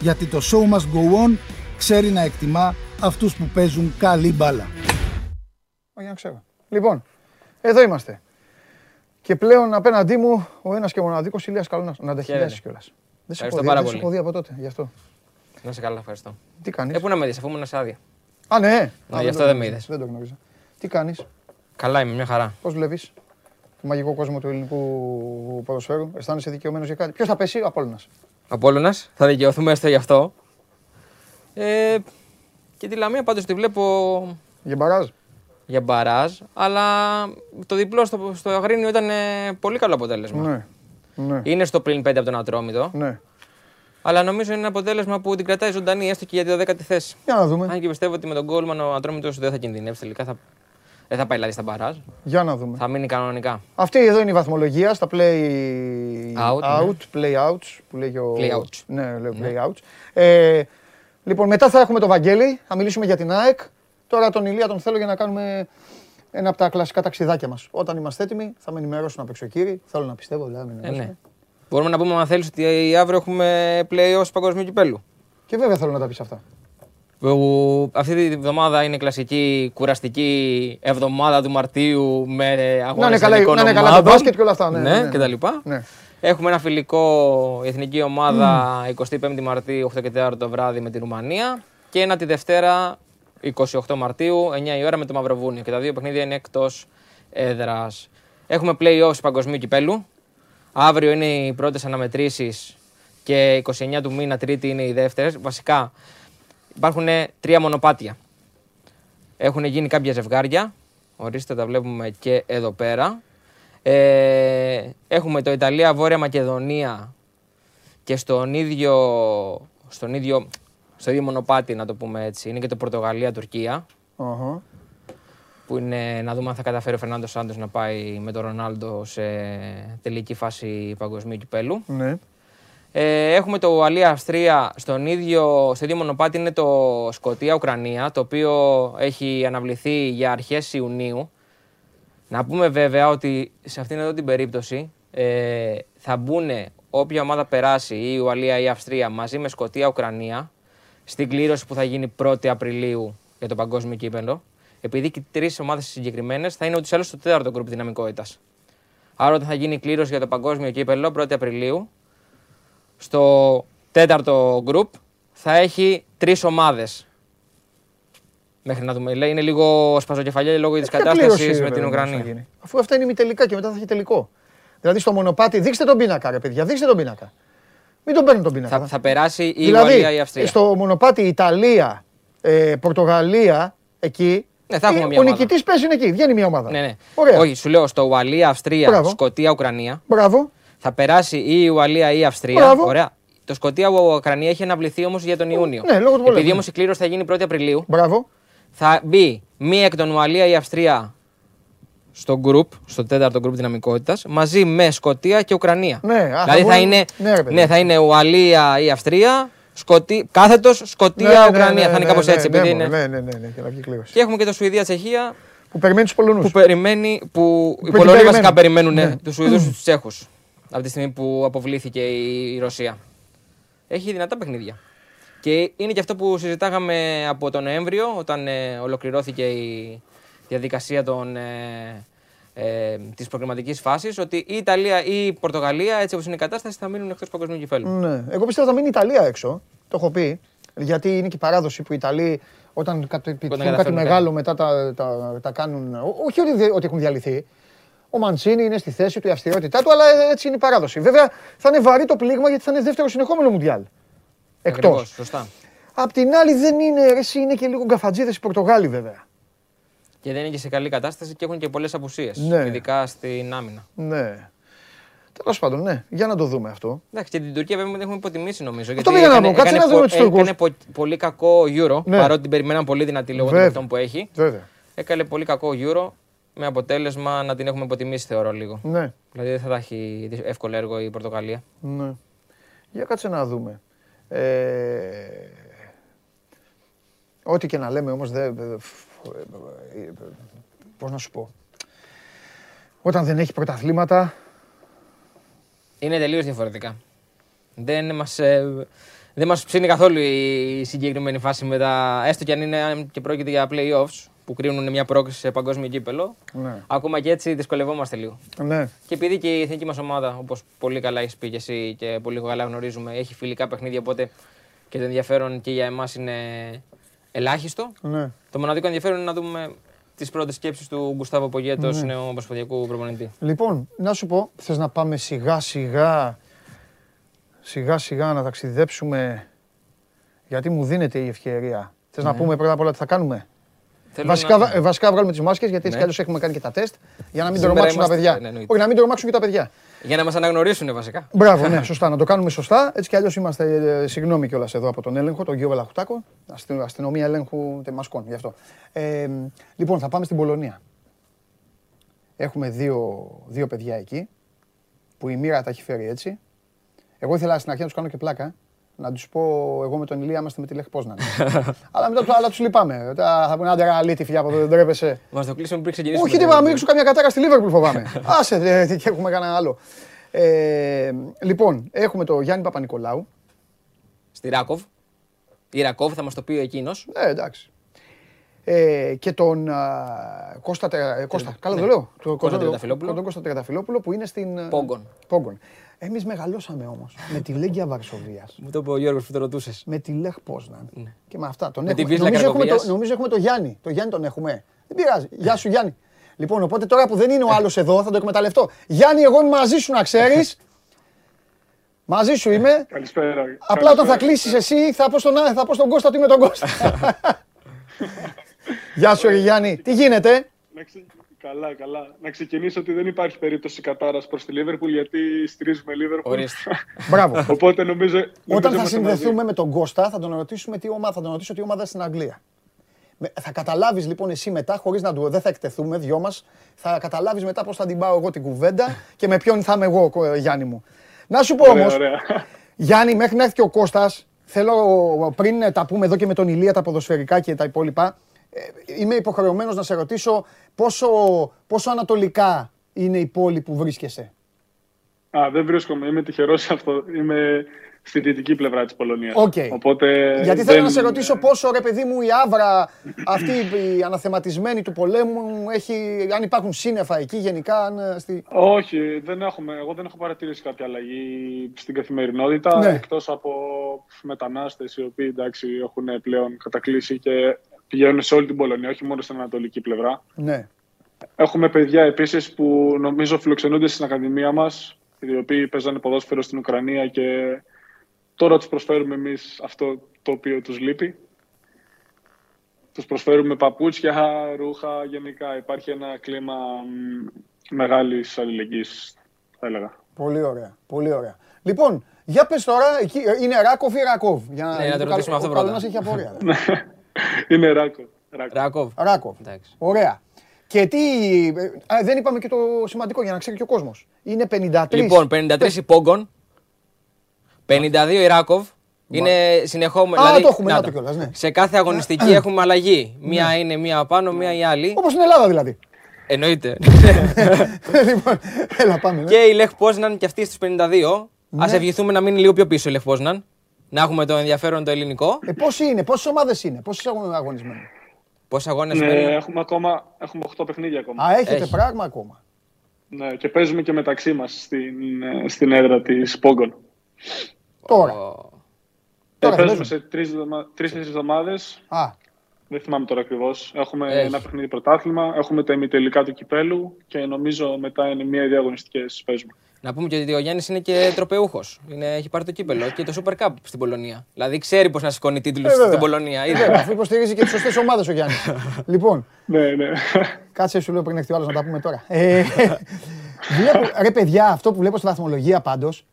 Γιατί το show must go on ξέρει να εκτιμά αυτούς που παίζουν καλή μπάλα. Όχι να ξέρω. Λοιπόν, εδώ είμαστε. Και πλέον απέναντί μου ο ένας και μοναδικός Ηλίας Καλονάς. Να τα χιλιάσει κιόλας. Δεν σε Ευχαριστώ έχω δει, πάρα δεν σε πολύ. έχω δει από τότε γι' αυτό. Να σε καλά, ευχαριστώ. Τι κάνεις; Ε, πού να με δεις, αφού ήμουν σε άδεια. Α, ναι. Α, γι' το αυτό δεν με γνώριζα. είδες. Δεν το γνώριζα. Τι κάνεις; Καλά είμαι, μια χαρά. Πώς βλέπεις; Το μαγικό κόσμο του ελληνικού ποδοσφαίρου, αισθάνεσαι δικαιωμένος για κάτι. Ποιος θα πέσει, ο Απόλλωνας. Απόλλωνας, θα δικαιωθούμε έστω γι' αυτό. Ε, και τη Λαμία πάντως τη βλέπω Για μπαράζ. για μπαράζ. Αλλά το διπλό στο, στο Αγρίνιο ήταν ε, πολύ καλό αποτέλεσμα. Ναι. Ναι. Είναι στο πλήν 5 από τον Ατρόμητο. ναι. Αλλά νομίζω είναι ένα αποτέλεσμα που την κρατάει ζωντανή έστω και για τη 10η θέση. Για να δούμε. Αν και πιστεύω ότι με τον Γκόλμαν ο Ατρόμητος δεν θα κινδυνεύσει τελικά. Θα... Δεν θα πάει δηλαδή στα μπαράζ. Για να δούμε. Θα μείνει κανονικά. Αυτή εδώ είναι η βαθμολογία στα play Out, out play outs που λέγει ο... Play outs. Ναι, λέω play outs. Ε, λοιπόν, μετά θα έχουμε το Βαγγέλη, θα μιλήσουμε για την ΑΕΚ. Τώρα τον Ηλία τον θέλω για να κάνουμε ένα από τα κλασικά ταξιδάκια μας. Όταν είμαστε έτοιμοι θα με ενημερώσουν απ' έξω κύριοι. Θέλω να πιστεύω, δηλαδή. να με Ε, ενημερώσουν. ναι. Μπορούμε να πούμε, αν θέλεις, ότι αύριο έχουμε play-offs παγκοσμίου κυπέλου. Και βέβαια θέλω να τα πεις αυτά. Που αυτή τη βδομάδα είναι κλασική κουραστική εβδομάδα του Μαρτίου με αγώνες Να είναι καλά, εθνικών να είναι καλά το ομάδων. μπάσκετ και όλα αυτά. Ναι, ναι, ναι. και τα λοιπά. Ναι. Έχουμε ένα φιλικό η εθνική ομάδα 25 Μαρτίου 8 και 4 το βράδυ με τη Ρουμανία και ένα τη Δευτέρα 28 Μαρτίου 9 η ώρα με το Μαυροβούνιο και τα δύο παιχνίδια είναι εκτός έδρας. Έχουμε play-offs παγκοσμίου κυπέλου. Αύριο είναι οι πρώτες αναμετρήσεις και 29 του μήνα τρίτη είναι οι δεύτερες. Βασικά υπάρχουν τρία μονοπάτια. Έχουν γίνει κάποια ζευγάρια. Ορίστε, τα βλέπουμε και εδώ πέρα. Ε, έχουμε το Ιταλία-Βόρεια Μακεδονία και στον ίδιο, στον ίδιο, στο ίδιο μονοπάτι, να το πούμε έτσι, είναι και το Πορτογαλία-Τουρκία. Αχα. Που είναι να δούμε αν θα καταφέρει ο Φερνάντος Σάντος να πάει με τον Ρονάλντο σε τελική φάση παγκοσμίου κυπέλου. Ναι. Ε, έχουμε το Ουαλία-Αυστρία στον ίδιο, στο ίδιο μονοπάτι είναι το Σκοτία-Ουκρανία, το οποίο έχει αναβληθεί για αρχές Ιουνίου. Να πούμε βέβαια ότι σε αυτήν εδώ την περίπτωση ε, θα μπουν όποια ομάδα περάσει ή η Ουαλία ή η Αυστρία μαζί με Σκοτία-Ουκρανία στην κλήρωση που θα γίνει 1η Απριλίου για το παγκόσμιο κύπελο. Επειδή και οι τρεις ομάδες συγκεκριμένες θα είναι ούτως ή άλλως στο τέταρτο γκρουπ δυναμικότητας. Άρα όταν θα γίνει η κλήρωση για το παγκόσμιο κύπελο 1η Απριλίου, στο τέταρτο γκρουπ θα έχει τρεις ομάδες. Μέχρι να δούμε. Λέει, Είναι λίγο σπαζοκεφαλιά λόγω της Ποια κλήρωση, κατάσταση με βέβαια, την όμως, θα Ουκρανία. γίνει. Αφού αυτά είναι ημιτελικά και μετά θα έχει τελικό. Δηλαδή στο μονοπάτι, δείξτε τον πίνακα, ρε παιδιά, δείξτε τον πίνακα. Μην τον παίρνουν τον πίνακα. Θα, θα περάσει η δηλαδή, Ουαλία ή η Αυστρία. στο μονοπάτι Ιταλία, ε, Πορτογαλία, εκεί. Ναι, θα έχουμε ε, μια ο ομάδα. νικητής παίζει εκεί, βγαίνει μια ομάδα. Ναι, ναι. Ωραία. Όχι, σου λέω στο Ουαλία, Αυστρία, Μπράβο. Σκοτία, Ουκρανία. Μπράβο. Θα περάσει ή η Ουαλία ή η Αυστρία. Μπράβο. Ωραία. Το Σκοτία Ουκρανία έχει αναβληθεί όμως για τον Ιούνιο. ναι, λόγω του πολέμου, Επειδή ναι. όμως η κλήρωση θα γίνει 1η Απριλίου, Μπράβο. θα μπει μία εκ των Ουαλία ή η Αυστρία στο group, στο τέταρτο group δυναμικότητας, μαζί με Σκοτία και Ουκρανία. Ναι, α, θα δηλαδή θα, μπορούν- είναι, ναι, ρε παιδί. ναι, θα είναι Ουαλία ή Αυστρία, Σκοτή, κάθετος Σκοτία Ναι, ναι, Ουκρανία. ναι, θα είναι ναι, κάπως ναι, έτσι. ναι, επειδή ναι, είναι... ναι, ναι, ναι, ναι, για να βγει κλήρωση. Και έχουμε και το Σουηδία-Τσεχία Που περιμένει τους Πολωνούς. που περιμένει, που οι την Πολωνοί περιμένουν. βασικά περιμένουν Ναι. ναι. τους Σουηδούς και τους Τσέχους. Από τη στιγμή που αποβλήθηκε η η Ρωσία. Έχει δυνατά παιχνίδια. Και είναι και αυτό που συζητάγαμε από τον Νοέμβριο, όταν ε, ολοκληρώθηκε η διαδικασία των, ε, ε, της προγραμματικής φάσης, ότι η Ιταλία ή η Πορτογαλία, έτσι όπως είναι η κατάσταση, θα μείνουν εκτός παγκοσμίου κυπέλου. Ναι. Εγώ πιστεύω θα μείνει η Ιταλία έξω. Το έχω πει. Γιατί είναι και η παράδοση που οι Ιταλοί όταν κατ- επιτυχούν κάτι καταφέρουν μεγάλο μετά τα, τα, τα κάνουν. ό- Όχι ότι, δι- ότι έχουν διαλυθεί. Ο Μαντσίνη είναι στη θέση του, η αυστηρότητά του, αλλά έτσι είναι η παράδοση. Βέβαια θα είναι βαρύ το πλήγμα γιατί θα είναι δεύτερο συνεχόμενο Μουντιάλ. Εκτός. Ακριβώς, σωστά. Απ' την άλλη δεν είναι, ρε, εσύ είναι και λίγο γκαφατζίδες οι Πορτογάλοι βέβαια. Και δεν είναι και σε καλή κατάσταση και έχουν και πολλές απουσίες, Ναι. ειδικά στην άμυνα. Ναι. Τέλος πάντων, ναι, για να το δούμε αυτό. Εντάξει, και την Τουρκία βέβαια την έχουμε υποτιμήσει νομίζω. Αυτό πήγα να πω. Κάτσε να δούμε πο- τους Τούρκους. Έκανε πο- πολύ κακό Euro, Ναι. παρότι την περιμέναν πολύ δυνατή λόγω των Βέβαια. παιχτών που έχει. Βέβαια. Έκανε πολύ κακό Euro με αποτέλεσμα να την έχουμε υποτιμήσει θεωρώ λίγο. Ναι. Δηλαδή δεν θα τα έχει εύκολο έργο η Πορτογαλία. Ναι. Για κάτσε να δούμε. Ε, ό,τι και να λέμε όμως δεν... ε, Πώς να σου πω. Όταν δεν έχει πρωταθλήματα, Είναι τελείως διαφορετικά. Δεν μας, ε, δεν μας ψήνει καθόλου η συγκεκριμένη φάση με τα. έστω και αν είναι αν και πρόκειται για playoffs που κρίνουν μια πρόκληση σε παγκόσμιο κύπελο. Ναι. Ακόμα και έτσι δυσκολευόμαστε λίγο. ναι. Και επειδή και η εθνική μας ομάδα, όπως πολύ καλά έχεις πει και εσύ και πολύ καλά γνωρίζουμε, έχει φιλικά παιχνίδια, οπότε και το ενδιαφέρον και για εμάς είναι ελάχιστο. ναι. Το μοναδικό ενδιαφέρον είναι να δούμε τις πρώτες σκέψεις του Γκουστάβο Πογέτος, νέου ομοσπονδιακού προπονητή. Λοιπόν, να σου πω, θες να πάμε σιγά σιγά, σιγά σιγά να ταξιδέψουμε, γιατί μου δίνεται η ευκαιρία. Θες να πούμε πρώτα απ' όλα τι θα κάνουμε; Θέλω Βασικά, να- βα- βασικά βγάλουμε τις μάσκες γιατί έτσι Ναι. κι αλλιώς έχουμε κάνει και τα τεστ για να μην Σήμερα τρομάξουν τα είμαστε- παιδιά. ναι, εννοείται. Όχι, να μην τρομάξουν και τα παιδιά. Για να μας αναγνωρίσουν βασικά. Μπράβο, ναι, *laughs* σωστά. Να το κάνουμε σωστά. Έτσι κι αλλιώς είμαστε. ε, Συγγνώμη κιόλας εδώ από τον έλεγχο, τον Γιώργο Λαχουτάκο. Αστυ- Αστυνομία ελέγχου τεμασκών. Γι' αυτό. Ε, λοιπόν, θα πάμε στην Πολωνία. Έχουμε δύο, δύο παιδιά εκεί που η μοίρα τα έχει φέρει έτσι. Εγώ ήθελα στην αρχή να τους κάνω και πλάκα. Να τους πω, εγώ με τον Ηλία είμαστε με τη Λεχ Πόσναν. *laughs* αλλά μετά του τους λυπάμαι. Μετά θα πούνε άντε ρε αλήτη φιλιά από εδώ, δεν τρέπεσαι. Μας το κλείσουμε πριν ξεκινήσουμε. Όχι, τίποτα, να μην ρίξω καμιά κατάρα στη Λίβερπουλ φοβάμαι. *laughs* Άσε, ε, και έχουμε κανένα άλλο. Ε, λοιπόν, έχουμε το Γιάννη Παπα-Νικολάου. Στη Ράκοβ. Η Ρακόβ θα μας το πει εκείνος. Ε, εντάξει. Ε, και τον α, Κώστα, Τε- ε, Κώστα, καλά το λέω. Τον Κώστα Τριανταφυλόπουλο. Τον Κώστα Τριανταφυλόπουλο που είναι στην... ε, Πόγκον. Πόγκον. Εμείς μεγαλώσαμε όμως με τη Λέγκια Βαρσοβίας. Μου το είπε ο Γιώργος που το ρωτούσες. με τη Λεχ Πόσναν. Και με αυτά. Τον Ναι. Με έχουμε. τη Βίσλα νομίζω, έχουμε το, Κρακοβίας. νομίζω έχουμε το Γιάννη. Το Γιάννη τον έχουμε. Δεν πειράζει. Γεια σου Γιάννη. Λοιπόν, οπότε τώρα που δεν είναι ο άλλος εδώ, θα το εκμεταλλευτώ. Γιάννη, εγώ είμαι μαζί σου να ξέρεις. *laughs* μαζί σου είμαι. Καλησπέρα. Απλά όταν θα Καλησπέρα. κλείσεις εσύ, θα πω, στον, θα πω στον Κώστα ότι είμαι τον Κώστα. *laughs* Γεια σου, ρε Γιάννη. Τι γίνεται; Να ξε- Καλά, καλά. Να ξεκινήσω ότι δεν υπάρχει περίπτωση κατάρα προς τη Λίβερπουλ γιατί στηρίζουμε Λίβερπουλ. Ορίστε. *laughs* Μπράβο. Οπότε νομίζω. νομίζω Όταν θα είμαστε συνδεθούμε μαζί. με τον Κώστα, θα τον ρωτήσουμε τι ομάδα, θα τον ρωτήσω τι ομάδα στην Αγγλία. Με- Θα καταλάβεις λοιπόν εσύ μετά, χωρίς να του. Δεν θα εκτεθούμε, δυο μας. Θα καταλάβεις μετά πώς θα την πάω εγώ την κουβέντα *laughs* και με ποιον θα είμαι εγώ, κο- Γιάννη μου. Να σου πω όμως, Ωραία, ωραία. Γιάννη, μέχρι να έρθει και ο Κώστας, θέλω πριν τα πούμε εδώ και με τον Ηλία τα ποδοσφαιρικά και τα υπόλοιπα, ε, είμαι υποχρεωμένος να σε ρωτήσω πόσο, πόσο ανατολικά είναι η πόλη που βρίσκεσαι. Α, δεν βρίσκομαι. Είμαι τυχερός σε αυτό. Είμαι στη δυτική πλευρά της Πολωνίας. Οκ. Οπότε. Γιατί θέλω δεν- να σε ρωτήσω πόσο ρε παιδί μου η αύρα αυτή η αναθεματισμένη του πολέμου έχει, αν υπάρχουν σύννεφα εκεί γενικά. Αν, ε, στη... Όχι, δεν έχουμε, εγώ δεν έχω παρατηρήσει κάποια αλλαγή στην καθημερινότητα Ναι. εκτός από μετανάστες οι οποίοι εντάξει, έχουν πλέον κατακλείσει και πηγαίνουν σε όλη την Πολωνία, όχι μόνο στην ανατολική πλευρά. Ναι. Έχουμε παιδιά επίσης που νομίζω φιλοξενούνται στην Ακαδημία μας, οι οποίοι παίζανε ποδόσφαιρο στην Ουκρανία και τώρα τους προσφέρουμε εμείς αυτό το οποίο τους λείπει. Τους προσφέρουμε παπούτσια, ρούχα, γενικά υπάρχει ένα κλίμα μ, μεγάλης αλληλεγγύης, θα έλεγα. Πολύ ωραία. Πολύ ωραία. Λοιπόν, για πες τώρα, εκεί, ε, είναι Ράκοβ ή Ρακόβ. Για Ναι, να το ο ρωτήσουμε καλ- αυτό ο πρώτα. καλός έχει απορία. Είναι ράκο. ράκο. Ράκοβ. Ράκοβ. Εντάξει. Ωραία. Και τι. ε, Α, δεν είπαμε και το σημαντικό για να ξέρει και ο κόσμος. Είναι 53. Λοιπόν, 53 η Πόγκον. 52 η Ράκοβ. Είναι συνεχόμενο. Α, το έχουμε, να το κιόλας, ναι. Σε κάθε αγωνιστική έχουμε αλλαγή. Μία είναι μία πάνω, μία η άλλη. Όπως στην Ελλάδα δηλαδή. Εννοείται. *laughs* λοιπόν, έλα πάμε. ναι. και η Λεχ Πόσναν και αυτή στου 52. Α ευχηθούμε να μείνει λίγο πιο πίσω η Λεχ Πόσναν. Να έχουμε το ενδιαφέρον το ελληνικό. Ε, πόσοι είναι, πόσες ομάδες είναι, πόσοι έχουν αγωνισμένοι; Πόσοι αγώνες Ναι, μένουν. έχουμε ακόμα έχουμε 8 παιχνίδια ακόμα. Α, έχετε Έχει. πράγμα ακόμα. Ναι, και παίζουμε και μεταξύ μας στην, ε, στην έδρα της Πόγκον. Τώρα. Ο- Ε, Τώρα παίζουμε παίζουμε. σε τρεις, εβδομα- τρεις-τέσσερις εβδομάδες. Α, Δεν θυμάμαι τώρα ακριβώς. Έχουμε Έχει. ένα παιχνίδι πρωτάθλημα, έχουμε τα ημιτελικά του κυπέλου και νομίζω μετά είναι μία ή δύο αγωνιστικές παίζουμε. Να πούμε και ότι ο Γιάννη είναι και τροπεούχος. Έχει πάρει το κύπελο και το Super Cup στην Πολωνία. Δηλαδή ξέρει πώς να σηκώνει τίτλους Ε, βέβαια. στην Πολωνία. Είδε. βέβαια, αφού υποστηρίζει και τις σωστές ομάδες ο Γιάννης. *laughs* λοιπόν, Ναι, ναι. κάτσε σου λέω πριν έρθει ο άλλος να τα πούμε τώρα. Ε, βλέπω, ρε παιδιά, αυτό που βλέπω στη βαθμολογία πάντως.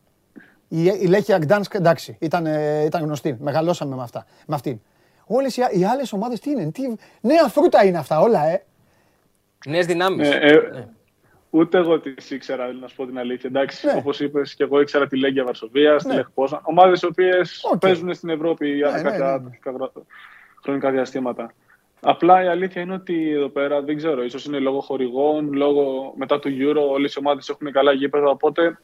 Η, η Λέχια Γκτάνσκ, εντάξει, ήταν, ε, ήταν γνωστή. Μεγαλώσαμε με, αυτά, με αυτήν. Όλες οι, οι άλλες ομάδες τι είναι, τι, νέα φρούτα είναι αυτά όλα, ε. Νέες δυνάμεις. Ε, ε, Ούτε εγώ τι ήξερα, να σου πω την αλήθεια. Εντάξει, Ναι. όπως είπες, και εγώ ήξερα τη Λέγκια Βαρσοβίας, τη Ναι. Λεχ Πόζναν. Ομάδες οι οποίες Οκ. παίζουν στην Ευρώπη για Ναι, ναι, κάποια ναι. κάποια χρονικά διαστήματα. Απλά η αλήθεια είναι ότι εδώ πέρα δεν ξέρω, ίσως είναι λόγω χορηγών, λόγω μετά του Euro, όλες οι ομάδες έχουν καλά γήπεδα. Οπότε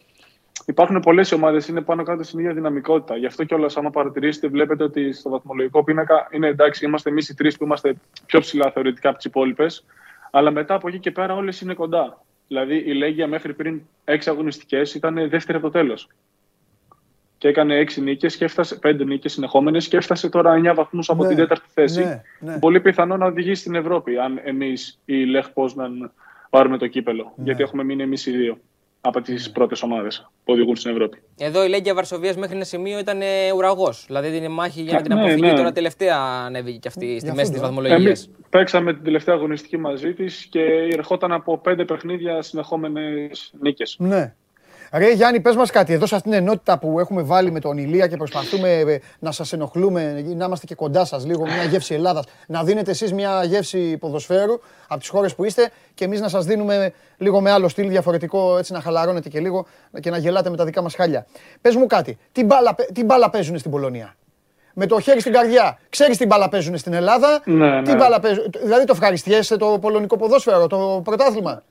υπάρχουν πολλές ομάδες, είναι πάνω κάτω στην ίδια δυναμικότητα. Γι' αυτό κιόλας, άμα παρατηρήσετε, βλέπετε ότι στο βαθμολογικό πίνακα είναι εντάξει, είμαστε εμείς οι τρεις που είμαστε πιο ψηλά θεωρητικά από τις υπόλοιπες. Αλλά μετά από εκεί και πέρα όλες είναι κοντά. Δηλαδή η Λέγκια μέχρι πριν έξι αγωνιστικές ήταν δεύτερη από το τέλος. Και έκανε έξι νίκες και έφτασε πέντε νίκες συνεχόμενες και έφτασε τώρα 9 βαθμούς από Ναι, την τέταρτη θέση. ναι, ναι. Πολύ πιθανό να οδηγήσει στην Ευρώπη, αν εμείς η Λεχ Πόσναν πάρουμε το κύπελο. Ναι. Γιατί έχουμε μείνει εμείς οι δύο. Από τις πρώτες ομάδες που οδηγούν στην Ευρώπη. Εδώ η Λέγκια Βαρσοβίας μέχρι ένα σημείο ήταν ουραγός. Δηλαδή την μάχη για να την Ναι, αποφύγει. ναι. Τώρα τελευταία ανέβηκε και αυτή στη Για μέση της αυτό, βαθμολογίας. Εμείς παίξαμε την τελευταία αγωνιστική μαζί της και ερχόταν από πέντε παιχνίδια συνεχόμενες νίκες. Ναι. Ρε Γιάννη, πες μας κάτι. Εδώ σε αυτήν την ενότητα που έχουμε βάλει με τον Ηλία και προσπαθούμε ε, να σας ενοχλούμε, να είμαστε και κοντά σας λίγο, μια γεύση Ελλάδας, να δίνετε εσείς μια γεύση ποδοσφαίρου από τις χώρες που είστε και εμείς να σας δίνουμε λίγο με άλλο στυλ διαφορετικό, έτσι να χαλαρώνετε και λίγο και να γελάτε με τα δικά μας χάλια. Πες μου κάτι, τι μπάλα, παί- τι μπάλα παίζουν στην Πολωνία; Με το χέρι στην καρδιά. Ξέρεις τι μπάλα παίζουν στην Ελλάδα; Ναι, Τι ναι. μπάλα παίζουν. Δηλαδή το ευχαριστιέσαι το πολωνικό ποδόσφαιρο, το πρωτάθλημα;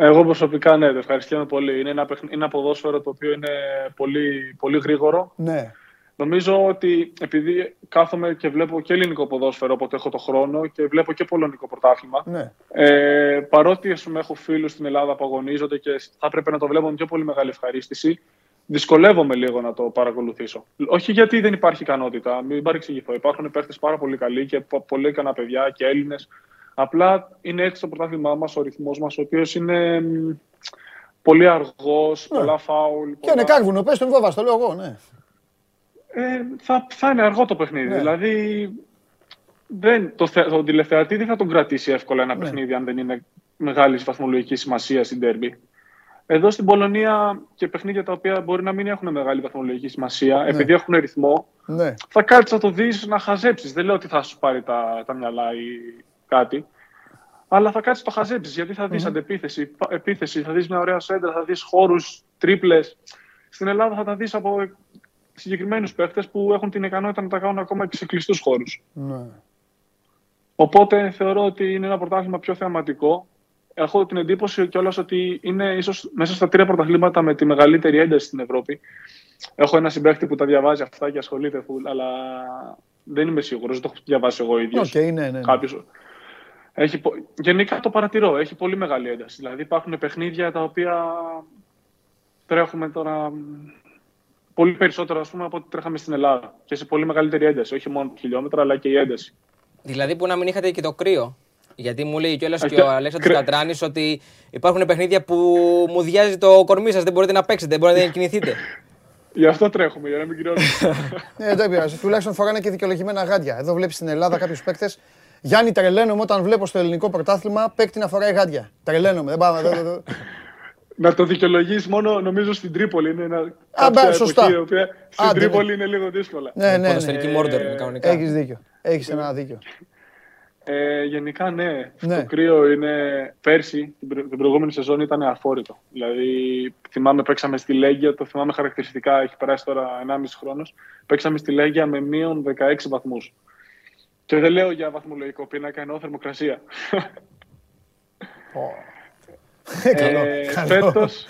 Εγώ προσωπικά ναι, το ευχαριστούμε πολύ. Είναι ένα, παιχν- είναι ένα ποδόσφαιρο το οποίο είναι πολύ, πολύ γρήγορο. Ναι. Νομίζω ότι επειδή κάθομαι και βλέπω και ελληνικό ποδόσφαιρο όποτε έχω το χρόνο και βλέπω και πολωνικό πρωτάθλημα. Ναι. Ε, παρότι ας πούμε, έχω φίλους στην Ελλάδα που αγωνίζονται και θα έπρεπε να το βλέπω με πιο πολύ μεγάλη ευχαρίστηση, δυσκολεύομαι λίγο να το παρακολουθήσω. Όχι γιατί δεν υπάρχει ικανότητα, μην παρεξηγηθώ. Υπάρχουν παίχτε πάρα πολύ καλοί και πο- πολύ ικανά παιδιά και Έλληνες. Απλά είναι έτσι το πρωτάθλημά μας, ο ρυθμός μας, ο οποίος είναι μ, πολύ αργός, πολλά φάουλ. Και πολλά- είναι κάρβουνο, πες τον βόβα, το λέω εγώ, ναι. ε, θα, θα είναι αργό το παιχνίδι. Ναι. Δηλαδή, δεν, το, θε, τον τηλεθεατή δεν θα τον κρατήσει εύκολα Ναι. ένα παιχνίδι αν δεν είναι μεγάλης βαθμολογικής σημασίας στην τέρμπι. Εδώ στην Πολωνία και παιχνίδια τα οποία μπορεί να μην έχουν μεγάλη βαθμολογική σημασία, επειδή έχουν ρυθμό, Ναι. θα κάτσεις να το δεις να χαζέψεις. Δεν λέω ότι θα σου πάρει τα, τα μυαλά ή κάτι. Αλλά θα κάτσεις το χαζέψεις γιατί θα δεις αντεπίθεση, πα- επίθεση, θα δεις μια ωραία σέντρα, θα δεις χώρους, τρίπλες. Στην Ελλάδα θα τα δεις από συγκεκριμένους παίχτες που έχουν την ικανότητα να τα κάνουν ακόμα και σε κλειστού χώρους. ναι. Οπότε θεωρώ ότι είναι ένα πρωτάθλημα πιο θεαματικό. Έχω την εντύπωση κιόλας ότι είναι ίσως μέσα στα τρία πρωταθλήματα με τη μεγαλύτερη ένταση στην Ευρώπη. Έχω ένα συμπαίχτη που τα διαβάζει αυτά και ασχολείται full, αλλά δεν είμαι σίγουρος, δεν το έχω διαβάσει εγώ ίδιος. Οκ, ναι, ναι, ναι. Κάποιος. Έχει, πο- γενικά το παρατηρώ, έχει πολύ μεγάλη ένταση. Δηλαδή υπάρχουν παιχνίδια τα οποία τρέχουμε τώρα μ, πολύ περισσότερο ας πούμε, από ό,τι τρέχαμε στην Ελλάδα. Και σε πολύ μεγαλύτερη ένταση. Όχι μόνο χιλιόμετρα, αλλά και η ένταση. Δηλαδή που να μην είχατε και το κρύο; Γιατί μου λέει κιόλας και και- ο Αλέξανδρος κρυ- Κατράνη ότι υπάρχουν παιχνίδια που μου διάζει το κορμί σας, δεν μπορείτε να παίξετε, δεν μπορείτε να κινηθείτε. Γι' αυτό τρέχουμε, για να μην *laughs* κρυώνουμε. Ε, δεν πειράζει. Τουλάχιστον φοράνε και δικαιολογημένα γάντια. Εδώ βλέπεις στην Ελλάδα κάποιους παίκτες. Γιάννη, τρελαίνομαι όταν βλέπω στο ελληνικό πρωτάθλημα παίκτη να φοράει γάντια. Τρελαίνομαι. Δεν πάμε. δεν- δεν- *laughs* να το δικαιολογήσει μόνο νομίζω στην Τρίπολη. Είναι ένα, Α, κάποια μπα, σωστά. εποχή, η οποία στην Άντε, ναι. Τρίπολη είναι λίγο δύσκολα. Ναι, ναι, ναι. Ποδοσφαιρική Μόρντορ είναι κανονικά. Έχεις δίκιο. Έχεις ένα δίκιο. Ε, γενικά ναι. Ναι. Το κρύο είναι πέρσι, την, προ- την προηγούμενη σεζόν ήταν αφόρητο. Δηλαδή, θυμάμαι, παίξαμε στη Λέγκια, το θυμάμαι χαρακτηριστικά, έχει περάσει τώρα 1,5 χρόνος. Παίξαμε στη Λέγκια με μείον 16 βαθμούς. Και δεν λέω για βαθμολογικό πίνακα, εννοώ θερμοκρασία. Ε, Καλό. Ε, καλό. φέτος,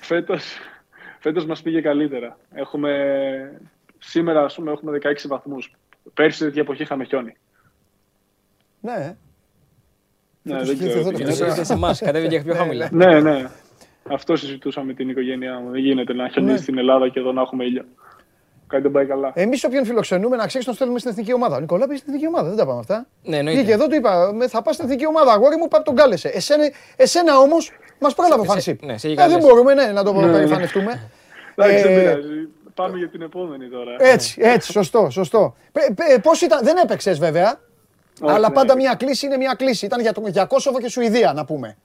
φέτος, φέτος μας πήγε καλύτερα. Έχουμε, σήμερα, ας πούμε, έχουμε 16 βαθμούς. Πέρσι τέτοια εποχή είχαμε χιόνι. Ναι. Ναι, Φέτος δεν είχε ξέρω εδώ τι το γίνεται. Ήρθε σε εμάς, κατέβηκε πιο χαμηλά. Ναι, ναι. Αυτό συζητούσαμε με την οικογένειά μου. Δεν γίνεται να χιονίσει Ναι. στην Ελλάδα και εδώ να έχουμε ήλιο. Κάτι δεν πάει καλά. Εμείς όποιον φιλοξενούμε να ξέρεις τον στέλνουμε στην εθνική ομάδα. Ο Νικολά πήγε στην εθνική ομάδα, δεν τα πάμε αυτά. Ναι, εννοείται. Βγήκε εδώ, του είπα, «Με- θα πας στην εθνική ομάδα. Αγόρι μου, πάει τον κάλεσε. Εσένα, εσένα όμως μας πρόλαβε ο Σε- Φανσίπ. ναι, σε ε, είχε δεν καλέσει. μπορούμε ναι, να το περηφανευτούμε. *laughs* Εντάξει, δεν Ε, πειράζει. Πάμε για την επόμενη τώρα. Έτσι, έτσι, σωστό, σωστό. Πώς ήταν, δεν έπαιξες βέβαια. Όχι, αλλά ναι. πάντα μια κλίση είναι μια κλίση. Ήταν για, το- για Κόσοβο και Σουηδία, να πούμε.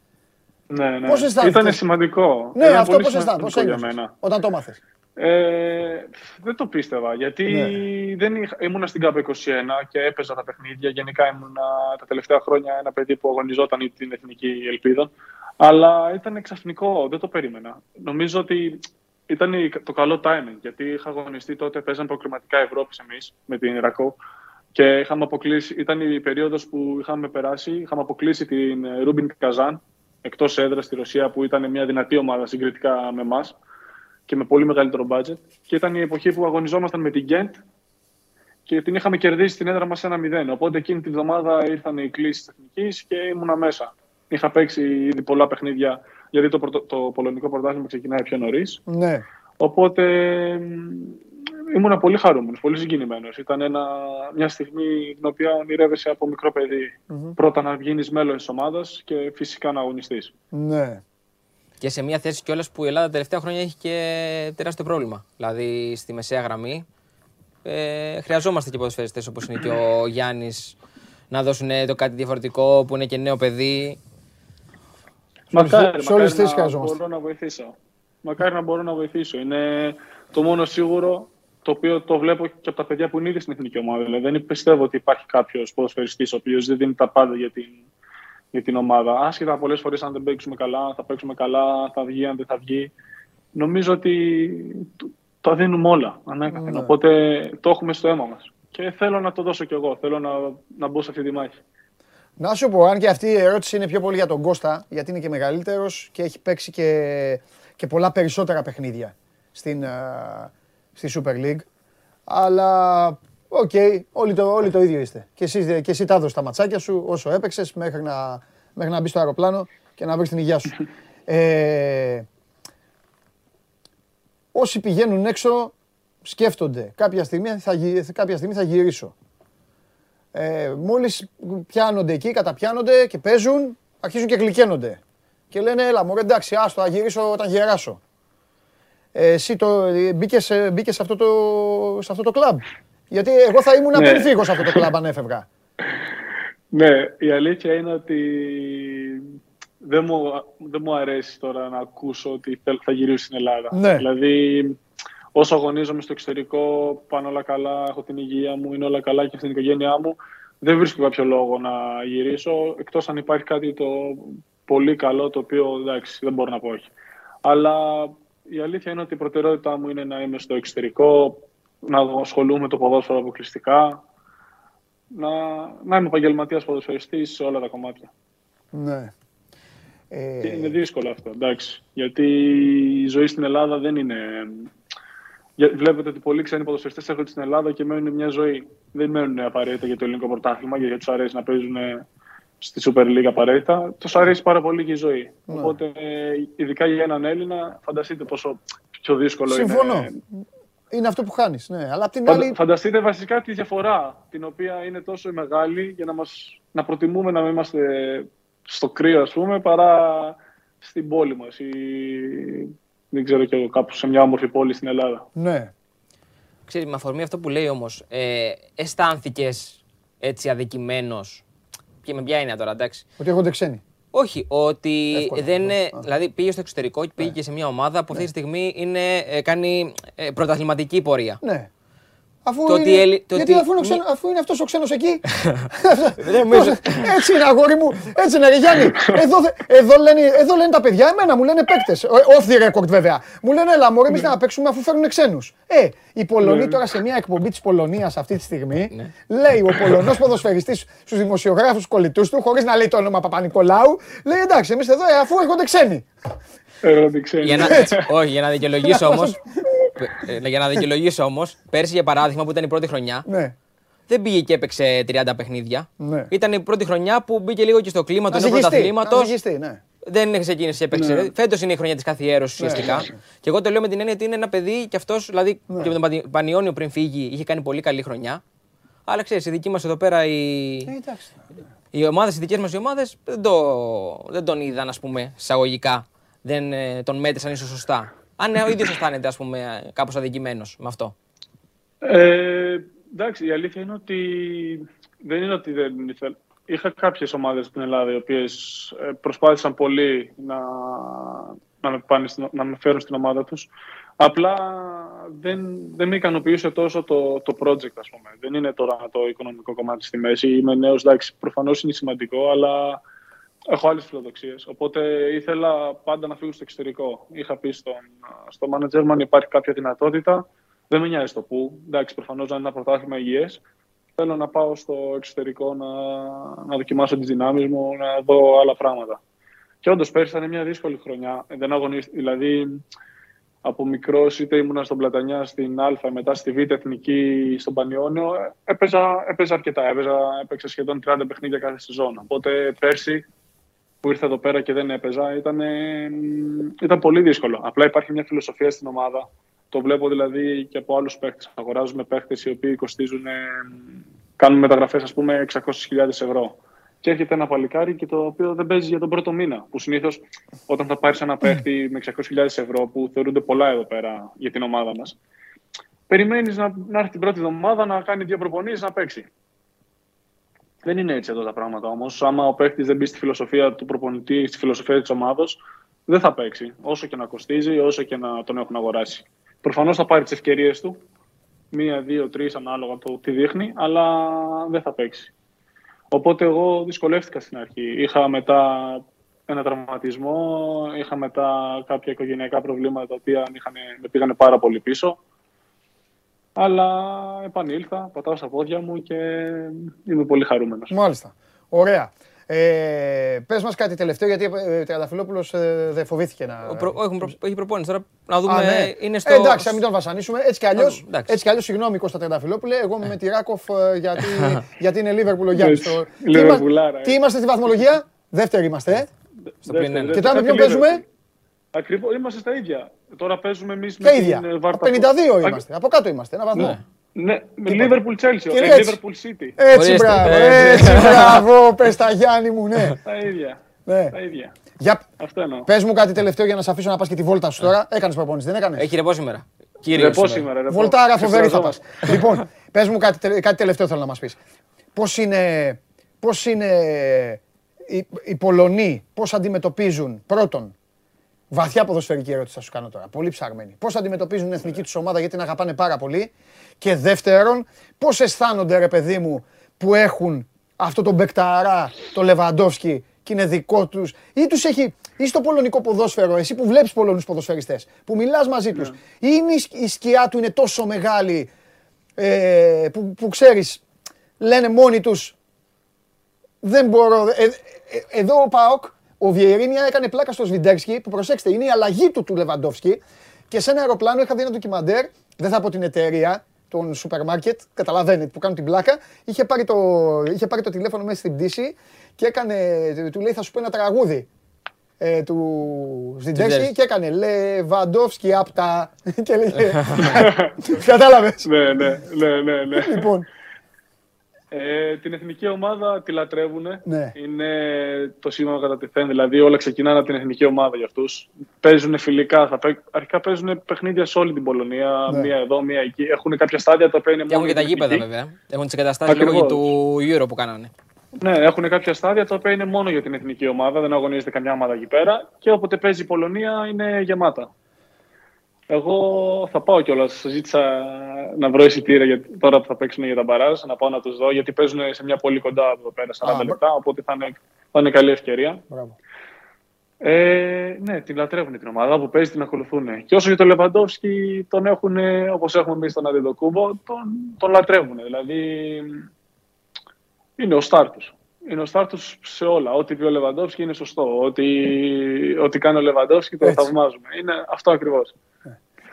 Ναι, ναι. Πώς αισθάνθηκες; Ήταν σημαντικό. Ναι, Ήταν αυτό πολύ πώς αισθάνεσαι, πώς σημαντικό για ένιωσες μένα. όταν το μάθε. Ε, δεν το πίστευα, γιατί Ναι. δεν είχα, ήμουνα στην ΚΑΠ 21 και έπαιζα τα παιχνίδια. Γενικά ήμουνα τα τελευταία χρόνια ένα παιδί που αγωνιζόταν ή την Εθνική Ελπίδα. Αλλά ήταν ξαφνικό, δεν το περίμενα. Νομίζω ότι ήταν η- το καλό timing, γιατί είχα αγωνιστεί τότε, παίζαν προκριματικά Ευρώπης εμείς με την Ιρακό. Και είχαμε αποκλείσει, ήταν η περίοδος που είχαμε περάσει, είχαμε αποκλείσει την Ρούμπιν Καζάν εκτός έδρας στη Ρωσία, που ήταν μια δυνατή ομάδα συγκριτικά με εμάς και με πολύ μεγαλύτερο budget. Και ήταν η εποχή που αγωνιζόμασταν με την Γκέντ και την είχαμε κερδίσει στην έδρα μας 1-0. Οπότε εκείνη τη βδομάδα ήρθαν οι κλήσει τεχνική και ήμουνα μέσα. Είχα παίξει ήδη πολλά παιχνίδια, γιατί το, πρωτο- το πολωνικό πρωτάθλημα ξεκινάει πιο νωρίς. Ναι. Οπότε μ, ήμουνα πολύ χαρούμενος, πολύ συγκινημένος. Ήταν ένα, μια στιγμή την οποία ονειρεύεσαι από μικρό παιδί. Πρώτα να γίνεις μέλος της ομάδας και φυσικά να αγωνιστείς. Ναι. Και σε μια θέση κιόλας που η Ελλάδα τα τελευταία χρόνια έχει και τεράστιο πρόβλημα. Δηλαδή στη μεσαία γραμμή. Ε, χρειαζόμαστε και ποδοσφαιριστές όπως είναι και ο Γιάννης να δώσουν το κάτι διαφορετικό που είναι και νέο παιδί. Μακάρι, σε όλες τις μακάρι θέσεις να χρειαζόμαστε. μπορώ να βοηθήσω. Μακάρι να μπορώ να βοηθήσω. Είναι το μόνο σίγουρο το οποίο το βλέπω και από τα παιδιά που είναι ήδη στην εθνική ομάδα. Δηλαδή, δεν πιστεύω ότι υπάρχει κάποιος ποδοσφαιριστής ο οποίος δεν δίνει τα πάντα για την, για την ομάδα. Άσχετα πολλές φορές αν δεν παίξουμε καλά, θα παίξουμε καλά, θα βγει, αν δεν θα βγει. Νομίζω ότι το- τα δίνουμε όλα ανέκαθεν. Ναι. Οπότε το έχουμε στο αίμα μας. Και θέλω να το δώσω κι εγώ. Θέλω να, να μπω σε αυτή τη μάχη. Να σου πω, αν και αυτή η ερώτηση είναι πιο πολύ για τον Κώστα, γιατί είναι και μεγαλύτερος και έχει παίξει και, και πολλά περισσότερα παιχνίδια στην, α, στη Super League. Αλλά, οκ, όλοι, το, όλοι το ίδιο είστε. Και εσύ, και εσύ τα έδωσες τα ματσάκια σου όσο έπαιξες μέχρι να, μέχρι να μπεις στο αεροπλάνο και να βρεις την υγεία σου. *laughs* ε, όσοι πηγαίνουν έξω σκέφτονται κάποια στιγμή θα, γυ- κάποια στιγμή θα γυρίσω. Ε, μόλις πιάνονται εκεί, καταπιάνονται και παίζουν, αρχίζουν και γλυκαίνονται. Και λένε, έλα μωρέ εντάξει, άστο, θα γυρίσω όταν γεράσω. Ε, εσύ το, ε, μπήκες, ε, μπήκες σε, αυτό το, σε αυτό το κλαμπ. Γιατί εγώ θα ήμουν Ναι. πριν φύγω σε αυτό το κλαμπ αν έφευγα. Ναι, η αλήθεια είναι ότι δεν μου, δεν μου αρέσει τώρα να ακούσω ότι θέλ- θα γυρίσω στην Ελλάδα. Ναι. Δηλαδή, όσο αγωνίζομαι στο εξωτερικό, πάνε όλα καλά, έχω την υγεία μου, είναι όλα καλά και στην οικογένειά μου, δεν βρίσκω κάποιο λόγο να γυρίσω, εκτός αν υπάρχει κάτι το πολύ καλό, το οποίο εντάξει, δεν μπορώ να πω όχι. Αλλά η αλήθεια είναι ότι η προτεραιότητά μου είναι να είμαι στο εξωτερικό, να ασχολούμαι με το ποδόσφαιρο αποκλειστικά, να, να είμαι επαγγελματίας ποδοσφαιριστής σε όλα τα κομμάτια. Ναι. Και Ε, είναι δύσκολο αυτό, εντάξει. Γιατί η ζωή στην Ελλάδα δεν είναι. Για- Βλέπετε ότι πολλοί ξένοι ποδοσφαιριστές έρχονται στην Ελλάδα και μένουν μια ζωή. Δεν μένουν απαραίτητα για το ελληνικό πρωτάθλημα, γιατί τους αρέσει να παίζουν στη Super League απαραίτητα. Τους αρέσει πάρα πολύ και η ζωή. Ναι. Οπότε, ε, ειδικά για έναν Έλληνα, φανταστείτε πόσο πιο δύσκολο Συμφωνώ. είναι. Είναι αυτό που χάνεις, ναι. Αλλά απ' την Φαντα- άλλη, Φανταστείτε βασικά τη διαφορά, την οποία είναι τόσο μεγάλη για να, μας, να προτιμούμε να μην είμαστε στο κρύο, ας πούμε, παρά στην πόλη μας ή δεν ξέρω κι εγώ, κάπου σε μια όμορφη πόλη στην Ελλάδα. ναι. Ξέρεις, με αφορμή αυτό που λέει όμως, ε, αισθάνθηκες έτσι αδικημένος; Και με ποια είναι τώρα, εντάξει. Ότι έρχονται ξένοι. Όχι, ότι Εύκολο δεν αυτό. είναι. Α. Δηλαδή πήγε στο εξωτερικό και πήγε και σε μια ομάδα που αυτή τη στιγμή είναι, ε, κάνει ε, πρωταθληματική πορεία. Ναι. Αφού Το είναι, ότι Έλλη- το γιατί ότι αφού είναι, ο μη- ξένο- αφού είναι αυτός ο ξένος εκεί. *laughs* Δεν νομίζω. *laughs* έτσι είναι αγόρι μου. Έτσι είναι ρε Γιάννη. Εδώ, δε- εδώ, λένε, εδώ λένε τα παιδιά, εμένα μου λένε παίκτες. Ο- Off the record βέβαια. Μου λένε έλα μωρέ εμείς να παίξουμε αφού φέρνουν ξένους. Ε, οι Πολωνοί τώρα σε μια εκπομπή της Πολωνίας αυτή τη στιγμή λέει ο Πολωνός ποδοσφαιριστής στους δημοσιογράφους κολλητούς του χωρίς να λέει το όνομα Παπα-Νικολάου λέει εντάξει εμείς εδώ ε, αφού έρχονται ξένοι. Ε, δεν ξέρω. Για να, όχι, για να δικαιολογήσω όμως. *laughs* για να δικαιολογήσω όμως, πέρσι για παράδειγμα που ήταν η πρώτη χρονιά, Ναι. δεν πήγε και έπαιξε 30 παιχνίδια. Ναι. Ήταν η πρώτη χρονιά που μπήκε λίγο και στο κλίμα του Να ενός ζυγιστεί, πρωταθλήματος. να ζυγιστεί, ναι. Δεν ξεκίνησε και έπαιξε. Ναι. Φέτος είναι η χρονιά της καθιέρωσης ουσιαστικά. Και εγώ το λέω με την έννοια ότι είναι ένα παιδί και αυτός, δηλαδή και με τον Πανι- Πανιόνιο πριν φύγει, είχε κάνει πολύ καλή χρονιά. Αλλά ξέρεις, η δική μας εδώ πέρα, οι, Ε, εντάξει. οι ομάδες, οι δικές μας οι ομάδες δεν, το, δεν τον είδαν, ας πούμε, εισαγωγικά. Δεν ε, τον μέτρησαν ίσως σωστά. Αν ε, ο ίδιος αισθάνεται, ας πούμε, κάπως αδικημένος με αυτό. Ε, εντάξει, η αλήθεια είναι ότι δεν είναι ότι δεν ήθελα. Είχα κάποιες ομάδες στην Ελλάδα οι οποίες ε, προσπάθησαν πολύ να, να, με, πάνε στην- να με φέρουν στην ομάδα τους. Απλά δεν, δεν με ικανοποιούσε τόσο το, το project, ας πούμε. Δεν είναι τώρα το οικονομικό κομμάτι στη μέση. Είμαι νέος, εντάξει, προφανώς είναι σημαντικό, αλλά έχω άλλες φιλοδοξίες. Οπότε ήθελα πάντα να φύγω στο εξωτερικό. Είχα πει στον, στο manager μου αν υπάρχει κάποια δυνατότητα. Δεν με νοιάζει το πού. Εντάξει, προφανώς αν είναι ένα πρωτάθλημα υγιές. Θέλω να πάω στο εξωτερικό να, να δοκιμάσω τις δυνάμεις μου, να δω άλλα πράγματα. Και όντως πέρσι ήταν μια δύσκολη χρονιά. Δεν αγωνίστηκα. Δηλαδή, από μικρός είτε ήμουνα στον Πλατανιά στην Α, μετά στη Β Εθνική στον Πανιόνιο, ε, έπαιζα, έπαιζα αρκετά. Έπαιζα, έπαιξα σχεδόν 30 παιχνίδια κάθε σεζόν. Οπότε πέρσι που ήρθα εδώ πέρα και δεν έπαιζα ήταν, ε, ήταν πολύ δύσκολο. Απλά υπάρχει μια φιλοσοφία στην ομάδα. Το βλέπω δηλαδή και από άλλους παίχτε. Αγοράζουμε παίχτε οι οποίοι κοστίζουν, ε, κάνουν μεταγραφές, ας πούμε, 600.000 ευρώ. και έρχεται ένα παλικάρι και το οποίο δεν παίζει για τον πρώτο μήνα. Που συνήθως όταν θα πάρεις ένα παίχτη με 600.000 ευρώ, που θεωρούνται πολλά εδώ πέρα για την ομάδα μας, περιμένεις να, να έρθει την πρώτη εβδομάδα να κάνει δύο προπονήσεις να παίξει. Δεν είναι έτσι εδώ τα πράγματα όμως. Άμα ο παίχτη δεν μπει στη φιλοσοφία του προπονητή, στη φιλοσοφία της ομάδα, δεν θα παίξει. Όσο και να κοστίζει, όσο και να τον έχουν αγοράσει. Προφανώς θα πάρει τις ευκαιρίες του. Μία, δύο, τρεις ανάλογα το τι δείχνει, αλλά δεν θα παίξει. Οπότε εγώ δυσκολεύτηκα στην αρχή. Είχα μετά ένα τραυματισμό, είχα μετά κάποια οικογενειακά προβλήματα τα οποία με πήγανε πάρα πολύ πίσω. Αλλά επανήλθα, πατάω στα πόδια μου και είμαι πολύ χαρούμενος. Μάλιστα. Ωραία. Ε, Πες μας κάτι τελευταίο, γιατί ο ε, Τριανταφυλόπουλο ε, δεν φοβήθηκε να. Ο προ, έχουν προ, έχει προπόνηση τώρα. Να δούμε. Α, ναι. είναι στο... ε, εντάξει, να μην τον βασανίσουμε. Έτσι κι αλλιώ. Έτσι κι αλλιώς, συγγνώμη Κώστα Τριανταφυλόπουλε, εγώ είμαι με τη Ράκοφ ε, γιατί, *laughs* γιατί είναι Λίβερπουλ ο Γιάννης. τι, είμαστε στη βαθμολογία, δεύτερη είμαστε. Ε. Στο πλήν Και τώρα με ποιον παίζουμε; Ακριβώς, είμαστε στα ίδια. Τώρα παίζουμε εμείς με την Βάρτα. 52 είμαστε. Από κάτω είμαστε. Ένα βαθμό. Ναι. Ναι, με Liverpool Chelsea, Liverpool City. Έτσι, μπράβο, έτσι, μπράβο, πες τα Γιάννη μου, ναι. Τα ίδια. Ναι. Τα ίδια. Για... Πες μου κάτι τελευταίο για να σε αφήσω να πας και τη βόλτα σου τώρα. Έκανες προπόνηση, δεν έκανες; Έχει ρεπό σήμερα. Κύριε ρεπό σήμερα. Ρεπό. Βολτάρα φοβερή θα πας. λοιπόν, πες μου κάτι, κάτι τελευταίο θέλω να μας πεις. Πώς είναι, πώς είναι οι, οι Πολωνοί, πώς αντιμετωπίζουν πρώτον Βαθιά ποδοσφαιρική ερώτηση θα σου κάνω τώρα. Πολύ ψαγμένη. Πώς αντιμετωπίζουν την εθνική τους ομάδα γιατί την αγαπάνε πάρα πολύ. Και δεύτερον, πώς αισθάνονται ρε παιδί μου που έχουν αυτό το μπεκταρά, το Λεβαντόφσκι και είναι δικό τους. Ή τους έχει. ή στο πολωνικό ποδόσφαιρο, εσύ που βλέπεις Πολωνούς ποδοσφαιριστές, που μιλάς μαζί τους, ναι. ή είναι η σκιά του είναι τόσο μεγάλη ε, που, που ξέρεις, λένε μόνοι τους. Δεν μπορώ. Ε, ε, εδώ ο Πάοκ ο Βιερίνια έκανε πλάκα στο Σβιντέρσκι, που προσέξτε, είναι η αλλαγή του του Λεβαντόφσκι. Και σε ένα αεροπλάνο είχα δει ένα ντοκιμαντέρ, δεν θα πω την εταιρεία, τον σούπερ μάρκετ, καταλαβαίνετε, που κάνουν την πλάκα. Είχε πάρει το, είχε πάρει το τηλέφωνο μέσα στην πτήση και έκανε, του λέει θα σου πω ένα τραγούδι ε, του Σβιντέρσκι και έκανε Λεβαντόφσκι απτα *laughs* και λέγε, κατάλαβες. Ναι, ναι, ναι, ναι. ναι. Λοιπόν, ε, την εθνική ομάδα τη λατρεύουν. Ναι. Είναι το σήμα κατά τη θένη. Δηλαδή όλα ξεκινάνε από την εθνική ομάδα για αυτούς. Παίζουν φιλικά. Θα παί... Αρχικά παίζουν παιχνίδια σε όλη την Πολωνία. Ναι. Μία εδώ, μία εκεί. Έχουν κάποια στάδια τα οποία είναι μόνο. Έχουν και τα γήπεδα βέβαια. Έχουν τις εγκαταστάσεις λόγω του Euro που κάνανε. Ναι, έχουν κάποια στάδια τα οποία είναι μόνο για την εθνική ομάδα. Δεν αγωνίζεται καμιά ομάδα εκεί πέρα. Και όποτε παίζει η Πολωνία είναι γεμάτα. Εγώ θα πάω κιόλας. Ζήτησα να βρω εισιτήρια για, τώρα που θα παίξουν για τα μπαράζ, να πάω να τους δω, γιατί παίζουν σε μια πολύ κοντά εδώ πέρα, 40 λεπτά. Οπότε θα είναι, θα είναι καλή ευκαιρία. Ε, ναι, την λατρεύουν την ομάδα που παίζει, την ακολουθούν. Και όσο για τον Λεβαντόφσκι, τον έχουν όπως έχουμε εμείς τον Αντιδοκούμπο, τον, τον λατρεύουν. Δηλαδή είναι ο στάρ Είναι ο στάρ σε όλα. Ό,τι πει ο Λεβαντόφσκι είναι σωστό. Ό,τι, ό,τι κάνει ο Λεβαντόφσκι το θαυμάζουμε. Είναι αυτό ακριβώς.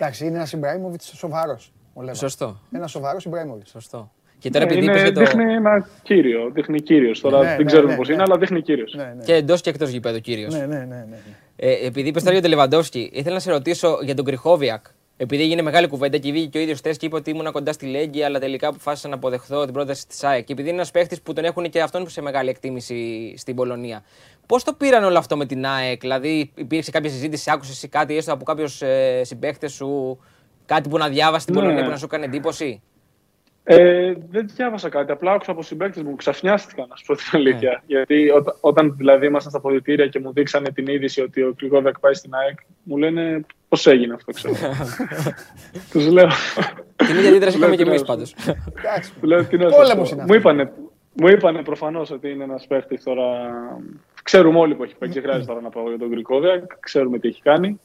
Εντάξει, είναι ένας Ιμπραήμοβιτς σοβαρός. Σωστό. Ένα σοβαρός Ιμπραήμοβιτς. Σωστό. Και τώρα ναι, επειδή είναι, το... Δείχνει ένα κύριο. Δείχνει κύριος. Τώρα ναι, δεν ναι, ξέρουμε ναι, πώς είναι, αλλά δείχνει κύριος. Και εντός και εκτός γηπέδου κύριος. Ναι, ναι, ναι. Ε, επειδή είπες τώρα για τον Λεβαντόφσκι, ήθελα να σε ρωτήσω για τον Κρυχόβιακ. Επειδή έγινε μεγάλη κουβέντα και βγήκε και ο ίδιος χθε και είπε ότι ήμουν κοντά στη Λέγκη, αλλά τελικά αποφάσισα να αποδεχθώ την πρόταση της ΑΕΚ. Και επειδή είναι ένας παίχτης που τον έχουν και αυτόν σε μεγάλη εκτίμηση στην Πολωνία. Πώς το πήραν όλο αυτό με την ΑΕΚ, Δηλαδή υπήρξε κάποια συζήτηση, άκουσες κάτι έστω από κάποιους ε, συμπαίχτες σου, κάτι που να διάβασες στην ναι. Πολωνία που να σου έκανε εντύπωση; Ε, δεν διάβασα κάτι. Απλά άκουσα από συμπαίκτε μου. Ξαφνιάστηκα, να σου πω την αλήθεια. Ναι. Γιατί ό, όταν δηλαδή ήμασταν στα ποδητήρια και μου δείξανε την είδηση ότι ο Κρυγόβιακ πάει στην ΑΕΚ, μου λένε πώς έγινε αυτό, ξέρω. *laughs* Τους λέω. Την ίδια αντίδραση είχαμε και εμείς πάντως. Πόλεμος είναι. Μου είπανε, μου είπανε προφανώς ότι είναι ένας παίχτης τώρα. Ξέρουμε όλοι που έχει παίξει. Δεν χρειάζεται τώρα να πάω για τον Κρυγόβιακ. Ξέρουμε τι έχει κάνει.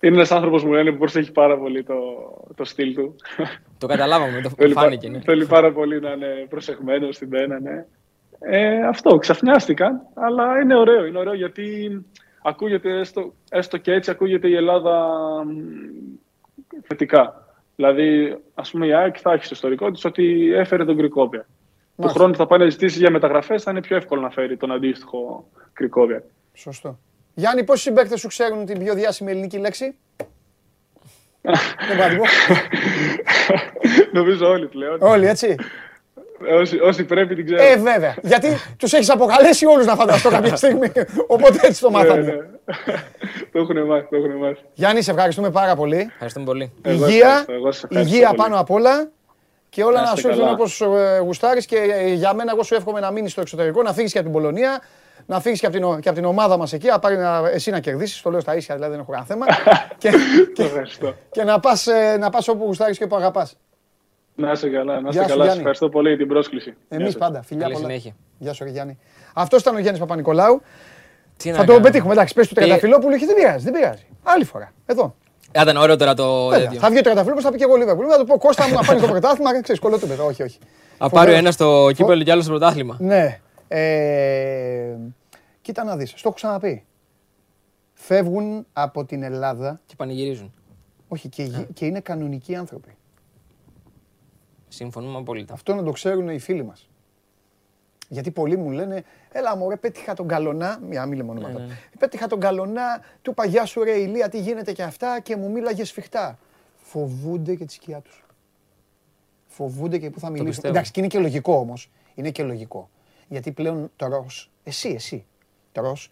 Είναι ένας άνθρωπος μου λένε που προσέχει πάρα πολύ το, το στυλ του. Το καταλάβαμε, το *laughs* φάνηκε. Ναι. Θέλει πάρα πολύ να είναι προσεχμένο στην πένα, ναι. Ε, αυτό, ξαφνιάστηκαν, αλλά είναι ωραίο. Είναι ωραίο γιατί ακούγεται, έστω, έστω και έτσι, ακούγεται η Ελλάδα θετικά. Δηλαδή, ας πούμε, η ΑΕΚ θα έχει στο ιστορικό της ότι έφερε τον Κρικόβια. Του χρόνου θα πάει να ζητήσει για μεταγραφές, θα είναι πιο εύκολο να φέρει τον αντίστοιχο Κρικόβια. Σωστό. Γιάννη, πόσοι συμπαίκτε σου ξέρουν την πιο διάσημη ελληνική λέξη; Δεν *laughs* Νομίζω όλοι πλέον. Όλοι, έτσι. Όσοι, όσοι πρέπει την ξέρω. Ε, βέβαια. Γιατί τους έχεις αποκαλέσει όλους να φανταστώ κάποια *laughs* στιγμή. Οπότε έτσι το Ναι, ναι. μάθαμε. *laughs* το έχουν μάθει, το έχουν μάθει. Γιάννη, σε ευχαριστούμε πάρα πολύ. Ευχαριστούμε πολύ. Εγώ Υγεία, ευχαριστώ, εγώ σε ευχαριστώ υγεία πολύ. πάνω απ' όλα και όλα Να να είστε σου έρθουν καλά. όπως γουστάρεις. Και ε, για μένα, εγώ σου εύχομαι να μείνεις στο εξωτερικό, να φύγεις και από την Πολωνία, να φύγεις και, από την ο- και από την ομάδα μας εκεί, να πάρει να- εσύ να κερδίσεις. Το λέω στα ίσια, δηλαδή δεν έχω κανένα θέμα. *laughs* και, Το και, ευχαριστώ. και να πας να πας όπου γουστάρεις και όπου αγαπάς. Να είστε καλά, να Γεια είστε σου, καλά. Σας Γιάννη. ευχαριστώ πολύ για την πρόσκληση. Γεια Εμεί σας. πάντα. Φιλιά Καλή πολλά. συνέχεια. Γεια σου, ρε Γιάννη. Αυτός ήταν ο Γιάννης Παπα-Νικολάου. Τι να Θα τον κάνουμε. πετύχουμε. Εντάξει, πες του Και- Τρενταφυλόπουλου, έχει, δεν πειράζει. Δεν πειράζει. Άλλη φορά. Εδώ. Α, Ήταν ωραίο τώρα το Βέβαια. τέτοιο. Θα βγει ο Τρενταφυλόπουλο, θα πει και εγώ Λίβερπουλ. Θα του πω Κώστα μου να πάρει το πρωτάθλημα. Ξέρεις, κολοτούμπεδο. Όχι, όχι. Θα πάρει ο Φοβερό. ένας στο κύπελο και άλλος στο πρωτάθλημα. Ναι. Ε, κοίτα να δεις, στο έχω ξαναπεί. Φεύγουν από την Ελλάδα, Και πανηγυρίζουν. όχι και, γη- και είναι κανονικοί άνθρωποι. Συμφωνούμε απόλυτα. Αυτό να το ξέρουν οι φίλοι μας. Γιατί πολλοί μου λένε, έλα μωρέ, πέτυχα τον καλονά, μια μη λέμε ονόματα. Πέτυχα τον καλονά, του είπα γεια σου ρε Ηλία, τι γίνεται και αυτά και μου μίλαγες σφιχτά. Φοβούνται και τη σκιά τους. Φοβούνται και πού θα μιλήσουν. πιστεύω. Εντάξει, και είναι και λογικό όμως. Είναι και λογικό. Γιατί πλέον τρως, εσύ, εσύ, τρως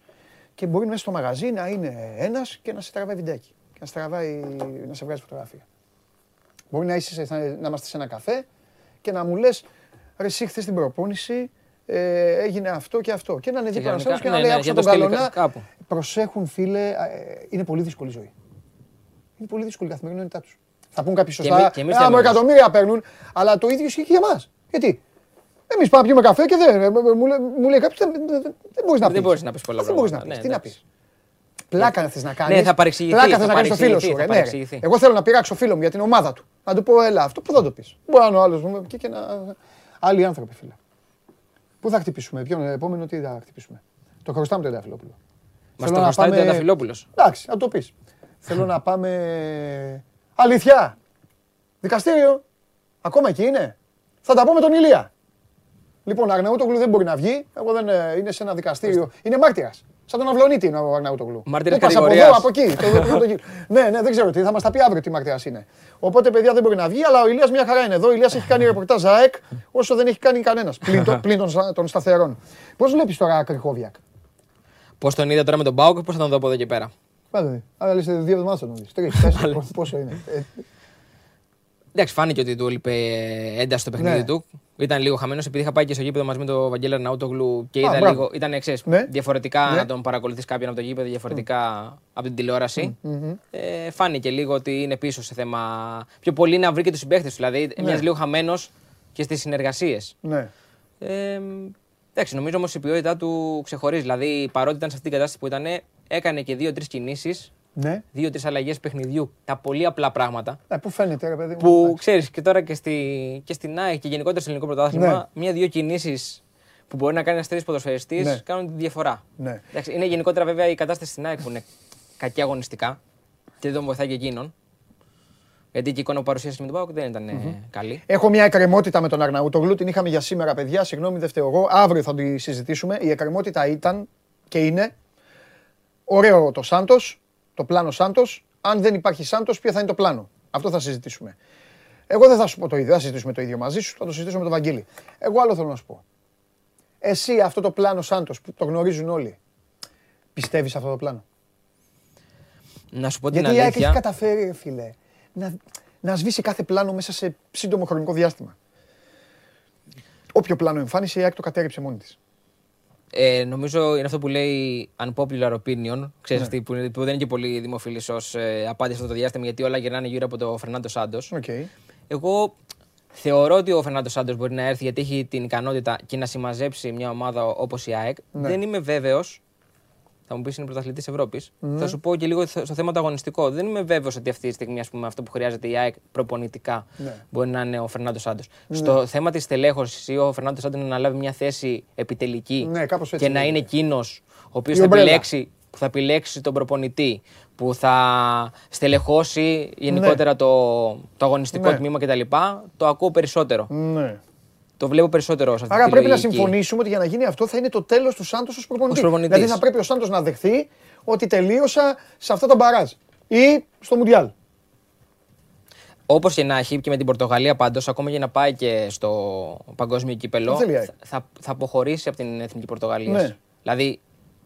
και μπορεί μέσα στο μαγαζί να είναι ένας και να σε τραβάει βιντεάκι. Και να σε, τραβάει, να σε βγάζει φωτογραφία. Μπορεί να, είσαι, σε- να είμαστε σε ένα καφέ και να μου λες ρε εσύ χθες στην προπόνηση ε, έγινε αυτό και αυτό. Και να είναι δίπλα ένας γενικά, άλλος και να ναι, λέει ναι, άκουσα για τον το στείλει καλονά. κάπου. Προσέχουν φίλε, ε, είναι πολύ δύσκολη η ζωή. Είναι πολύ δύσκολη η καθημερινότητά τους. Θα πούν κάποιοι εμεί- σωστά, και εμείς «Α, μου θέλουμε όμως». εκατομμύρια παίρνουν, αλλά το ίδιο ισχύει και για μας. Γιατί; Εμείς πάμε να πιούμε καφέ και δεν, μου, λέει- μου λέει κάποιος δεν, δεν, δεν μπορείς να πεις. Δεν μπορείς να πεις πολλά Δεν μπορείς να πράγματα. πεις. Ναι, Τι να εντάξει. πεις. Πλάκα θες να κάνεις. Ναι, θα παρεξηγηθεί, Πλάκα θα θες να κάνεις το φίλος σου. παρεξηγηθεί, ρε, θα ναι, ρε. παρεξηγηθεί. Εγώ θέλω να πειράξω φίλο μου για την ομάδα του. Να του πω, έλα, αυτό που θα το πεις. Μπορεί να είναι ο άλλος μου εκεί και να... Άλλοι άνθρωποι, φίλε. Πού θα χτυπήσουμε, ποιον επόμενο τι θα χτυπήσουμε. Το χρωστάμε τον Τενταφυλόπουλο. Μας το χρωστάει ο Τενταφυλόπουλο. Εντάξει, να το πεις. Θέλω να πάμε... Αλήθεια. Δικαστήριο. Ακόμα εκεί είναι; Θα τα πω με τον Ηλία. Λοιπόν, ο Αρναούτογλου δεν μπορεί να βγει. Εγώ δεν, ε, είναι σε ένα δικαστήριο. Είναι μάρτυρας. Σαν τον Αυλονίτη είναι ο Αρναούτογλου. Μάρτυρας Πού πας από κατηγορίας. εδώ, από εκεί. το- το- το- το- ναι, ναι, δεν ξέρω τι. Θα μας τα πει αύριο τι μάρτυρας είναι. Οπότε, παιδιά, δεν μπορεί να βγει, αλλά ο Ηλίας μια χαρά είναι εδώ. Ο Ηλίας έχει κάνει ρεπορτάζ ΑΕΚ όσο δεν έχει κάνει κανένας. Πλην, το- πλην των, στα- των σταθερών. Πώς βλέπεις τώρα Κρυχόβιακ. Πώς τον είδα τώρα με τον Μπάουκ, πώς θα τον δω από εδώ και πέρα; Πάτε, άρα λες δύο εβδομάδες θα τον δεις. Τρεις, *laughs* τέσσερις, πόσο είναι. Ε, Εντάξει, φάνηκε ότι του έλειπε ένταση στο παιχνίδι Ναι. του. Ήταν λίγο χαμένος επειδή είχα πάει και στο γήπεδο μαζί με τον Βαγγέλη Αρναούτογλου και Α, είδα μπράβο. λίγο. Ήταν ξέρεις, Ναι. διαφορετικά Ναι. να τον παρακολουθείς κάποιον από το γήπεδο, διαφορετικά από την τηλεόραση. Ε, φάνηκε λίγο ότι είναι πίσω σε θέμα. Πιο πολύ να βρει και τους συμπαίχτες του. Δηλαδή, Ναι. μοιάζει λίγο χαμένος και στις συνεργασίες. Ναι. Ε, εντάξει, νομίζω όμως η ποιότητά του ξεχωρίζει. Δηλαδή, παρότι ήταν σε αυτή την κατάσταση που ήταν, έκανε και δύο-τρεις κινήσεις, Ναι. δύο-τρεις αλλαγές παιχνιδιού. Τα πολύ απλά πράγματα. Ε, πού φαίνεται, ρε παιδί μου. Που εντάξει. ξέρεις και τώρα και, στη, και στην ΑΕΚ και γενικότερα στο ελληνικό πρωτάθλημα, Ναι. μία-δύο κινήσεις που μπορεί να κάνει ένας τρεις ποδοσφαιριστής Ναι. κάνουν τη διαφορά. Ναι. Εντάξει, είναι γενικότερα βέβαια η κατάσταση στην ΑΕΚ που είναι κακή αγωνιστικά και δεν τον βοηθάει και εκείνον. Γιατί και η εικόνα που παρουσίασε με τον Πάοκ δεν ήταν ε, καλή. Έχω μια εκκρεμότητα με τον Αρναούτογλου, την είχαμε για σήμερα, παιδιά. Συγγνώμη, δεν φταίω εγώ. Αύριο θα τη συζητήσουμε. Η εκκρεμότητα ήταν και είναι ωραίο το Σάντος, το πλάνο Σάντος. Αν δεν υπάρχει Σάντος, ποιο θα είναι το πλάνο; Αυτό θα συζητήσουμε. Εγώ δεν θα σου πω το ίδιο, θα συζητήσουμε το ίδιο μαζί σου, θα το συζητήσουμε με τον Βαγγέλη. Εγώ άλλο θέλω να σου πω. Εσύ αυτό το πλάνο Σάντος που το γνωρίζουν όλοι, πιστεύεις αυτό το πλάνο; Να σου πω την Γιατί η ΑΕΚ έχει αλήθεια. καταφέρει, ρε φίλε, να, να σβήσει κάθε πλάνο μέσα σε σύντομο χρονικό διάστημα. Όποιο πλάνο εμφάνισε, η ΑΕΚ το κατέριψε μόνη της. Ε, νομίζω είναι αυτό που λέει unpopular opinion. Ναι. Ξέρεις αυτή που, που δεν είναι και πολύ δημοφιλής ως ε, απάντηση αυτό το διάστημα γιατί όλα γυρνάνε γύρω από το Φερνάντο Σάντος. Okay. Εγώ θεωρώ ότι ο Φερνάντο Σάντος μπορεί να έρθει γιατί έχει την ικανότητα και να συμμαζέψει μια ομάδα όπως η ΑΕΚ. Ναι. Δεν είμαι βέβαιος. Θα μου πεις είναι πρωταθλητής Ευρώπης. Θα σου πω και λίγο στο θέμα το αγωνιστικό. Δεν είμαι βέβαιος ότι αυτή τη στιγμή ας πούμε, αυτό που χρειάζεται η ΑΕΚ προπονητικά Ναι. μπορεί να είναι ο Φερνάντος Σάντος. Στο θέμα της τελέχωση ή ο Φερνάντος Σάντος να αναλάβει μια θέση επιτελική Ναι, κάπως έτσι και να λέγεται. είναι εκείνος ο οποίος Η θα ομπρέλα. επιλέξει, που θα επιλέξει τον προπονητή, που θα στελεχώσει γενικότερα το, το αγωνιστικό Ναι. τμήμα κτλ. Το ακούω περισσότερο. Ναι. Το βλέπω περισσότερο σε αυτή Άρα τη πρέπει να λογική. συμφωνήσουμε ότι για να γίνει αυτό θα είναι το τέλος του Σάντος ως προπονητής. Ως προπονητής. Δηλαδή θα πρέπει ο Σάντος να δεχθεί ότι τελείωσα σε αυτά τα μπαράζ ή στο Μουντιάλ. Όπως και να έχει και με την Πορτογαλία πάντως, ακόμα και να πάει και στο παγκόσμιο κύπελο, Δεν θέλει ΑΕΚ. θα, θα αποχωρήσει από την εθνική Πορτογαλίας. Ναι. Δηλαδή,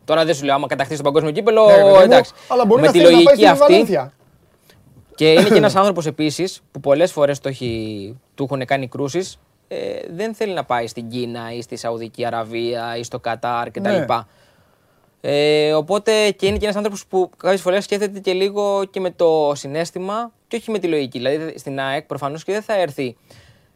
τώρα δεν σου λέω άμα κατακτήσει το παγκόσμιο κύπελο, Ναι, ρε παιδί μου, εντάξει. Αλλά μπορεί με να τη θέλει να πάει λογική στην αυτή. Βαλένθια. Και είναι και ένας άνθρωπος επίσης που πολλές φορές το έχει, του έχουν κάνει κρούσεις. Ε, δεν θέλει να πάει στην Κίνα ή στη Σαουδική Αραβία ή στο Κατάρ κτλ. Ναι. Ε, οπότε και είναι και ένας άνθρωπος που κάποιες φορές σκέφτεται και λίγο και με το συνέστημα και όχι με τη λογική. Δηλαδή στην ΑΕΚ προφανώς και δεν θα έρθει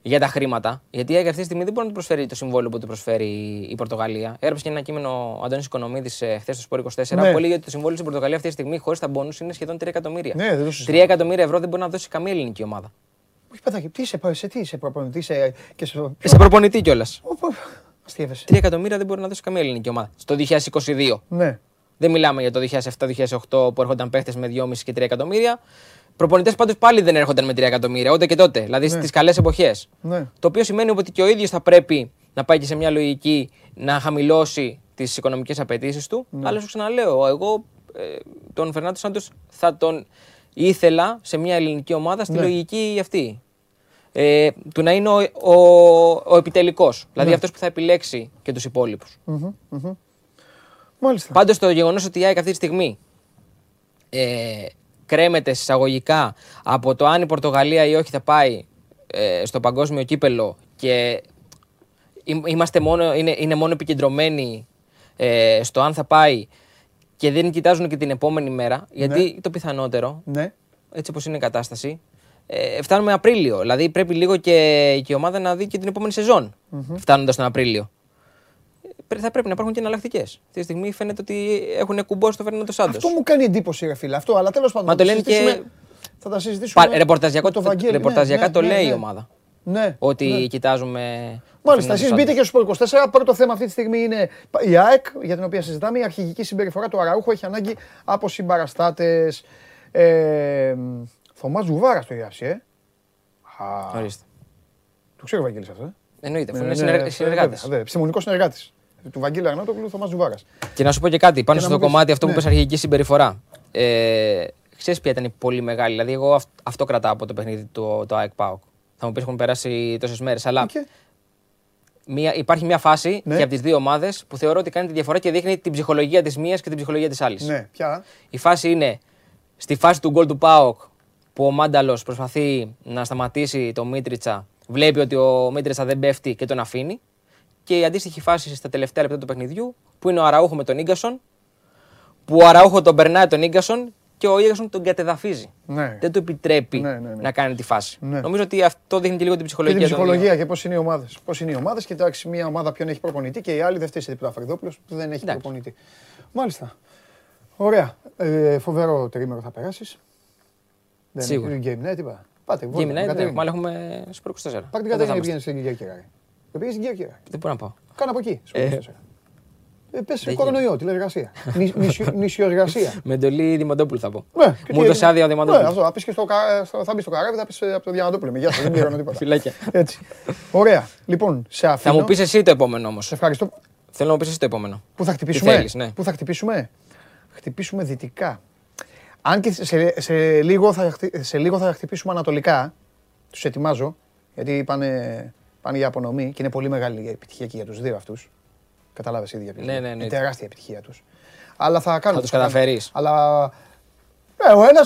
για τα χρήματα. Γιατί η ΑΕΚ αυτή τη στιγμή δεν μπορεί να του προσφέρει το συμβόλαιο που του προσφέρει η Πορτογαλία. Έγραψε και ένα κείμενο ο Αντώνης Οικονομίδης ε, χθες στο Σπόρ 24 Ναι. που έλεγε ότι το συμβόλαιο στην Πορτογαλία αυτή τη στιγμή χωρίς τα μπόνου είναι σχεδόν 3 εκατομμύρια. Ναι, δεν το 3 συζητάω. εκατομμύρια ευρώ δεν μπορεί να δώσει καμία ελληνική ομάδα. Όχι παιδάκι, τι είσαι, σε τι είσαι προπονητή είσαι και στο... Σε προπονητή κιόλας. Αστείευεσαι. 3 εκατομμύρια δεν μπορεί να δώσει καμία ελληνική ομάδα. Στο 2022. Ναι. Δεν μιλάμε για το 2007-2008 που έρχονταν παίχτες με 2,5 και 3 εκατομμύρια. Προπονητές πάντως πάλι δεν έρχονταν με 3 εκατομμύρια, ούτε και τότε. Δηλαδή στις καλές εποχές. Ναι. Το οποίο σημαίνει ότι και ο ίδιος θα πρέπει να πάει και σε μια λογική να χαμηλώσει τις οικονομικές απαιτήσεις του. Ναι. Αλλά σου ξαναλέω, εγώ ε, τον Φερνάντο Σάντος θα τον ήθελα σε μια ελληνική ομάδα στη Ναι. λογική αυτή. Ε, του να είναι ο, ο, ο επιτελικός. Δηλαδή Ναι. αυτός που θα επιλέξει και τους υπόλοιπους. Μάλιστα. Πάντως το γεγονός ότι η ΑΕΚ αυτή τη στιγμή ε, κρέμεται συσσαγωγικά από το αν η Πορτογαλία ή όχι θα πάει ε, στο παγκόσμιο κύπελο και ειμ- είμαστε μόνο, είναι, είναι μόνο επικεντρωμένοι ε, στο αν θα πάει και δεν κοιτάζουν και την επόμενη μέρα, γιατί το πιθανότερο, Ναι. έτσι όπως είναι η κατάσταση, ε, φτάνουμε Απρίλιο. Δηλαδή πρέπει λίγο και, και η ομάδα να δει και την επόμενη σεζόν, φτάνοντας τον Απρίλιο. Ε, Θα πρέπει να υπάρχουν και εναλλακτικές. Αυτή τη στιγμή φαίνεται ότι έχουν κουμπώσει το Φερνάντο Σάντος. Αυτό μου κάνει εντύπωση, ρε φίλε. Αυτό, αλλά τέλος πάντων. Μα θα το λένε και- συζητήσουμε- Θα τα συζητήσουμε. Πα, ρεπορταζιακό, με το Βαγγέλη. Ναι, ρεπορταζιακά ναι, το ναι, λέει ναι. η ομάδα. Ναι. Ότι ναι. κοιτάζουμε. Μάλιστα, τον εσείς Φερνάντο μπείτε και Σάντος. στο 24. Πρώτο θέμα αυτή τη στιγμή είναι η ΑΕΚ, για την οποία συζητάμε. Η αρχηγική συμπεριφορά του Αραούχου έχει ανάγκη από συμπαραστάτες. Ε, Θωμάς Ζουβάρα το Ιάσι, ε. Α, Ορίστε. το ξέρω ο Βαγγέλης αυτό. Ε; Εννοείται, αφού Ναι, είναι ναι, συνεργα- ναι, συνεργάτε. βέβαια, Επιστημονικός συνεργάτης. Του Βαγγέλη Αρνάτοκλου, Θωμάς Ζουβάρας. Και να σου πω και κάτι πάνω Και να στο μου πεις, κομμάτι αυτό που ναι. είπες αρχική συμπεριφορά. Ε, Ξέρεις ποια ήταν η πολύ μεγάλη. Δηλαδή, εγώ αυ- αυτό κρατάω από το παιχνίδι του το ΑΕΚ ΠΑΟΚ. Θα μου πεις έχουν περάσει τόσες μέρες. Αλλά μια, υπάρχει μια φάση Ναι. και από τις δύο ομάδες που θεωρώ ότι κάνει τη διαφορά και δείχνει την ψυχολογία της μίας και την ψυχολογία της άλλης. Ναι, πια. Η φάση είναι στη φάση του γκολ του ΠΑΟΚ που ο Μάνταλος προσπαθεί να σταματήσει το Μίτριτσα. Βλέπει ότι ο Μίτριτσα δεν πέφτει και τον αφήνει. Και η αντίστοιχη φάση στα τελευταία λεπτά του παιχνιδιού που είναι ο Αραούχο με τον γκασον. Που ο Αραούχο τον περνάει τον γκασον και ο γκασον τον κατεδαφίζει. Ναι. Δεν του επιτρέπει Ναι, ναι, ναι. να κάνει τη φάση. Ναι. Νομίζω ότι αυτό δείχνει και λίγο την Και ψυχολογία. την των ψυχολογία και πώς είναι οι ομάδες. Πώς είναι οι ομάδες και εντάξει, μια ομάδα ποιον έχει προπονητή και η άλλη δεν φταίει σε τίποτα Φρυδόπουλο που δεν έχει Εντάξει. προπονητή. Μάλιστα. Ωραία. Ε, φοβερό τρίμερο θα περάσεις. Σίγουρα. Game, ναι, τίποτα. Πάτε, Game βόλτα, Night, Κατέρινη. μάλλον έχουμε Super 24. Πάρτε την Δεν θα Κατέρινη και είμαστε. πήγαινε στην Κυριακή. Δεν πήγε στην Κυριακή. Δεν μπορώ να πάω. Κάνα από εκεί. Ε. Ε, ε, πες Δεν κορονοϊό, τηλεργασία. Νη- νησιο- *laughs* Νησιοεργασία. Με εντολή Δημοντόπουλου θα πω. Ναι, και Μου τι- έδωσε άδεια ο Ναι, Δημοντόπουλου. αυτό. Θα πεις και στο κα- στο- θα μπεις στο καράβι, θα πεις από το Διαμαντόπουλο. Με γεια σας, δεν πληρώνω τίποτα. Φιλάκια. Έτσι. Ωραία. Λοιπόν, σε Θα αφήνω. μου πεις εσύ το επόμενο όμως. Σε ευχαριστώ. Θέλω να μου πεις εσύ το επόμενο. Πού θα χτυπήσουμε; θέλεις, ναι. Πού θα χτυπήσουμε; Χτυπήσουμε δυτικά. Αν και σε, σε, λίγο, θα, χτυ- σε λίγο θα χτυπήσουμε ανατολικά. Τους ετοιμάζω. Γιατί πάνε, πάνε για απονομή και είναι πολύ μεγάλη η επιτυχία και για τους δύο αυτούς. Κατάλαβε ήδη για ποιος Ναι, λέω. ναι, Είναι ναι. τεράστια επιτυχία τους. Αλλά θα κάνω. Θα τους καταφέρεις. Αλλά. Ε, ο ένα,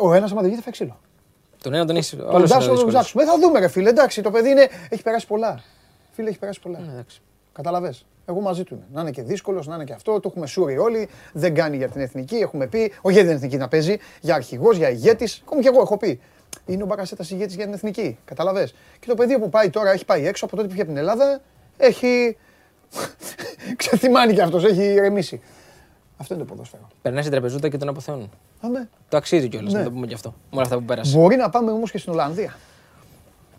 ο, ο ένας, άμα δεν βγει, θα φάει ξύλο. Τον ένα τον έχεις. Τον Όλος είναι Τάσο τον δύσκολο. ψάξουμε. Θα δούμε, ρε φίλε. Εντάξει, το παιδί είναι, έχει περάσει πολλά. Φίλε, έχει περάσει πολλά. Ναι, Καταλαβέ. Εγώ μαζί του είμαι. Να είναι και δύσκολος, να είναι και αυτό. Το έχουμε σούρει όλοι. Δεν κάνει για την εθνική. Έχουμε πει. Όχι για την εθνική να παίζει. Για αρχηγός, για ηγέτης. Ακόμη και εγώ έχω πει. Είναι ο Μπακασέτα ηγέτης για την εθνική. Καταλαβέ. Και το παιδί που πάει τώρα έχει πάει έξω από τότε που είχε από την Ελλάδα. Έχει. *laughs* Ξεθυμάνει κι αυτός. Έχει ηρεμήσει. Αυτό είναι το ποδόσφαιρο. Περνάει στην τραπεζούτα και τον αποθεώνουν. Αμέ. Το αξίζει κιόλας Ναι. να το πούμε κι αυτό. Με όλα αυτά που πέρασε. Μπορεί να πάμε όμως και στην Ολλανδία.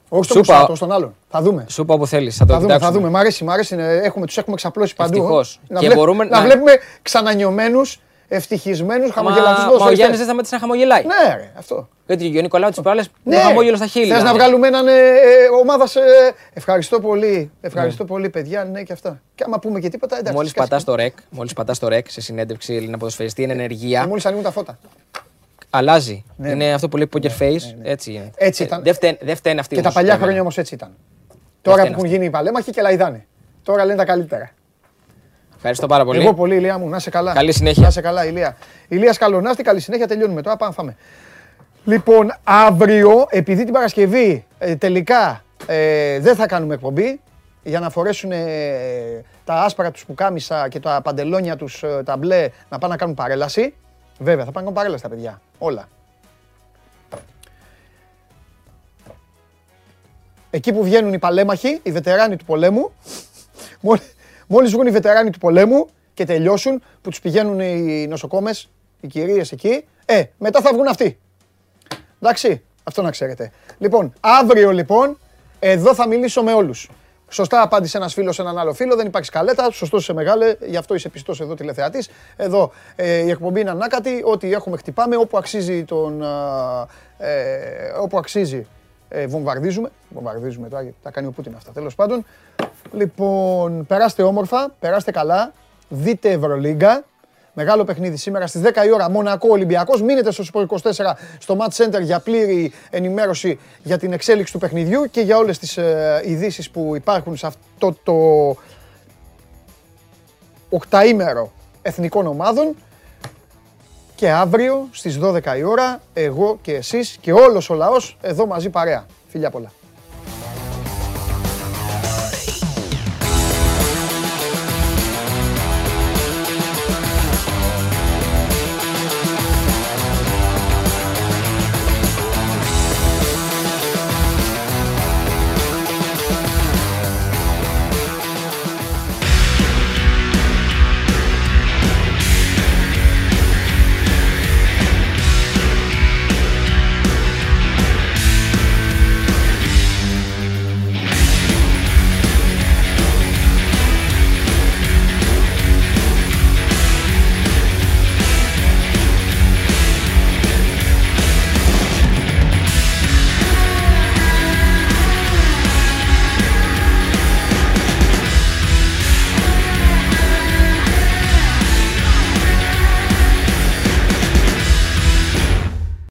Όχι Σου στον είπα- Μουσάτο, στον άλλον. Θα δούμε. Σου πω όπου θέλεις. Θα το Θα δούμε, θα κοιτάξουμε. δούμε. Μ' αρέσει, μ' αρέσει. είναι- Έχουμε, τους έχουμε ξαπλώσει παντού. Ευτυχώς. Να, Και βλέπ- μπορούμε να, να- βλέπουμε ξανανιωμένους, ευτυχισμένους, Μα, χαμογελαστούς μα ο ποδοσφαιριστές. Γιάννης δεν σταματήσει να χαμογελάει. Ναι, ρε, αυτό. Γιατί ο Νικολάου της προάλλε Ναι. με χαμόγελο στα χείλη. Θες να δηλαδή. βγάλουμε έναν ε, ε, ομάδας, ε, Ευχαριστώ πολύ. Ευχαριστώ Ναι. πολύ, παιδιά. Ναι, και αυτά. Και άμα πούμε και τίποτα, εντάξει. Μόλις σκάσε. πατάς το ρεκ, μόλις πατάς το ρεκ σε συνέντευξη Έλληνα ποδοσφαιριστή, είναι ενεργεία. Μόλις ανοίγουν τα φώτα. αλλάζει. Ναι. Είναι αυτό που λέει poker face. Έτσι είναι. Έτσι Ε, ήταν. Δεν φταίνε, δεν φταίνε αυτοί Και τα όμως, παλιά για μένα. χρόνια όμως έτσι ήταν. Τώρα που φταίνε έχουν αυτοί. γίνει οι παλέμαχοι και λαϊδάνε. Τώρα λένε τα καλύτερα. Ευχαριστώ πάρα πολύ. Εγώ πολύ, Ηλία μου, να είσαι καλά. Καλή συνέχεια. Να είσαι καλά, Ηλία. Ηλία Καλονάστη, καλή συνέχεια. Τελειώνουμε τώρα. Πάμε να φάμε. Λοιπόν, αύριο, επειδή την Παρασκευή ε, τελικά ε, δεν θα κάνουμε εκπομπή, για να φορέσουν ε, τα άσπρα τους πουκάμισα και τα παντελόνια τους, ε, τα μπλε, να πάνε να κάνουν παρέλαση. Βέβαια, θα πάνε να κάνουν παρέλαση τα παιδιά. Όλα. Εκεί που βγαίνουν οι παλέμαχοι, οι βετεράνοι του πολέμου, *laughs* μόλι- μόλις βγουν οι βετεράνοι του πολέμου και τελειώσουν, που τους πηγαίνουν οι νοσοκόμες, οι κυρίες εκεί, ε, μετά θα βγουν αυτοί. Εντάξει, αυτό να ξέρετε. Λοιπόν, αύριο λοιπόν, εδώ θα μιλήσω με όλους. Σωστά απάντησε ένας φίλος σε έναν άλλο φίλο, δεν υπάρχει σκαλέτα, σωστός είσαι μεγάλε, γι' αυτό είσαι πιστός εδώ τηλεθεατής. Εδώ ε, η εκπομπή είναι ανάκατη, ό,τι έχουμε χτυπάμε, όπου αξίζει τον... α, ε, όπου αξίζει ε, βομβαρδίζουμε. Βομβαρδίζουμε τώρα, γιατί τα κάνει ο Πούτιν αυτά. Τέλος πάντων, λοιπόν, περάστε όμορφα, περάστε καλά, δείτε Ευρωλίγκα. Μεγάλο παιχνίδι σήμερα στις 10 η ώρα, Μονακό Ολυμπιακός. Μείνετε στο Sport 24 στο Match Center για πλήρη ενημέρωση για την εξέλιξη του παιχνιδιού και για όλες τις ε, ειδήσεις που υπάρχουν σε αυτό το οκταήμερο εθνικών ομάδων. Και αύριο στις 12 η ώρα, εγώ και εσείς και όλος ο λαός εδώ μαζί παρέα. Φιλιά πολλά.